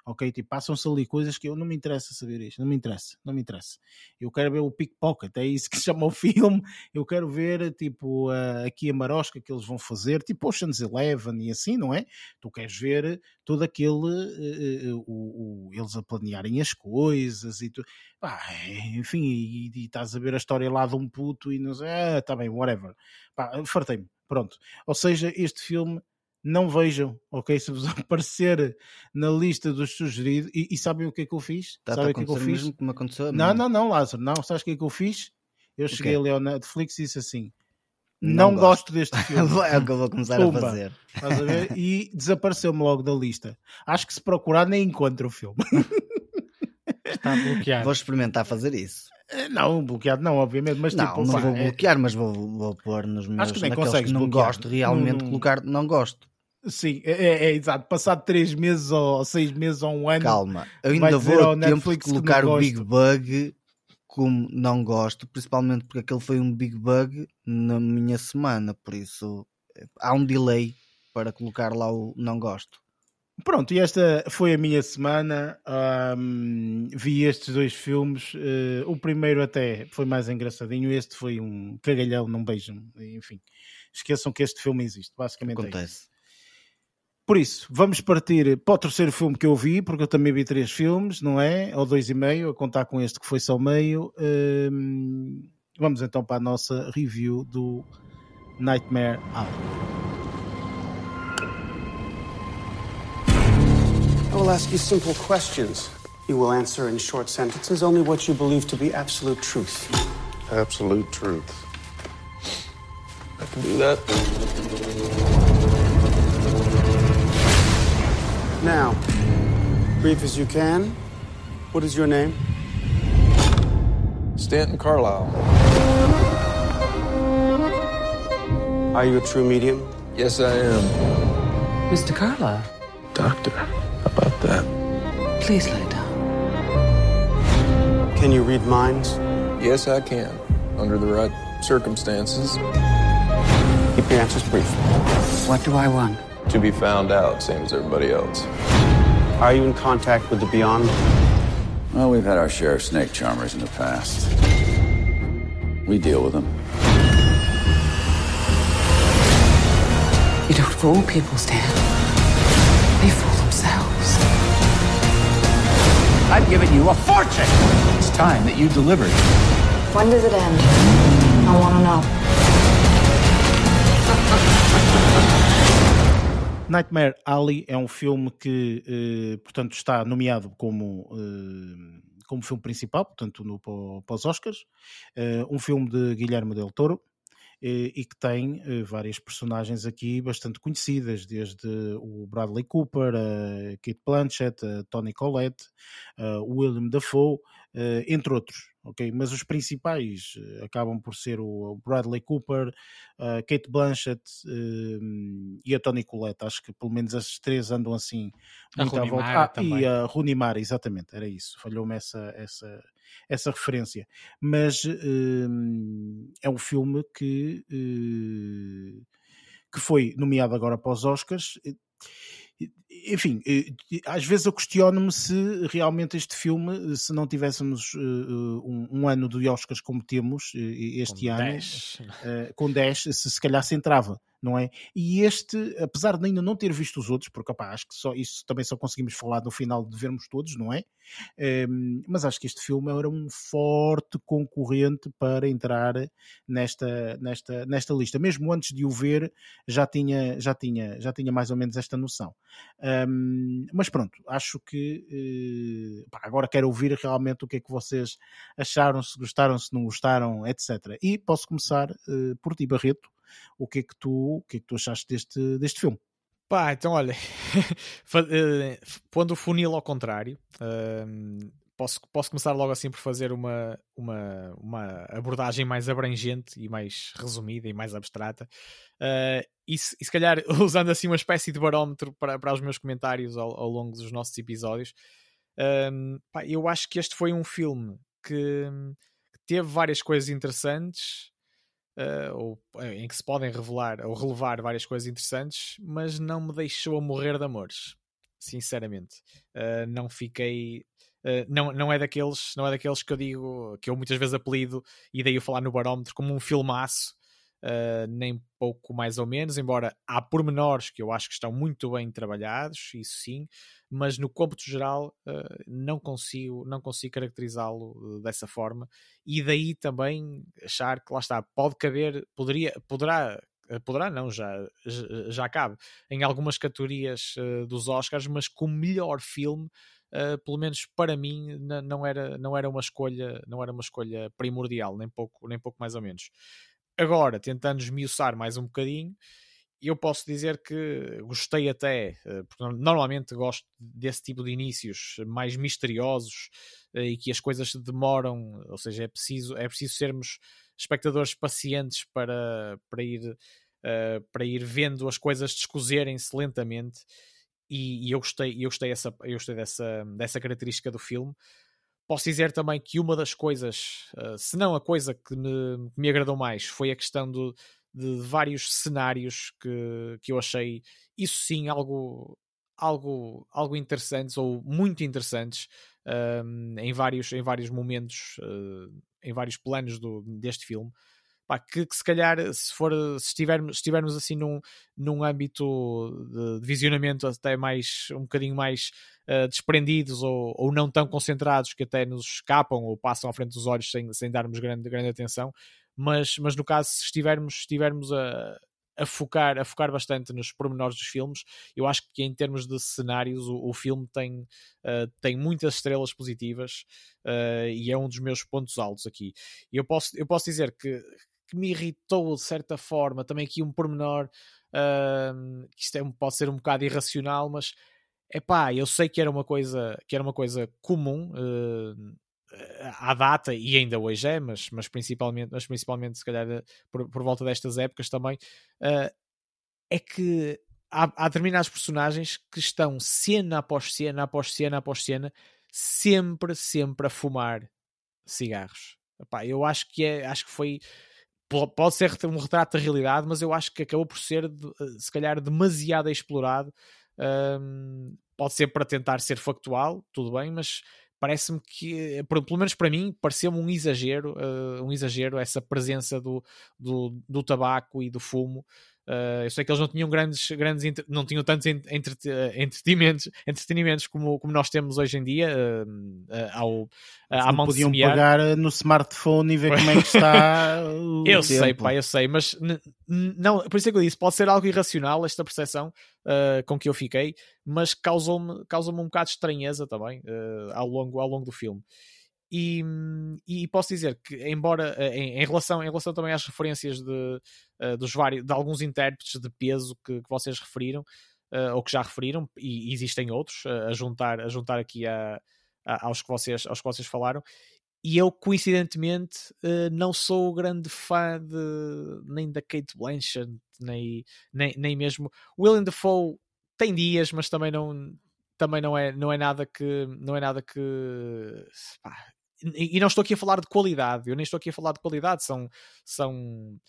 ok? Tipo, passam-se ali coisas que eu não me interessa saber isto, não me interessa, não me interessa. Eu quero ver o pickpocket, é isso que se chama o filme. Eu quero ver, tipo, uh, aqui a marosca que eles vão fazer, tipo Ocean's Eleven e assim, não é? Tu queres ver todo aquele, uh, uh, o, eles a planearem as coisas e tu, pá, enfim, e, e, estás a ver a história lá de um puto e não sei, ah, tá bem, whatever. Pá, fartei-me, pronto. Ou seja, este filme não vejam, ok? Se vos aparecer na lista dos sugeridos, e, e sabem o que é que eu fiz? Tá, sabem o que é que eu fiz? Aconteceu não, não, não, Lázaro, não, sabes o que é que eu fiz? Eu cheguei ali ao Netflix e disse assim: não, não gosto. gosto. deste filme. é o que eu vou começar Pumba. a fazer. Estás a ver? E desapareceu-me logo da lista. Acho que se procurar nem encontro o filme. Está bloqueado. Vou experimentar fazer isso. Eh, não, bloqueado não, obviamente, mas não, tipo, não vou é... bloquear, mas vou, vou pôr nos meus Acho que nem consegues que não bloquear. gosto, realmente não, colocar não gosto. Sim, é, é, é, exato. Passado 3 meses ou 6 meses ou um ano. Calma, eu ainda vou ao tempo de colocar o Big Bug como não gosto, principalmente porque aquele foi um Big Bug na minha semana, por isso há um delay para colocar lá o não gosto. Pronto, e esta foi a minha semana. Um, vi estes dois filmes. Uh, o primeiro até foi mais engraçadinho. Este foi um cagalhão, não beijam. Enfim, esqueçam que este filme existe. Basicamente Acontece. É Por isso, vamos partir para o terceiro filme que eu vi, porque eu também vi três filmes, não é? Ou dois e meio, a contar com este que foi só meio. Um, vamos então para a nossa review do Nightmare Alley. I will ask you simple questions. You will answer in short sentences only what you believe to be absolute truth. Absolute truth. I can do that. Now, brief as you can, what is your name? Stanton Carlisle. Are you a true medium? Yes, I am. Mr. Carlisle. Doctor about that. Please lay down. Can you read minds? Yes, I can, under the right circumstances. Keep your answers brief. What do I want? To be found out, same as everybody else. Are you in contact with the Beyond? Well, we've had our share of snake charmers in the past. We deal with them. You don't fool people, Stan. They fool themselves. I've given you a fortune. It's time that you delivered. When does it end? I want to know. Nightmare Alley é um filme que, eh, portanto, está nomeado como, eh, como filme principal, portanto, no, para os Oscars. Eh, um filme de Guilherme Del Toro. E que tem várias personagens aqui bastante conhecidas, desde o Bradley Cooper, a Kate Blanchett, a Tony Collette, o William Dafoe, entre outros ok? Mas os principais uh, acabam por ser o Bradley Cooper, a Kate Blanchett uh, e a Tony Collette. Acho que pelo menos as três andam assim muito à volta. Ah, também. e a Rooney Mara, exatamente, era isso. Falhou-me essa, essa, essa referência. Mas uh, é um filme que, eh, que foi nomeado agora para os Oscars enfim, eh, às vezes eu questiono-me se realmente este filme, se não tivéssemos um, um ano de Oscars como temos este com ano, 10. com 10, se se calhar se entrava não é? E este, apesar de ainda não ter visto os outros, porque opa, acho que só isso também só conseguimos falar no final de vermos todos, não é? Um, mas acho que este filme era um forte concorrente para entrar nesta, nesta, nesta lista. Mesmo antes de o ver, já tinha, já tinha, já tinha mais ou menos esta noção. Um, mas pronto, acho que uh, agora quero ouvir realmente o que é que vocês acharam, se gostaram, se não gostaram, etc. E posso começar uh, por ti, Barreto o que é que tu, o que é que tu achaste deste, deste filme? Pá, então olha, eh, pondo o funil ao contrário, ehm, posso, posso começar logo assim por fazer uma, uma, uma abordagem mais abrangente e mais resumida e mais abstrata. Uh, e, se, e, se, calhar usando assim uma espécie de barómetro para, para os meus comentários ao, ao longo dos nossos episódios, ehm, pá, eu acho que este foi um filme que, que teve várias coisas interessantes, uh, ou, eh, em que se podem revelar ou relevar várias coisas interessantes, mas não me deixou a morrer de amores, sinceramente. Uh, não fiquei. Uh, não, não, é daqueles, não é daqueles que eu digo, que eu muitas vezes apelido, e daí eu falar no barómetro, como um filmaço, Uh, nem pouco mais ou menos, embora há pormenores que eu acho que estão muito bem trabalhados, isso sim, mas no cômputo geral uh, não consigo não consigo caracterizá-lo uh, dessa forma. E daí também achar que lá está pode caber poderia poderá poderá não já já cabe em algumas categorias dos Oscars mas como melhor filme pelo menos para mim não era não era uma escolha não era uma escolha primordial nem pouco nem pouco mais ou menos. Agora, tentando esmiuçar mais um bocadinho, eu posso dizer que gostei até, eh, porque normalmente gosto desse tipo de inícios mais misteriosos eh, e que as coisas demoram, ou seja, é preciso, é preciso sermos espectadores pacientes para, para, ir, uh, para ir vendo as coisas descozerem-se lentamente e, e, eu gostei, eu gostei, essa, eu gostei dessa, dessa característica do filme. Posso dizer também que uma das coisas, uh, se não a coisa que me, que me agradou mais, foi a questão do, de vários cenários que, que eu achei, isso sim, algo, algo, algo interessantes ou muito interessantes um, em, vários, em vários momentos, uh, em vários planos do, deste filme. Pá, que, que, se calhar, se, for, se, estivermos, estivermos assim num, num âmbito de, de visionamento até mais um bocadinho mais uh, desprendidos ou, ou não tão concentrados que até nos escapam ou passam à frente dos olhos sem, sem darmos grande, grande atenção, mas, mas no caso, se estivermos, estivermos a, a focar, a focar bastante nos pormenores dos filmes, eu acho que em termos de cenários o, o filme tem, uh, tem muitas estrelas positivas uh, e é um dos meus pontos altos aqui. Eu posso, eu posso dizer que, que me irritou de certa forma, também aqui um pormenor, uh, que isto é, pode ser um bocado irracional, mas é pá, eu sei que era uma coisa, que era uma coisa comum uh, à data, e ainda hoje é, mas, mas, principalmente, mas principalmente se calhar por, por volta destas épocas também, uh, é que há, há determinados personagens que estão cena após cena, após cena, após cena, sempre, sempre a fumar cigarros. Epá, eu acho que é, acho que foi pode ser um retrato da realidade, mas eu acho que acabou por ser eh, se calhar demasiado explorado. Um, pode ser para tentar ser factual, tudo bem, mas parece-me que, pelo menos para mim, pareceu-me um exagero, uh, um exagero essa presença do, do, do tabaco e do fumo. Uh, eu sei que eles não tinham grandes, grandes não tinham tantos entretenimentos, entretenimentos como, como nós temos hoje em dia uh, ao, à mão podiam pegar no smartphone e ver como é que está o Eu tempo. sei, pá, eu sei, mas não, por isso é que eu disse, pode ser algo irracional esta percepção uh, com que eu fiquei, mas causou-me causou um bocado de estranheza também ao, longo, ao longo do filme. E, e, posso dizer que, embora em, em, relação, em relação também às referências de, uh, dos vários, de alguns intérpretes de peso que, que vocês referiram, uh, ou que já referiram, e existem outros uh, a, juntar, a juntar aqui a, a, aos, que vocês, aos que vocês falaram, e eu, coincidentemente, não sou grande fã de, nem da Kate Blanchett, nem, nem, nem mesmo. William Dafoe tem dias, mas também não também não é, não é nada que não é nada que pá, e, não estou aqui a falar de qualidade, eu nem estou aqui a falar de qualidade, são, são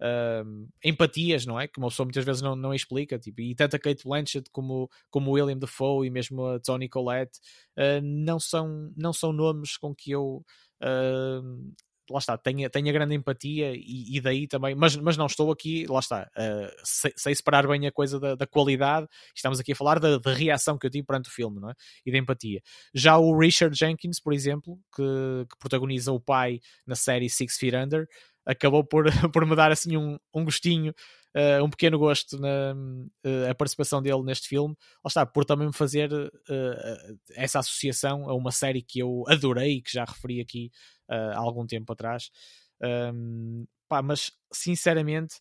uh, empatias, não é? Que uma pessoa muitas vezes não, não explica, tipo, e tanto a Kate Blanchett como, como William Dafoe e mesmo a Toni Collette uh, não, são, não são nomes com que eu uh, lá está, tenha, tenha grande empatia e, e, daí também, mas, mas não estou aqui, lá está, uh, sei, sei, separar bem a coisa da, da, qualidade, estamos aqui a falar da, da, reação que eu tive perante o filme, não é? E da empatia. Já o Richard Jenkins, por exemplo, que, que protagoniza o pai na série Six Feet Under, acabou por, por me dar assim um, um gostinho uh, um pequeno gosto na uh, a participação dele neste filme, lá está, por também me fazer uh, essa associação a uma série que eu adorei, que já referi aqui há algum tempo atrás. Um, pá, mas sinceramente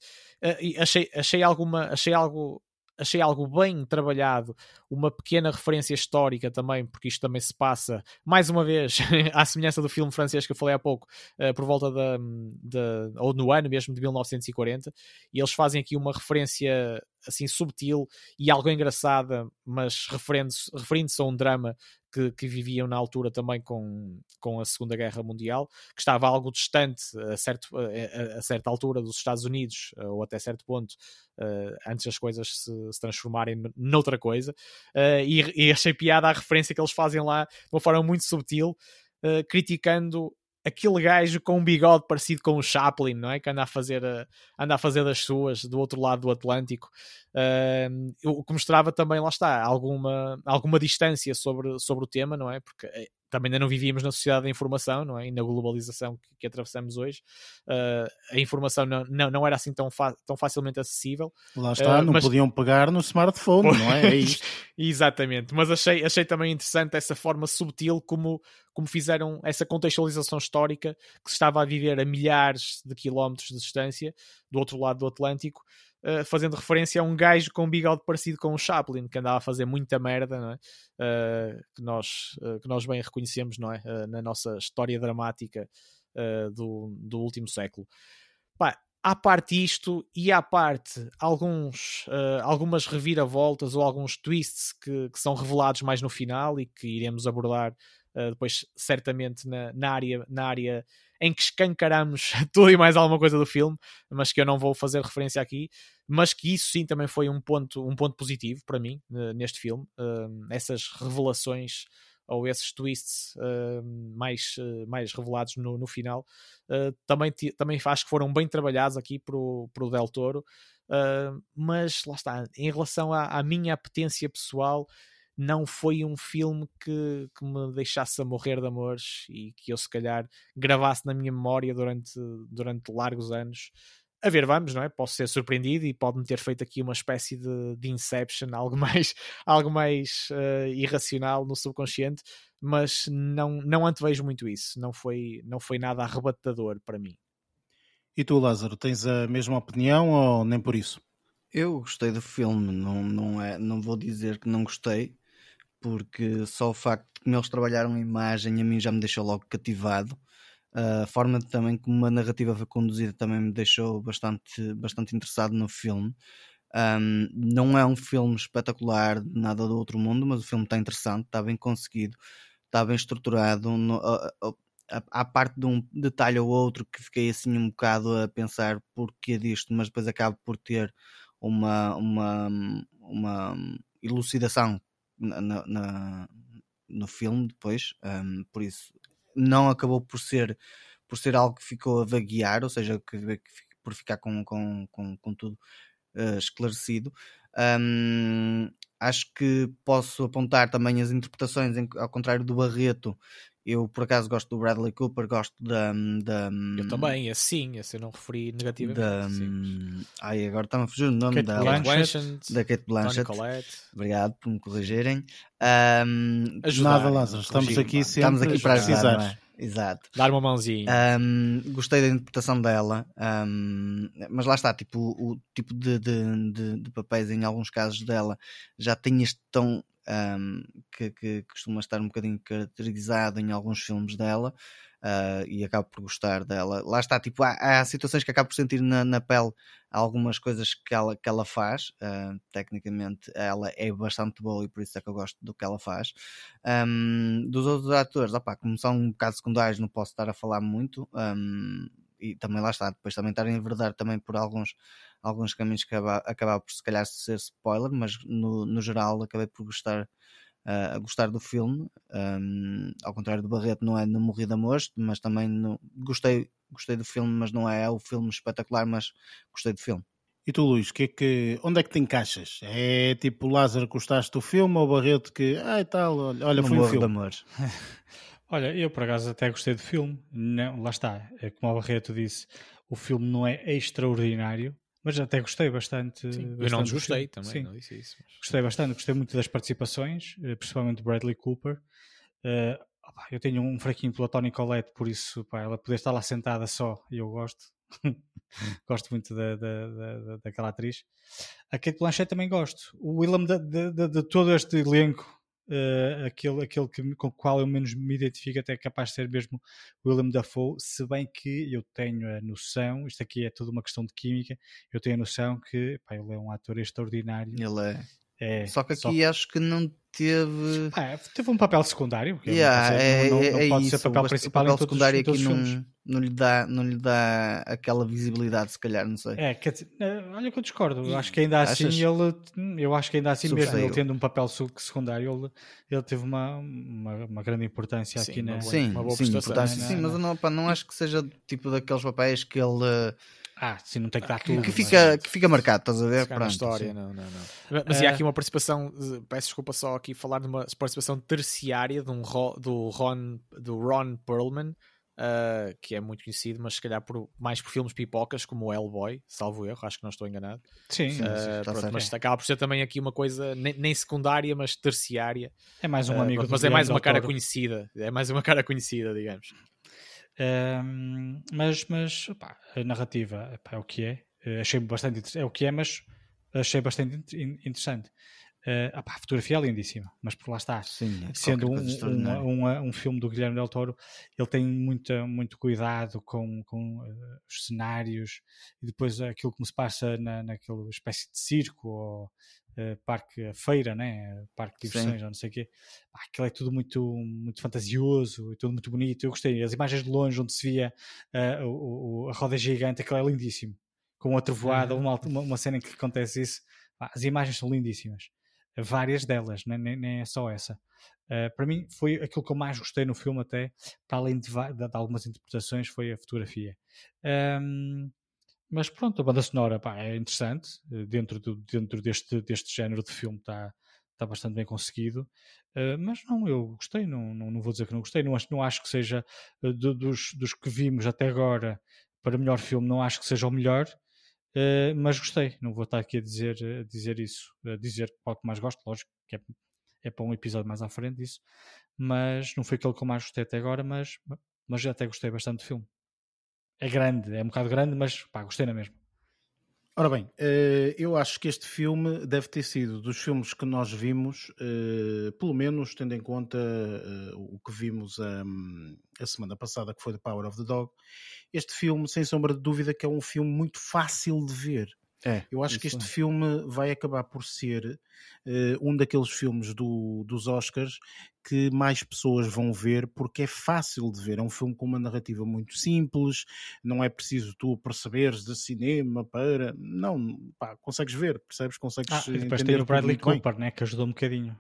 achei, achei, alguma, achei algo achei algo bem trabalhado, uma pequena referência histórica também, porque isto também se passa, mais uma vez, à semelhança do filme francês que eu falei há pouco, uh, por volta da, da, ou no ano mesmo de 1940, e eles fazem aqui uma referência assim subtil e algo engraçada, mas referindo-se referindo a um drama que, que, viviam na altura também com, com a Segunda Guerra Mundial, que estava algo distante a, certo, a, a certa altura dos Estados Unidos, eh, ou até certo ponto, uh, antes das coisas se, se, transformarem noutra coisa. Uh, e, e achei piada a referência que eles fazem lá de uma forma muito subtil, uh, criticando aquele gajo com um bigode parecido com o Chaplin, não é? Que anda a fazer, a, anda a fazer das suas do outro lado do Atlântico. Uh, o que mostrava também, lá está, alguma, alguma distância sobre, sobre o tema, não é? Porque também ainda não vivíamos na sociedade da informação, não é? E na globalização que, que atravessamos hoje, uh, a informação não, não, não era assim tão, tão facilmente acessível. Lá está, uh, não mas... podiam pegar no smartphone, não é? é isto. Exatamente, mas achei, achei também interessante essa forma subtil como, como fizeram essa contextualização histórica que se estava a viver a milhares de quilómetros de distância do outro lado do Atlântico uh, fazendo referência a um gajo com um bigode parecido com o Chaplin, que andava a fazer muita merda, é? uh, que, nós, uh, que nós bem reconhecemos não é? na nossa história dramática do, do último século. Pá, à parte isto e à parte alguns, algumas reviravoltas ou alguns twists que, que, são revelados mais no final e que iremos abordar depois certamente na, na, área, na área em que escancaramos tudo e mais alguma coisa do filme, mas que eu não vou fazer referência aqui, mas que isso sim também foi um ponto, um ponto positivo para mim uh, neste filme, uh, essas revelações ou esses twists uh, mais, mais revelados no, no final, também, também acho que foram bem trabalhados aqui pro, pro Del Toro, mas lá está, em relação à, à minha apetência pessoal, não foi um filme que, que me deixasse a morrer de amores e que eu se calhar gravasse na minha memória durante, durante largos anos. A ver, vamos, não é? Posso ser surpreendido e pode-me ter feito aqui uma espécie de, de Inception, algo mais, algo mais uh, irracional no subconsciente, mas não, não antevejo muito isso. Não foi, não foi nada arrebatador para mim. E tu, Lázaro, tens a mesma opinião ou nem por isso? Eu gostei do filme, não, não, é, não vou dizer que não gostei, porque só o facto de como eles trabalharam a imagem a mim já me deixou logo cativado. A forma também como a narrativa foi conduzida também me deixou bastante, bastante interessado no filme. Um, não é um filme espetacular, nada do outro mundo, mas o filme está interessante, está bem conseguido, está bem estruturado. No, há parte de um detalhe ou outro que fiquei assim um bocado a pensar porquê disto, mas depois acabo por ter uma, uma, uma elucidação na, na no filme depois, um, por isso não acabou por ser por ser algo que ficou a vaguear, ou seja, que, que por ficar com, com, com, com tudo uh, esclarecido. Um, acho que posso apontar também as interpretações, ao contrário do Barreto, eu, por acaso, gosto do Bradley Cooper, gosto da. da eu também, assim, esse eu não referi negativamente. Da, sim. ai, agora está-me a fugir o nome Kate da. Blanchett, da Kate Blanchett. Obrigado por me corrigirem. Um, Ajudar, Nada, Lázaro, estamos aqui sempre Estamos aqui para ajudar. É? Exato. Dar uma mãozinha. Um, gostei da interpretação dela, um, mas lá está, tipo, o, tipo de, de, de, de, papéis em alguns casos dela já tem este tão um, que, que, costuma estar um bocadinho caracterizado em alguns filmes dela. Uh, e acabo por gostar dela. Lá está, tipo, há, há situações que acabo por sentir na, na, pele algumas coisas que ela, que ela faz. Uh, tecnicamente, ela é bastante boa e por isso é que eu gosto do que ela faz. Um, dos outros atores, como são um bocado secundários, não posso estar a falar muito. Um, e também lá está, depois também estar a enverdar também por alguns alguns caminhos que acaba, acabava por se calhar ser spoiler, mas no, no geral acabei por gostar, uh, gostar do filme. Um, ao contrário do Barreto, não é no Morri de Amores, mas também no, gostei, gostei do filme, mas não é, é o filme espetacular, mas gostei do filme. E tu, Luís, que é que, onde é que te encaixas? É tipo Lázaro gostaste do filme ou Barreto que, ah e tal, olha, olha foi um filme. De amores. olha, eu por acaso até gostei do filme. Não, lá está, é como o Barreto disse, o filme não é extraordinário, mas até gostei bastante. Sim, bastante eu não desgostei também, Sim. não disse isso. Mas... Gostei bastante, gostei muito das participações, eh, principalmente Bradley Cooper. Uh, opa, eu tenho um fraquinho pela Toni Collette, por isso pá, ela poder estar lá sentada só, e eu gosto. gosto muito da, da, da, daquela atriz. A Kate Blanchett também gosto. O Willem de, de, de, de todo este elenco uh, aquele, aquele que, com o qual eu menos me identifico até é capaz de ser mesmo William Dafoe, se bem que eu tenho a noção, isto aqui é tudo uma questão de química, eu tenho a noção que pá, ele é um ator extraordinário. Ele é. É, só que aqui só... acho que não teve. Ah, teve um papel secundário. Yeah, é, não, não, não é, pode isso, ser papel principal. O papel secundário aqui não, não, lhe dá, não lhe dá aquela visibilidade, se calhar, não sei. É, dizer, eh, olha que eu discordo. Eu acho que ainda assim ele. Eu acho que ainda assim, mesmo ele tendo um papel secundário, ele, ele teve uma, uma, uma grande importância sim, aqui na. Sim, uma boa sim, prestação. Sim, mas não, pá, não acho que seja tipo daqueles papéis que ele ah, sim, não tem que dar tudo. Que fica, mas- que fica marcado, estás a ver? Pronto, história, sim. não, não, não. Mas e há Eh, aqui uma participação, eh, peço desculpa só aqui falar de uma participação terciária de um Ro- do Ron, do Ron Perlman, eh, que é muito conhecido, mas se calhar por, mais por filmes pipocas como o Hellboy, salvo erro, acho que não estou enganado. Sim, Sim, Eh, sim, está pronto, certo. mas acaba por ser também aqui uma coisa nem, nem secundária, mas terciária. é mais um amigo mas é mais uma cara conhecida. É mais uma cara conhecida, digamos. Ahm, mas, mas a narrativa é o que é. Eh, achei bastante é o que é, mas achei bastante in- in- interessante. Pá, a fotografia é lindíssima, mas por lá está. Sim, é Sendo um, um, um, um filme do Guilherme Del Toro, ele tem muita, muito cuidado com, com eh, os cenários e depois aquilo que se passa na, naquela espécie de circo ou eh, parque, a feira, né? parque de Sim. diversões, ou não sei o quê. Pá, aquilo é tudo muito, muito fantasioso e tudo muito bonito. Eu gostei. As imagens de longe, onde se via eh, o, o- a roda gigante, aquilo é lindíssimo. Com a trovoada, uma, uma, uma cena em que acontece isso. Pá, as imagens são lindíssimas. Várias delas, nem, nem, nem é só essa. Eh, para mim, foi aquilo que eu mais gostei no filme, até para além de, de- de algumas interpretações, foi a fotografia. Ahm, mas pronto, a banda sonora pá, é interessante. eh, Dentro, do, dentro deste, deste género de filme está está bastante bem conseguido. Eh, mas não, eu gostei, não, não, não vou dizer que não gostei. Não não acho que seja eh, do- dos, dos que vimos até agora para melhor filme, não acho que seja o melhor. eh, mas gostei, não vou estar aqui a dizer, a dizer isso, a dizer qual que mais gosto, lógico que é, é para um episódio mais à frente disso, mas não foi aquele que eu mais gostei até agora, mas, mas até gostei bastante do filme. É grande, é um bocado grande, mas pá, gostei na mesma. Ora bem, eh, eu acho que este filme deve ter sido dos filmes que nós vimos, eh, pelo menos tendo em conta eh, o que vimos hum, a semana passada, que foi The Power of the Dog. Este filme, sem sombra de dúvida, que é um filme muito fácil de ver. É, Eu acho que este é. filme vai acabar por ser eh, um daqueles filmes do- dos Oscars que mais pessoas vão ver porque é fácil de ver. É um filme com uma narrativa muito simples, não é preciso tu perceberes de cinema para. Não, pá, consegues ver, percebes? Consegues Ah, e depois entender tem o Bradley. Cooper, né, que ajudou um bocadinho.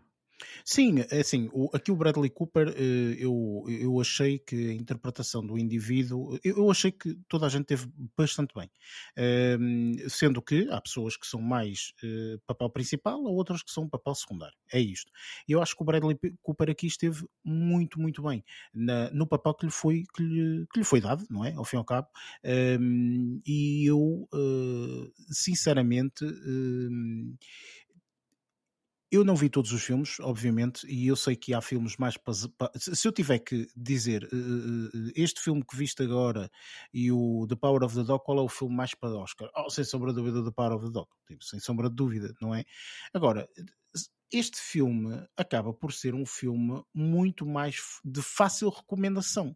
Sim, é assim, o, aqui o Bradley Cooper, eh, eu, eu achei que a interpretação do indivíduo, eu, eu achei que toda a gente teve bastante bem. Ehm, sendo que há pessoas que são mais eh, papel principal, ou outras que são papel secundário. É isto. Eu acho que o Bradley Cooper aqui esteve muito, muito bem na- no papel que lhe, foi, que, lhe, que lhe foi dado, não é? Ao fim e ao cabo. Ehm, e eu, eh, sinceramente, ehm, eu não vi todos os filmes, obviamente, e eu sei que há filmes mais. Se eu tiver que dizer eh, eh, este filme que viste agora e o The Power of the Dog, qual é o filme mais para Oscar? Oh, sem sombra de dúvida, The Power of the Dog. Tipo, sem sombra de dúvida, não é? Agora, este filme acaba por ser um filme muito mais de fácil recomendação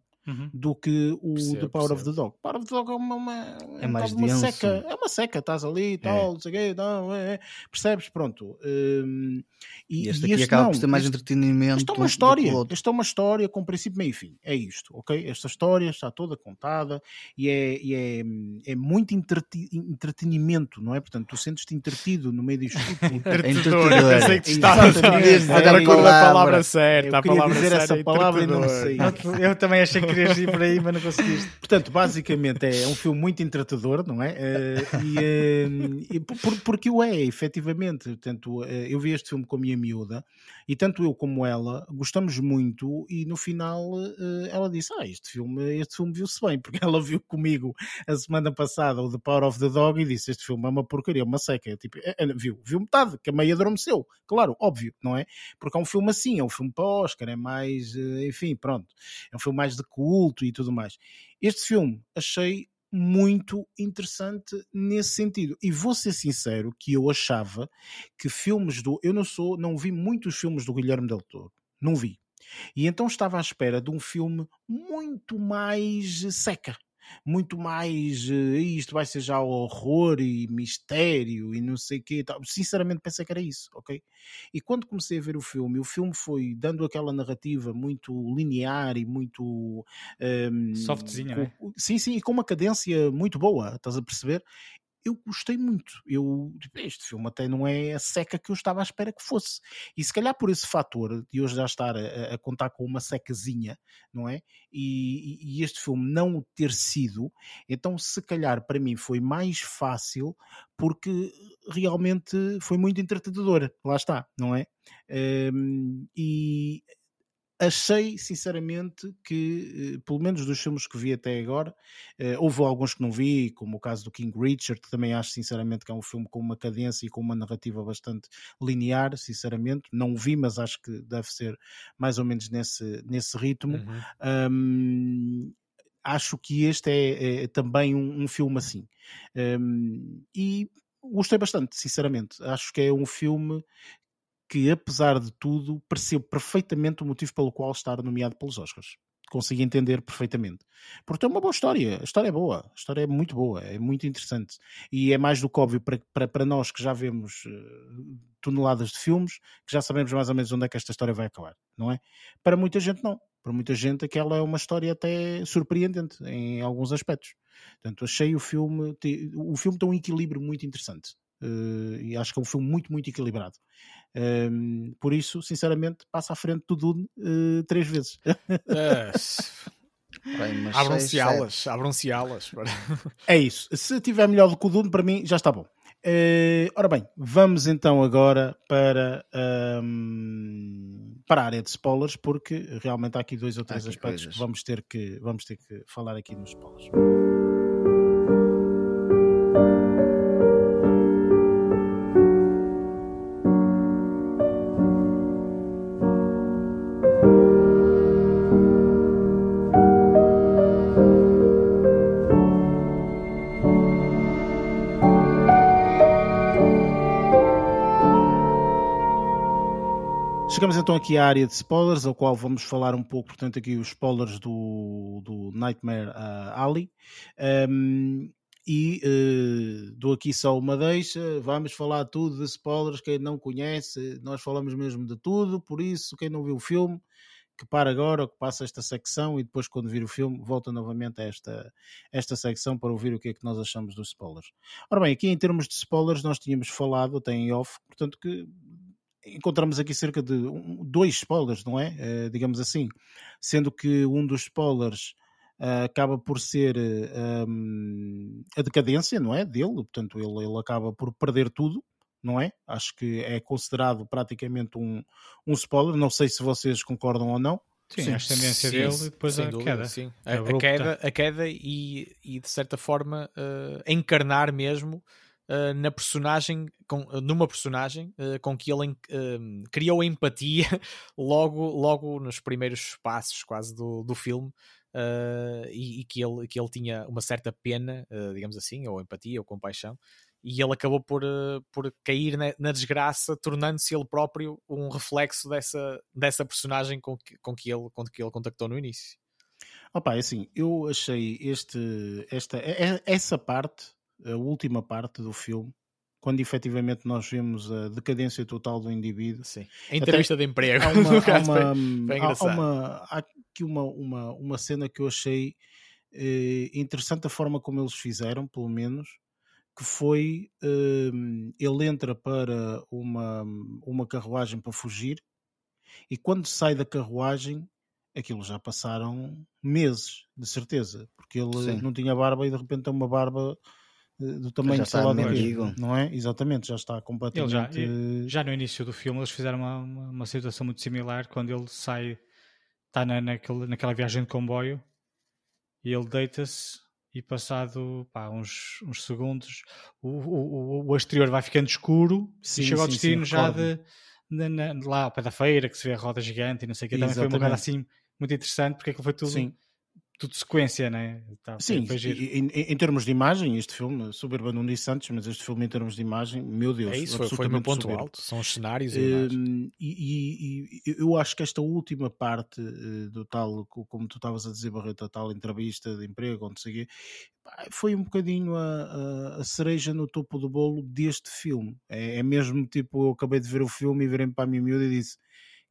do que o Percebo, The Power of percebo. the Dog. Power of the Dog é uma, uma, É um mais uma denso. seca, é uma seca, estás ali e tal, não sei quê, não, é, é. percebes? Pronto. Hum, E e, este e aqui este acaba não, por ter mais este- entretenimento. isto é do uma história, isto é uma história com princípio, meio e fim. É isto, ok? Esta história está toda contada e é, e é, é muito entreti- entretenimento, não é? Portanto, tu sentes-te entretido no meio disto tudo. Entretedor. Pensei que estava Exatamente. a a palavra. certa. Eu a queria palavra dizer certa essa é palavra e não sei. Eu também achei que querias ir por aí, mas não conseguiste. Portanto, basicamente é um filme muito entretador, não é? Eh, e, eh, por- porque o é, efetivamente. Portanto, eh, eu vi este filme com a minha miúda e tanto eu como ela gostamos muito e no final ela disse, ah, este filme, este filme viu-se bem, porque ela viu comigo a semana passada o The Power of the Dog e disse, este filme é uma porcaria, uma seca. Eu, tipo, "Eh, eh, viu, viu metade, que a meia adormeceu. Claro, óbvio, não é? Porque é um filme assim, é um filme para Oscar, é mais, enfim, pronto. É um filme mais de culto e tudo mais. Este filme achei muito interessante nesse sentido. E vou ser sincero que eu achava que filmes do. Eu não sou, não vi muitos filmes do Guilherme Del Toro. Não vi. E então estava à espera de um filme muito mais seca. Muito mais eh, isto vai ser já horror e mistério e não sei o quê. tal. Sinceramente pensei que era isso, ok? E quando comecei a ver o filme, o filme foi dando aquela narrativa muito linear e muito ehm, Softzinha, com- né? Sim, sim, e com uma cadência muito boa, estás a perceber? Eu gostei muito. Eu, tipo, este filme até não é a seca que eu estava à espera que fosse. E se calhar por esse fator de hoje já estar a, a contar com uma secazinha, não é? E, e, este filme não ter sido, então se calhar para mim foi mais fácil porque realmente foi muito entretenedor. Lá está, não é? Um, e achei sinceramente que, eh, pelo menos dos filmes que vi até agora, eh, houve alguns que não vi, como o caso do King Richard, que também acho sinceramente que é um filme com uma cadência e com uma narrativa bastante linear, sinceramente. Não o vi, mas acho que deve ser mais ou menos nesse, nesse ritmo. Uhum. Um, acho que este é, é também um, um, filme assim. Um, e gostei bastante, sinceramente. Acho que é um filme que, apesar de tudo, percebo perfeitamente o motivo pelo qual está nomeado pelos Oscars. Consigo entender perfeitamente. Porque é uma boa história. A história é boa. A história é muito boa. É muito interessante. E é mais do que óbvio para, para, para nós que já vemos uh, toneladas de filmes, que já sabemos mais ou menos onde é que esta história vai acabar. Não é? Para muita gente, não. Para muita gente, aquela é uma história até surpreendente em alguns aspectos. Portanto, achei o filme. O filme tem um equilíbrio muito interessante. Uh, e acho que é um filme muito, muito equilibrado. Um, por isso, sinceramente, passa à frente do Dune uh, três vezes. É. Abram-se alas, abram-se alas. É isso. Se tiver melhor do que o Dune, para mim já está bom. Uh, ora bem, vamos então agora para, um, para a área de spoilers, porque realmente há aqui dois ou três aspectos coisas. que vamos ter que, vamos ter que falar aqui nos spoilers. Chegamos então aqui à área de spoilers, ao qual vamos falar um pouco, portanto, aqui os spoilers do, do Nightmare uh, Alley. Um, e uh, dou aqui só uma deixa, vamos falar tudo de spoilers, quem não conhece, nós falamos mesmo de tudo, por isso quem não viu o filme, que para agora, que passa esta secção e depois quando vir o filme volta novamente a esta, esta secção para ouvir o que é que nós achamos dos spoilers. Ora bem, aqui em termos de spoilers nós tínhamos falado até em off, portanto que encontramos aqui cerca de um, dois spoilers, não é? Uh, digamos assim. Sendo que um dos spoilers uh, acaba por ser uh, um, a decadência, não é? Dele, portanto, ele, ele acaba por perder tudo, não é? Acho que é considerado praticamente um, um spoiler. Não sei se vocês concordam ou não. Sim, sim a ascendência sim, dele e depois a dúvida, queda. Sim. A, a, queda, a queda e, e de certa forma encarnar mesmo uh, na personagem, com, numa personagem uh, com que ele uh, criou empatia logo, logo nos primeiros passos quase do, do filme. E, e, que, ele, que ele tinha uma certa pena, digamos assim, ou empatia, ou compaixão, e ele acabou por, por cair na, na desgraça, tornando-se ele próprio um reflexo dessa, dessa personagem com que, com, que ele, com que ele contactou no início. Opa, é assim, eu achei este, esta, essa parte a última parte do filme, quando efetivamente nós vemos a decadência total do indivíduo. Sim. A entrevista Até, de emprego. Há, uma, há, uma, há, uma, há aqui uma, uma, uma cena que eu achei eh, interessante a forma como eles fizeram, pelo menos, que foi eh, ele entra para uma, uma carruagem para fugir e quando sai da carruagem aquilo já passaram meses, de certeza, porque ele Sim. não tinha barba e de repente tem uma barba do tamanho de salário dele, não é? Exatamente, já está completamente. Já, já, no início do filme eles fizeram uma, uma, uma, situação muito similar quando ele sai, está na, naquele, naquela viagem de comboio e ele deita-se e passado pá, uns, uns segundos o, o, o, exterior vai ficando escuro sim, e chega ao destino sim, já de, de, de, lá ao pé da feira que se vê a roda gigante e não sei o que. Também foi uma coisa assim muito interessante porque aquilo foi tudo. Sim tudo sequência, né? Tá, Sim, em, em, termos de imagem, este filme, soberba não disse antes, mas este filme em termos de imagem, meu Deus, é isso, foi, foi o meu ponto soberbo. alto, são os cenários e, uh, e, e, eu acho que esta última parte uh, do tal, como tu estavas a dizer, Barreto, a tal entrevista de emprego, onde segui, foi um bocadinho a, a, a, cereja no topo do bolo deste filme. É, é, mesmo tipo, eu acabei de ver o filme e virei para a minha miúda e disse: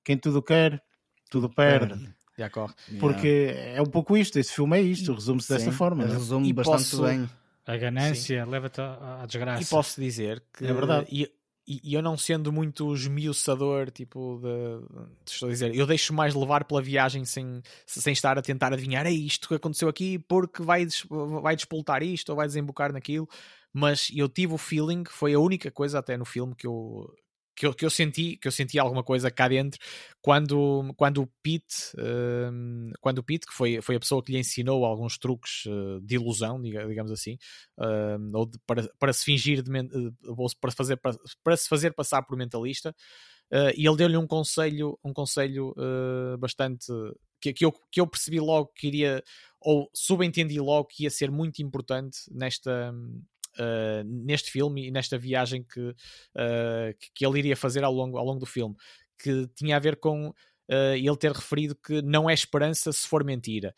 quem tudo quer, tudo perde. Perde. D'accord. Porque yeah. é um pouco isto, esse filme é isto, resume-se desta forma. Resume bastante posso, bem. A ganância leva-te à, desgraça. E posso dizer que É verdade. E, e- e eu não sendo muito esmiuçador, tipo, de, de- estou a dizer, eu deixo mais levar pela viagem sem, sem estar a tentar adivinhar, é isto que aconteceu aqui, porque vai, des- vai despoltar isto ou vai desembocar naquilo. Mas eu tive o feeling, foi a única coisa até no filme que eu, que eu, que eu senti, que eu senti alguma coisa cá dentro, quando, quando o Pete, hum, quando o Pete, que foi, foi a pessoa que lhe ensinou alguns truques eh, de ilusão, diga- digamos assim, hum, ou de- para, para se fingir de eh, ou para, fazer, para, para se fazer passar por mentalista, eh, e ele deu-lhe um conselho, um conselho bastante que, que, eu, que eu percebi logo que iria, ou subentendi logo que ia ser muito importante nesta. Eh, neste filme e nesta viagem que, eh, que, ele iria fazer ao longo, ao longo do filme, que tinha a ver com eh, ele ter referido que não é esperança se for mentira.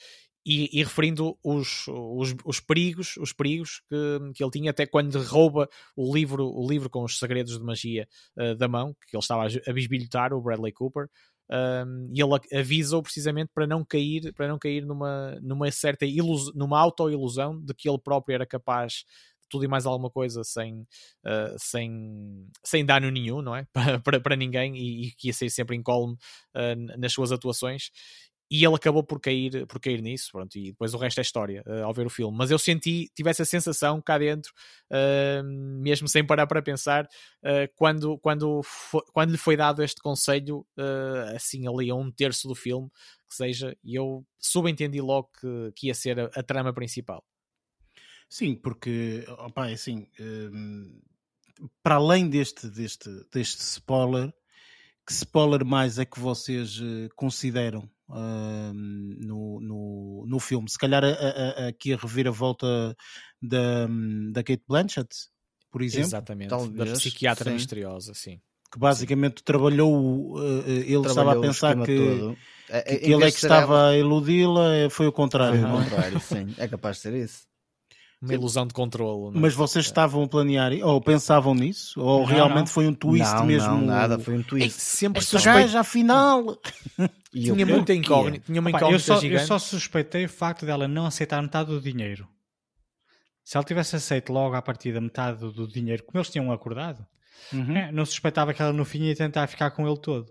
E, e referindo os, os, os perigos, os perigos que, que ele tinha até quando rouba o livro, o livro com os segredos de magia eh, da mão, que ele estava a, bisbilhotar, o Bradley Cooper, um, e ele a- avisa-o precisamente para não cair, para não cair numa, numa certa ilus, numa auto-ilusão de que ele próprio era capaz tudo e mais alguma coisa sem, uh, sem, sem dano nenhum, não é? Para, para, ninguém e, e que ia ser sempre incólume uh, nas suas atuações. E ele acabou por cair, por cair nisso, pronto, e depois o resto é história uh, ao ver o filme. Mas eu senti, tive essa sensação cá dentro, uh, mesmo sem parar para pensar, uh, quando, quando, quando lhe foi dado este conselho, assim ali a um terço do filme, que seja, e eu subentendi logo que, que ia ser a, a trama principal. Sim, porque, opá, é assim, hum, para além deste, deste, deste spoiler, que spoiler mais é que vocês eh, consideram hum, no, no, no filme? Se calhar a- a- a- aqui a reviravolta da, da Kate Blanchett, por exemplo, Exatamente, da Talvez, psiquiatra sim. misteriosa, sim. que basicamente trabalhou, eh, eh, ele estava a Trabalhou pensar que, todo. É- que em aquele é que ser ela- estava a iludi-la, foi o contrário, Foi o não é? contrário, sim. É capaz de ser isso. Uma ilusão de controlo. é? Mas vocês estavam a planear, ou pensavam nisso? Ou Não, realmente não. foi um twist não, mesmo? não, nada, foi um É, twist. sempre Esta suspeito. gaja, afinal. E eu- Tinha muita incógnita, tinha uma Opa, eu, incógnita só, eu gigante. só suspeitei o facto dela não aceitar metade do dinheiro. Se ela tivesse aceito logo à partida metade do, dinheiro, como eles tinham acordado, Uhum. é, não suspeitava que ela no fim ia tentar ficar com ele todo.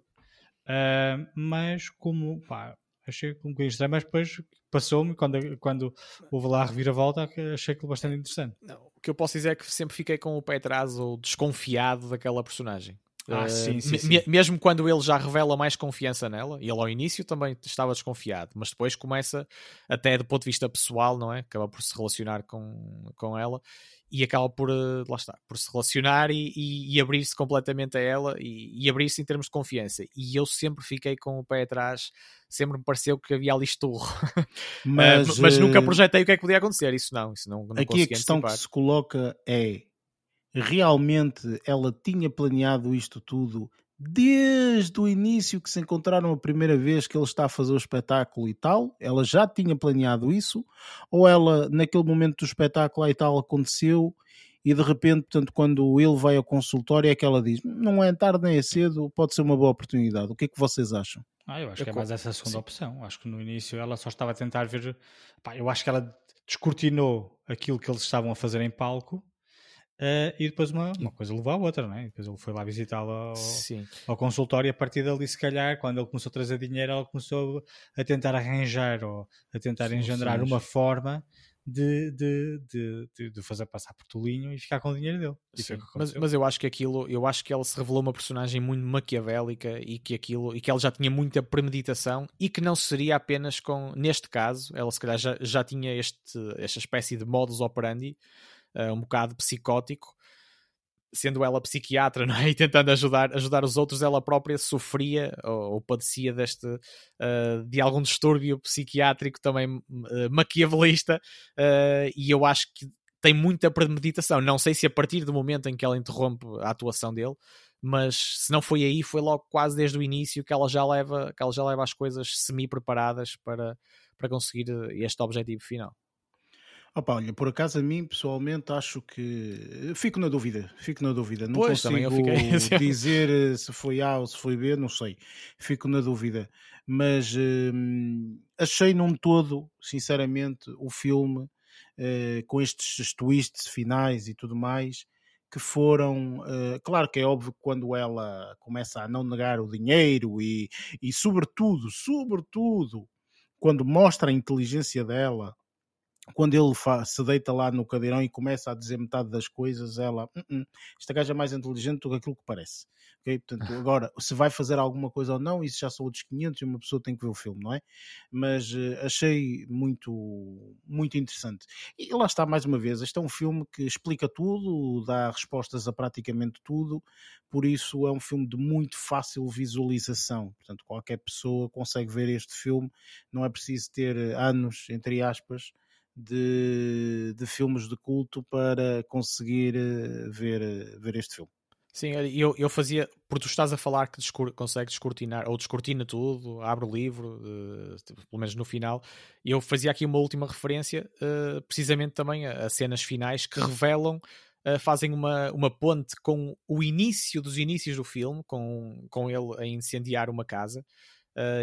Ah, mas como, pá, achei um bocadinho estranho, mas depois passou-me quando, quando houve lá a reviravolta, que achei aquilo bastante interessante. Não, o que eu posso dizer é que sempre fiquei com o pé atrás ou desconfiado daquela personagem. Ah, Eh, sim, sim, sim. me- Mesmo quando ele já revela mais confiança nela, e ele ao início também estava desconfiado, mas depois começa, até do ponto de vista pessoal, não é? Acaba por se relacionar com, com ela e acaba por, eh, lá está, por se relacionar e, e- e abrir-se completamente a ela e, e abrir-se em termos de confiança. E eu sempre fiquei com o pé atrás, sempre me pareceu que havia ali esturro. Mas, Mas, mas nunca eh, projetei o que é que podia acontecer, isso não, isso não, não Aqui a questão que antecipar. se coloca é: realmente ela tinha planeado isto tudo desde o início que se encontraram a primeira vez que ele está a fazer o espetáculo e tal? Ela já tinha planeado isso? Ou ela, naquele momento do espetáculo e tal, aconteceu e de repente, portanto, quando ele vai ao consultório, é que ela diz: não é tarde nem é cedo, pode ser uma boa oportunidade. O que é que vocês acham? Ah, eu acho Eu que é mais essa segunda sim. opção. Acho que no início ela só estava a tentar ver. Pá, eu acho que ela descortinou aquilo que eles estavam a fazer em palco eh, e depois uma, uma coisa levou à outra, não é? Depois ele foi lá visitá-la ao, Sim. ao consultório e a partir dali, se calhar, quando ele começou a trazer dinheiro, ela começou a tentar arranjar ou a tentar engendrar Soluções. uma forma de, de, de, de, fazer passar por tolinho e ficar com o dinheiro dele. Sim, mas, mas eu acho que aquilo, eu acho que ela se revelou uma personagem muito maquiavélica e que aquilo e que ela já tinha muita premeditação e que não seria apenas com neste caso, ela se calhar já, já tinha este, esta espécie de modus operandi, eh, um bocado psicótico, sendo ela psiquiatra, não é? E tentando ajudar, ajudar os outros, ela própria sofria ou, ou padecia deste eh, de algum distúrbio psiquiátrico também eh, maquiavelista, eh, e eu acho que tem muita premeditação. Não sei se a partir do momento em que ela interrompe a atuação dele, mas se não foi aí, foi logo quase desde o início que ela já leva, que ela já leva as coisas semi-preparadas para, para conseguir este objetivo final. Opa, olha, por acaso a mim pessoalmente acho que fico na dúvida, fico na dúvida. Não Pois, consigo fiquei- dizer eh, se foi A ou se foi B, não sei. Fico na dúvida. Mas hum, achei num todo, sinceramente, o filme uh, com estes twists finais e tudo mais, que foram. Uh, claro que é óbvio que quando ela começa a não negar o dinheiro e, e sobretudo, sobretudo, quando mostra a inteligência dela quando ele se deita lá no cadeirão e começa a dizer metade das coisas, ela, uh -uh, esta gaja é mais inteligente do que aquilo que parece. Okay? Portanto, agora, se vai fazer alguma coisa ou não, isso já são outros 500 e uma pessoa tem que ver o filme, não é? Mas uh, achei muito, muito interessante. E lá está, mais uma vez, este é um filme que explica tudo, dá respostas a praticamente tudo, por isso é um filme de muito fácil visualização. Portanto, qualquer pessoa consegue ver este filme, não é preciso ter anos, entre aspas, de, de filmes de culto para conseguir eh, ver, eh, ver este filme. Sim, eu, eu fazia, porque tu estás a falar que descur, consegue descortinar, ou descortina tudo, abre o livro, uh, pelo menos no final, eu fazia aqui uma última referência, uh, precisamente também a, a, cenas finais que revelam, uh, fazem uma, uma ponte com o início dos inícios do filme, com, com ele a incendiar uma casa,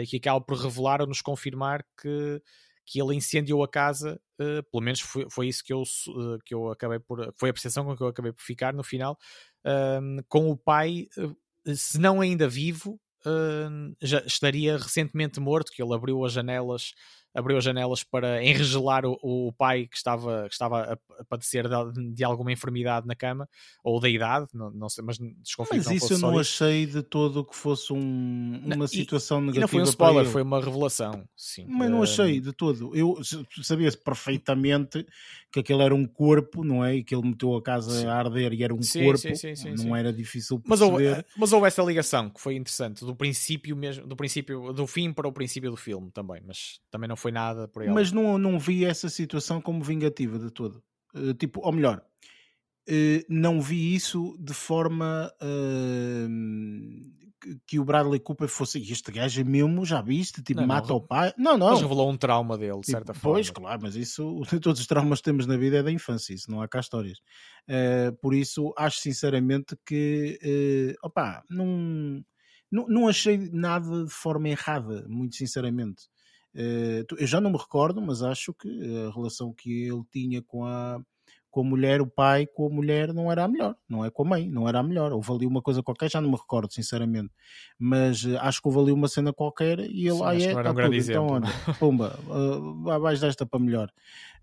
e que acaba por revelar ou nos confirmar que que ele incendiou a casa, uh, pelo menos foi, foi isso que eu, uh, que eu acabei por. Foi a percepção com que eu acabei por ficar no final, uh, com o pai, eh, se não ainda vivo, já estaria recentemente morto, que ele abriu as janelas abriu as janelas para enregelar o, o pai que estava, que estava a, a padecer de, de, alguma enfermidade na cama, ou da idade, não, não sei, mas desconfio mas isso eu não achei de todo que fosse um, uma não, situação e, negativa. E não foi um spoiler, foi uma revelação. Sim. Mas não achei de todo. Eu sabia perfeitamente que aquele era um corpo, não é? E que ele meteu a casa sim. a arder e era um sim, corpo. Sim, não era difícil perceber. Mas houve, mas houve essa ligação que foi interessante, do princípio mesmo, do princípio, do fim para o princípio do filme também, mas também não foi nada por aí. Mas não, não vi essa situação como vingativa de todo. Uh, tipo, ou melhor, uh, não vi isso de forma uh, que o Bradley Cooper fosse este gajo é mesmo, já viste? Tipo, não, mata não, o pai. Não, não. Mas revelou um trauma dele, de certa tipo, forma. Pois, claro, mas isso, todos os traumas que temos na vida é da infância, isso não há cá histórias. por isso, acho sinceramente que, opa, não, não, não achei nada de forma errada, muito sinceramente. Eh, eu já não me recordo, mas acho que a relação que ele tinha com a, com a mulher, o pai com a mulher não era a melhor, não é com a mãe, não era a melhor. Houve ali uma coisa qualquer, já não me recordo, sinceramente. Mas uh, acho que houve ali uma cena qualquer e ele, ah, é, tá um tudo, então olha, pumba, uh, vais desta para melhor.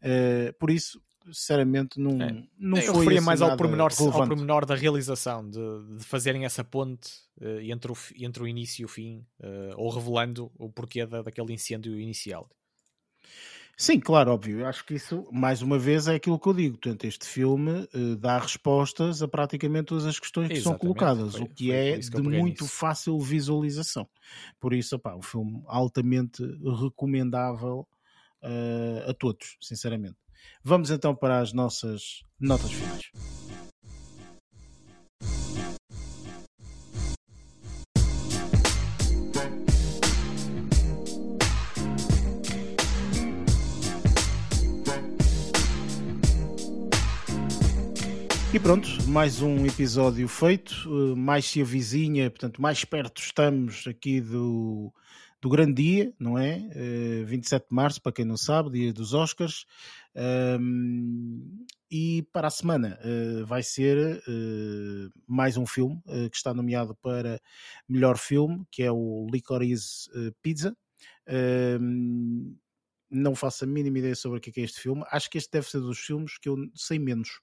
Uh, por isso, sinceramente, não, é. não Eu foi referia mais ao pormenor, ao pormenor da realização, de, de fazerem essa ponte uh, entre, o, entre o início e o fim, uh, ou revelando o porquê da, daquele incêndio inicial. Sim, claro, óbvio. Eu acho que isso, mais uma vez, é aquilo que eu digo. Portanto, este filme eh, dá respostas a praticamente todas as questões que são Exatamente, colocadas, foi- o que é que de muito nisso. fácil visualização. Por isso, opá, um filme altamente recomendável eh, a todos, sinceramente. Vamos então para as nossas notas finais. E pronto, mais um episódio feito, eh, mais se avizinha, portanto, mais perto estamos aqui do, do grande dia, não é? Eh, 27 de março, para quem não sabe, dia dos Oscars. Ahm, e para a semana eh, vai ser eh, mais um filme eh, que está nomeado para melhor filme, que é o Licorice Pizza. Não faço a mínima ideia sobre o que é, que é este filme. Acho que este deve ser dos filmes que eu sei menos.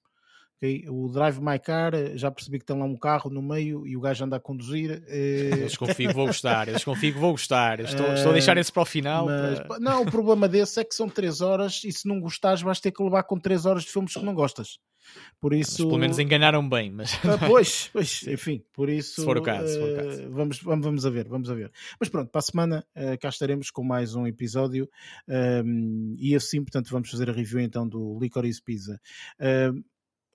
Ok? O Drive My Car, eh, já percebi que tem lá um carro no meio e o gajo anda a conduzir. eh, Eu desconfio que vou gostar, eu desconfio que vou gostar. Estou, estou a deixar esse para o final. mas, para- não, o problema desse é que são 3 horas e se não gostares vais ter que levar com 3 horas de filmes que não gostas. Por Mas isso. pelo menos enganaram bem, mas Ah, pois, pois, enfim, por isso. Se for o caso, se for o eh, caso. Vamos, vamos, vamos a ver, vamos a ver. Mas pronto, para a semana eh, cá estaremos com mais um episódio ehm, e assim, portanto, vamos fazer a review então do Licorice Pizza. Ehm,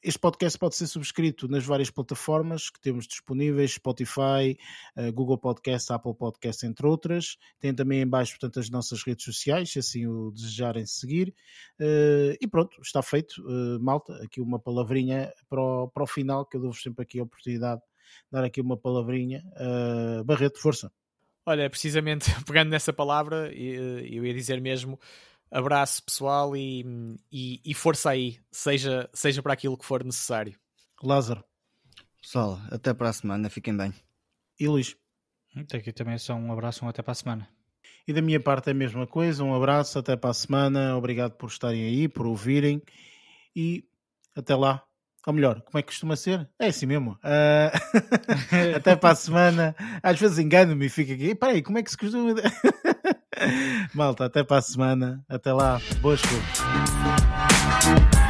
este podcast pode ser subscrito nas várias plataformas que temos disponíveis, Spotify, eh, Google Podcast, Apple Podcast, entre outras. Tem também em baixo, as nossas redes sociais, se assim o desejarem seguir. Eh, e pronto, está feito. Eh, malta, aqui uma palavrinha para o, para o final, que eu dou-vos sempre aqui a oportunidade de dar aqui uma palavrinha. Barreto, força. Olha, precisamente pegando nessa palavra, eu ia dizer mesmo Abraço pessoal e, e, e força aí, seja, seja para aquilo que for necessário. Lázaro. Pessoal, até para a semana, fiquem bem. E Luís. Até aqui também só um abraço, um até para a semana. E da minha parte é a mesma coisa, um abraço, até para a semana, obrigado por estarem aí, por ouvirem e até lá. Ou melhor, como é que costuma ser? É assim mesmo. Uh... até para a semana. Às vezes engano-me e fico aqui. Peraí, como é que se costuma. Malta, até para a semana. Até lá. Boas coisas.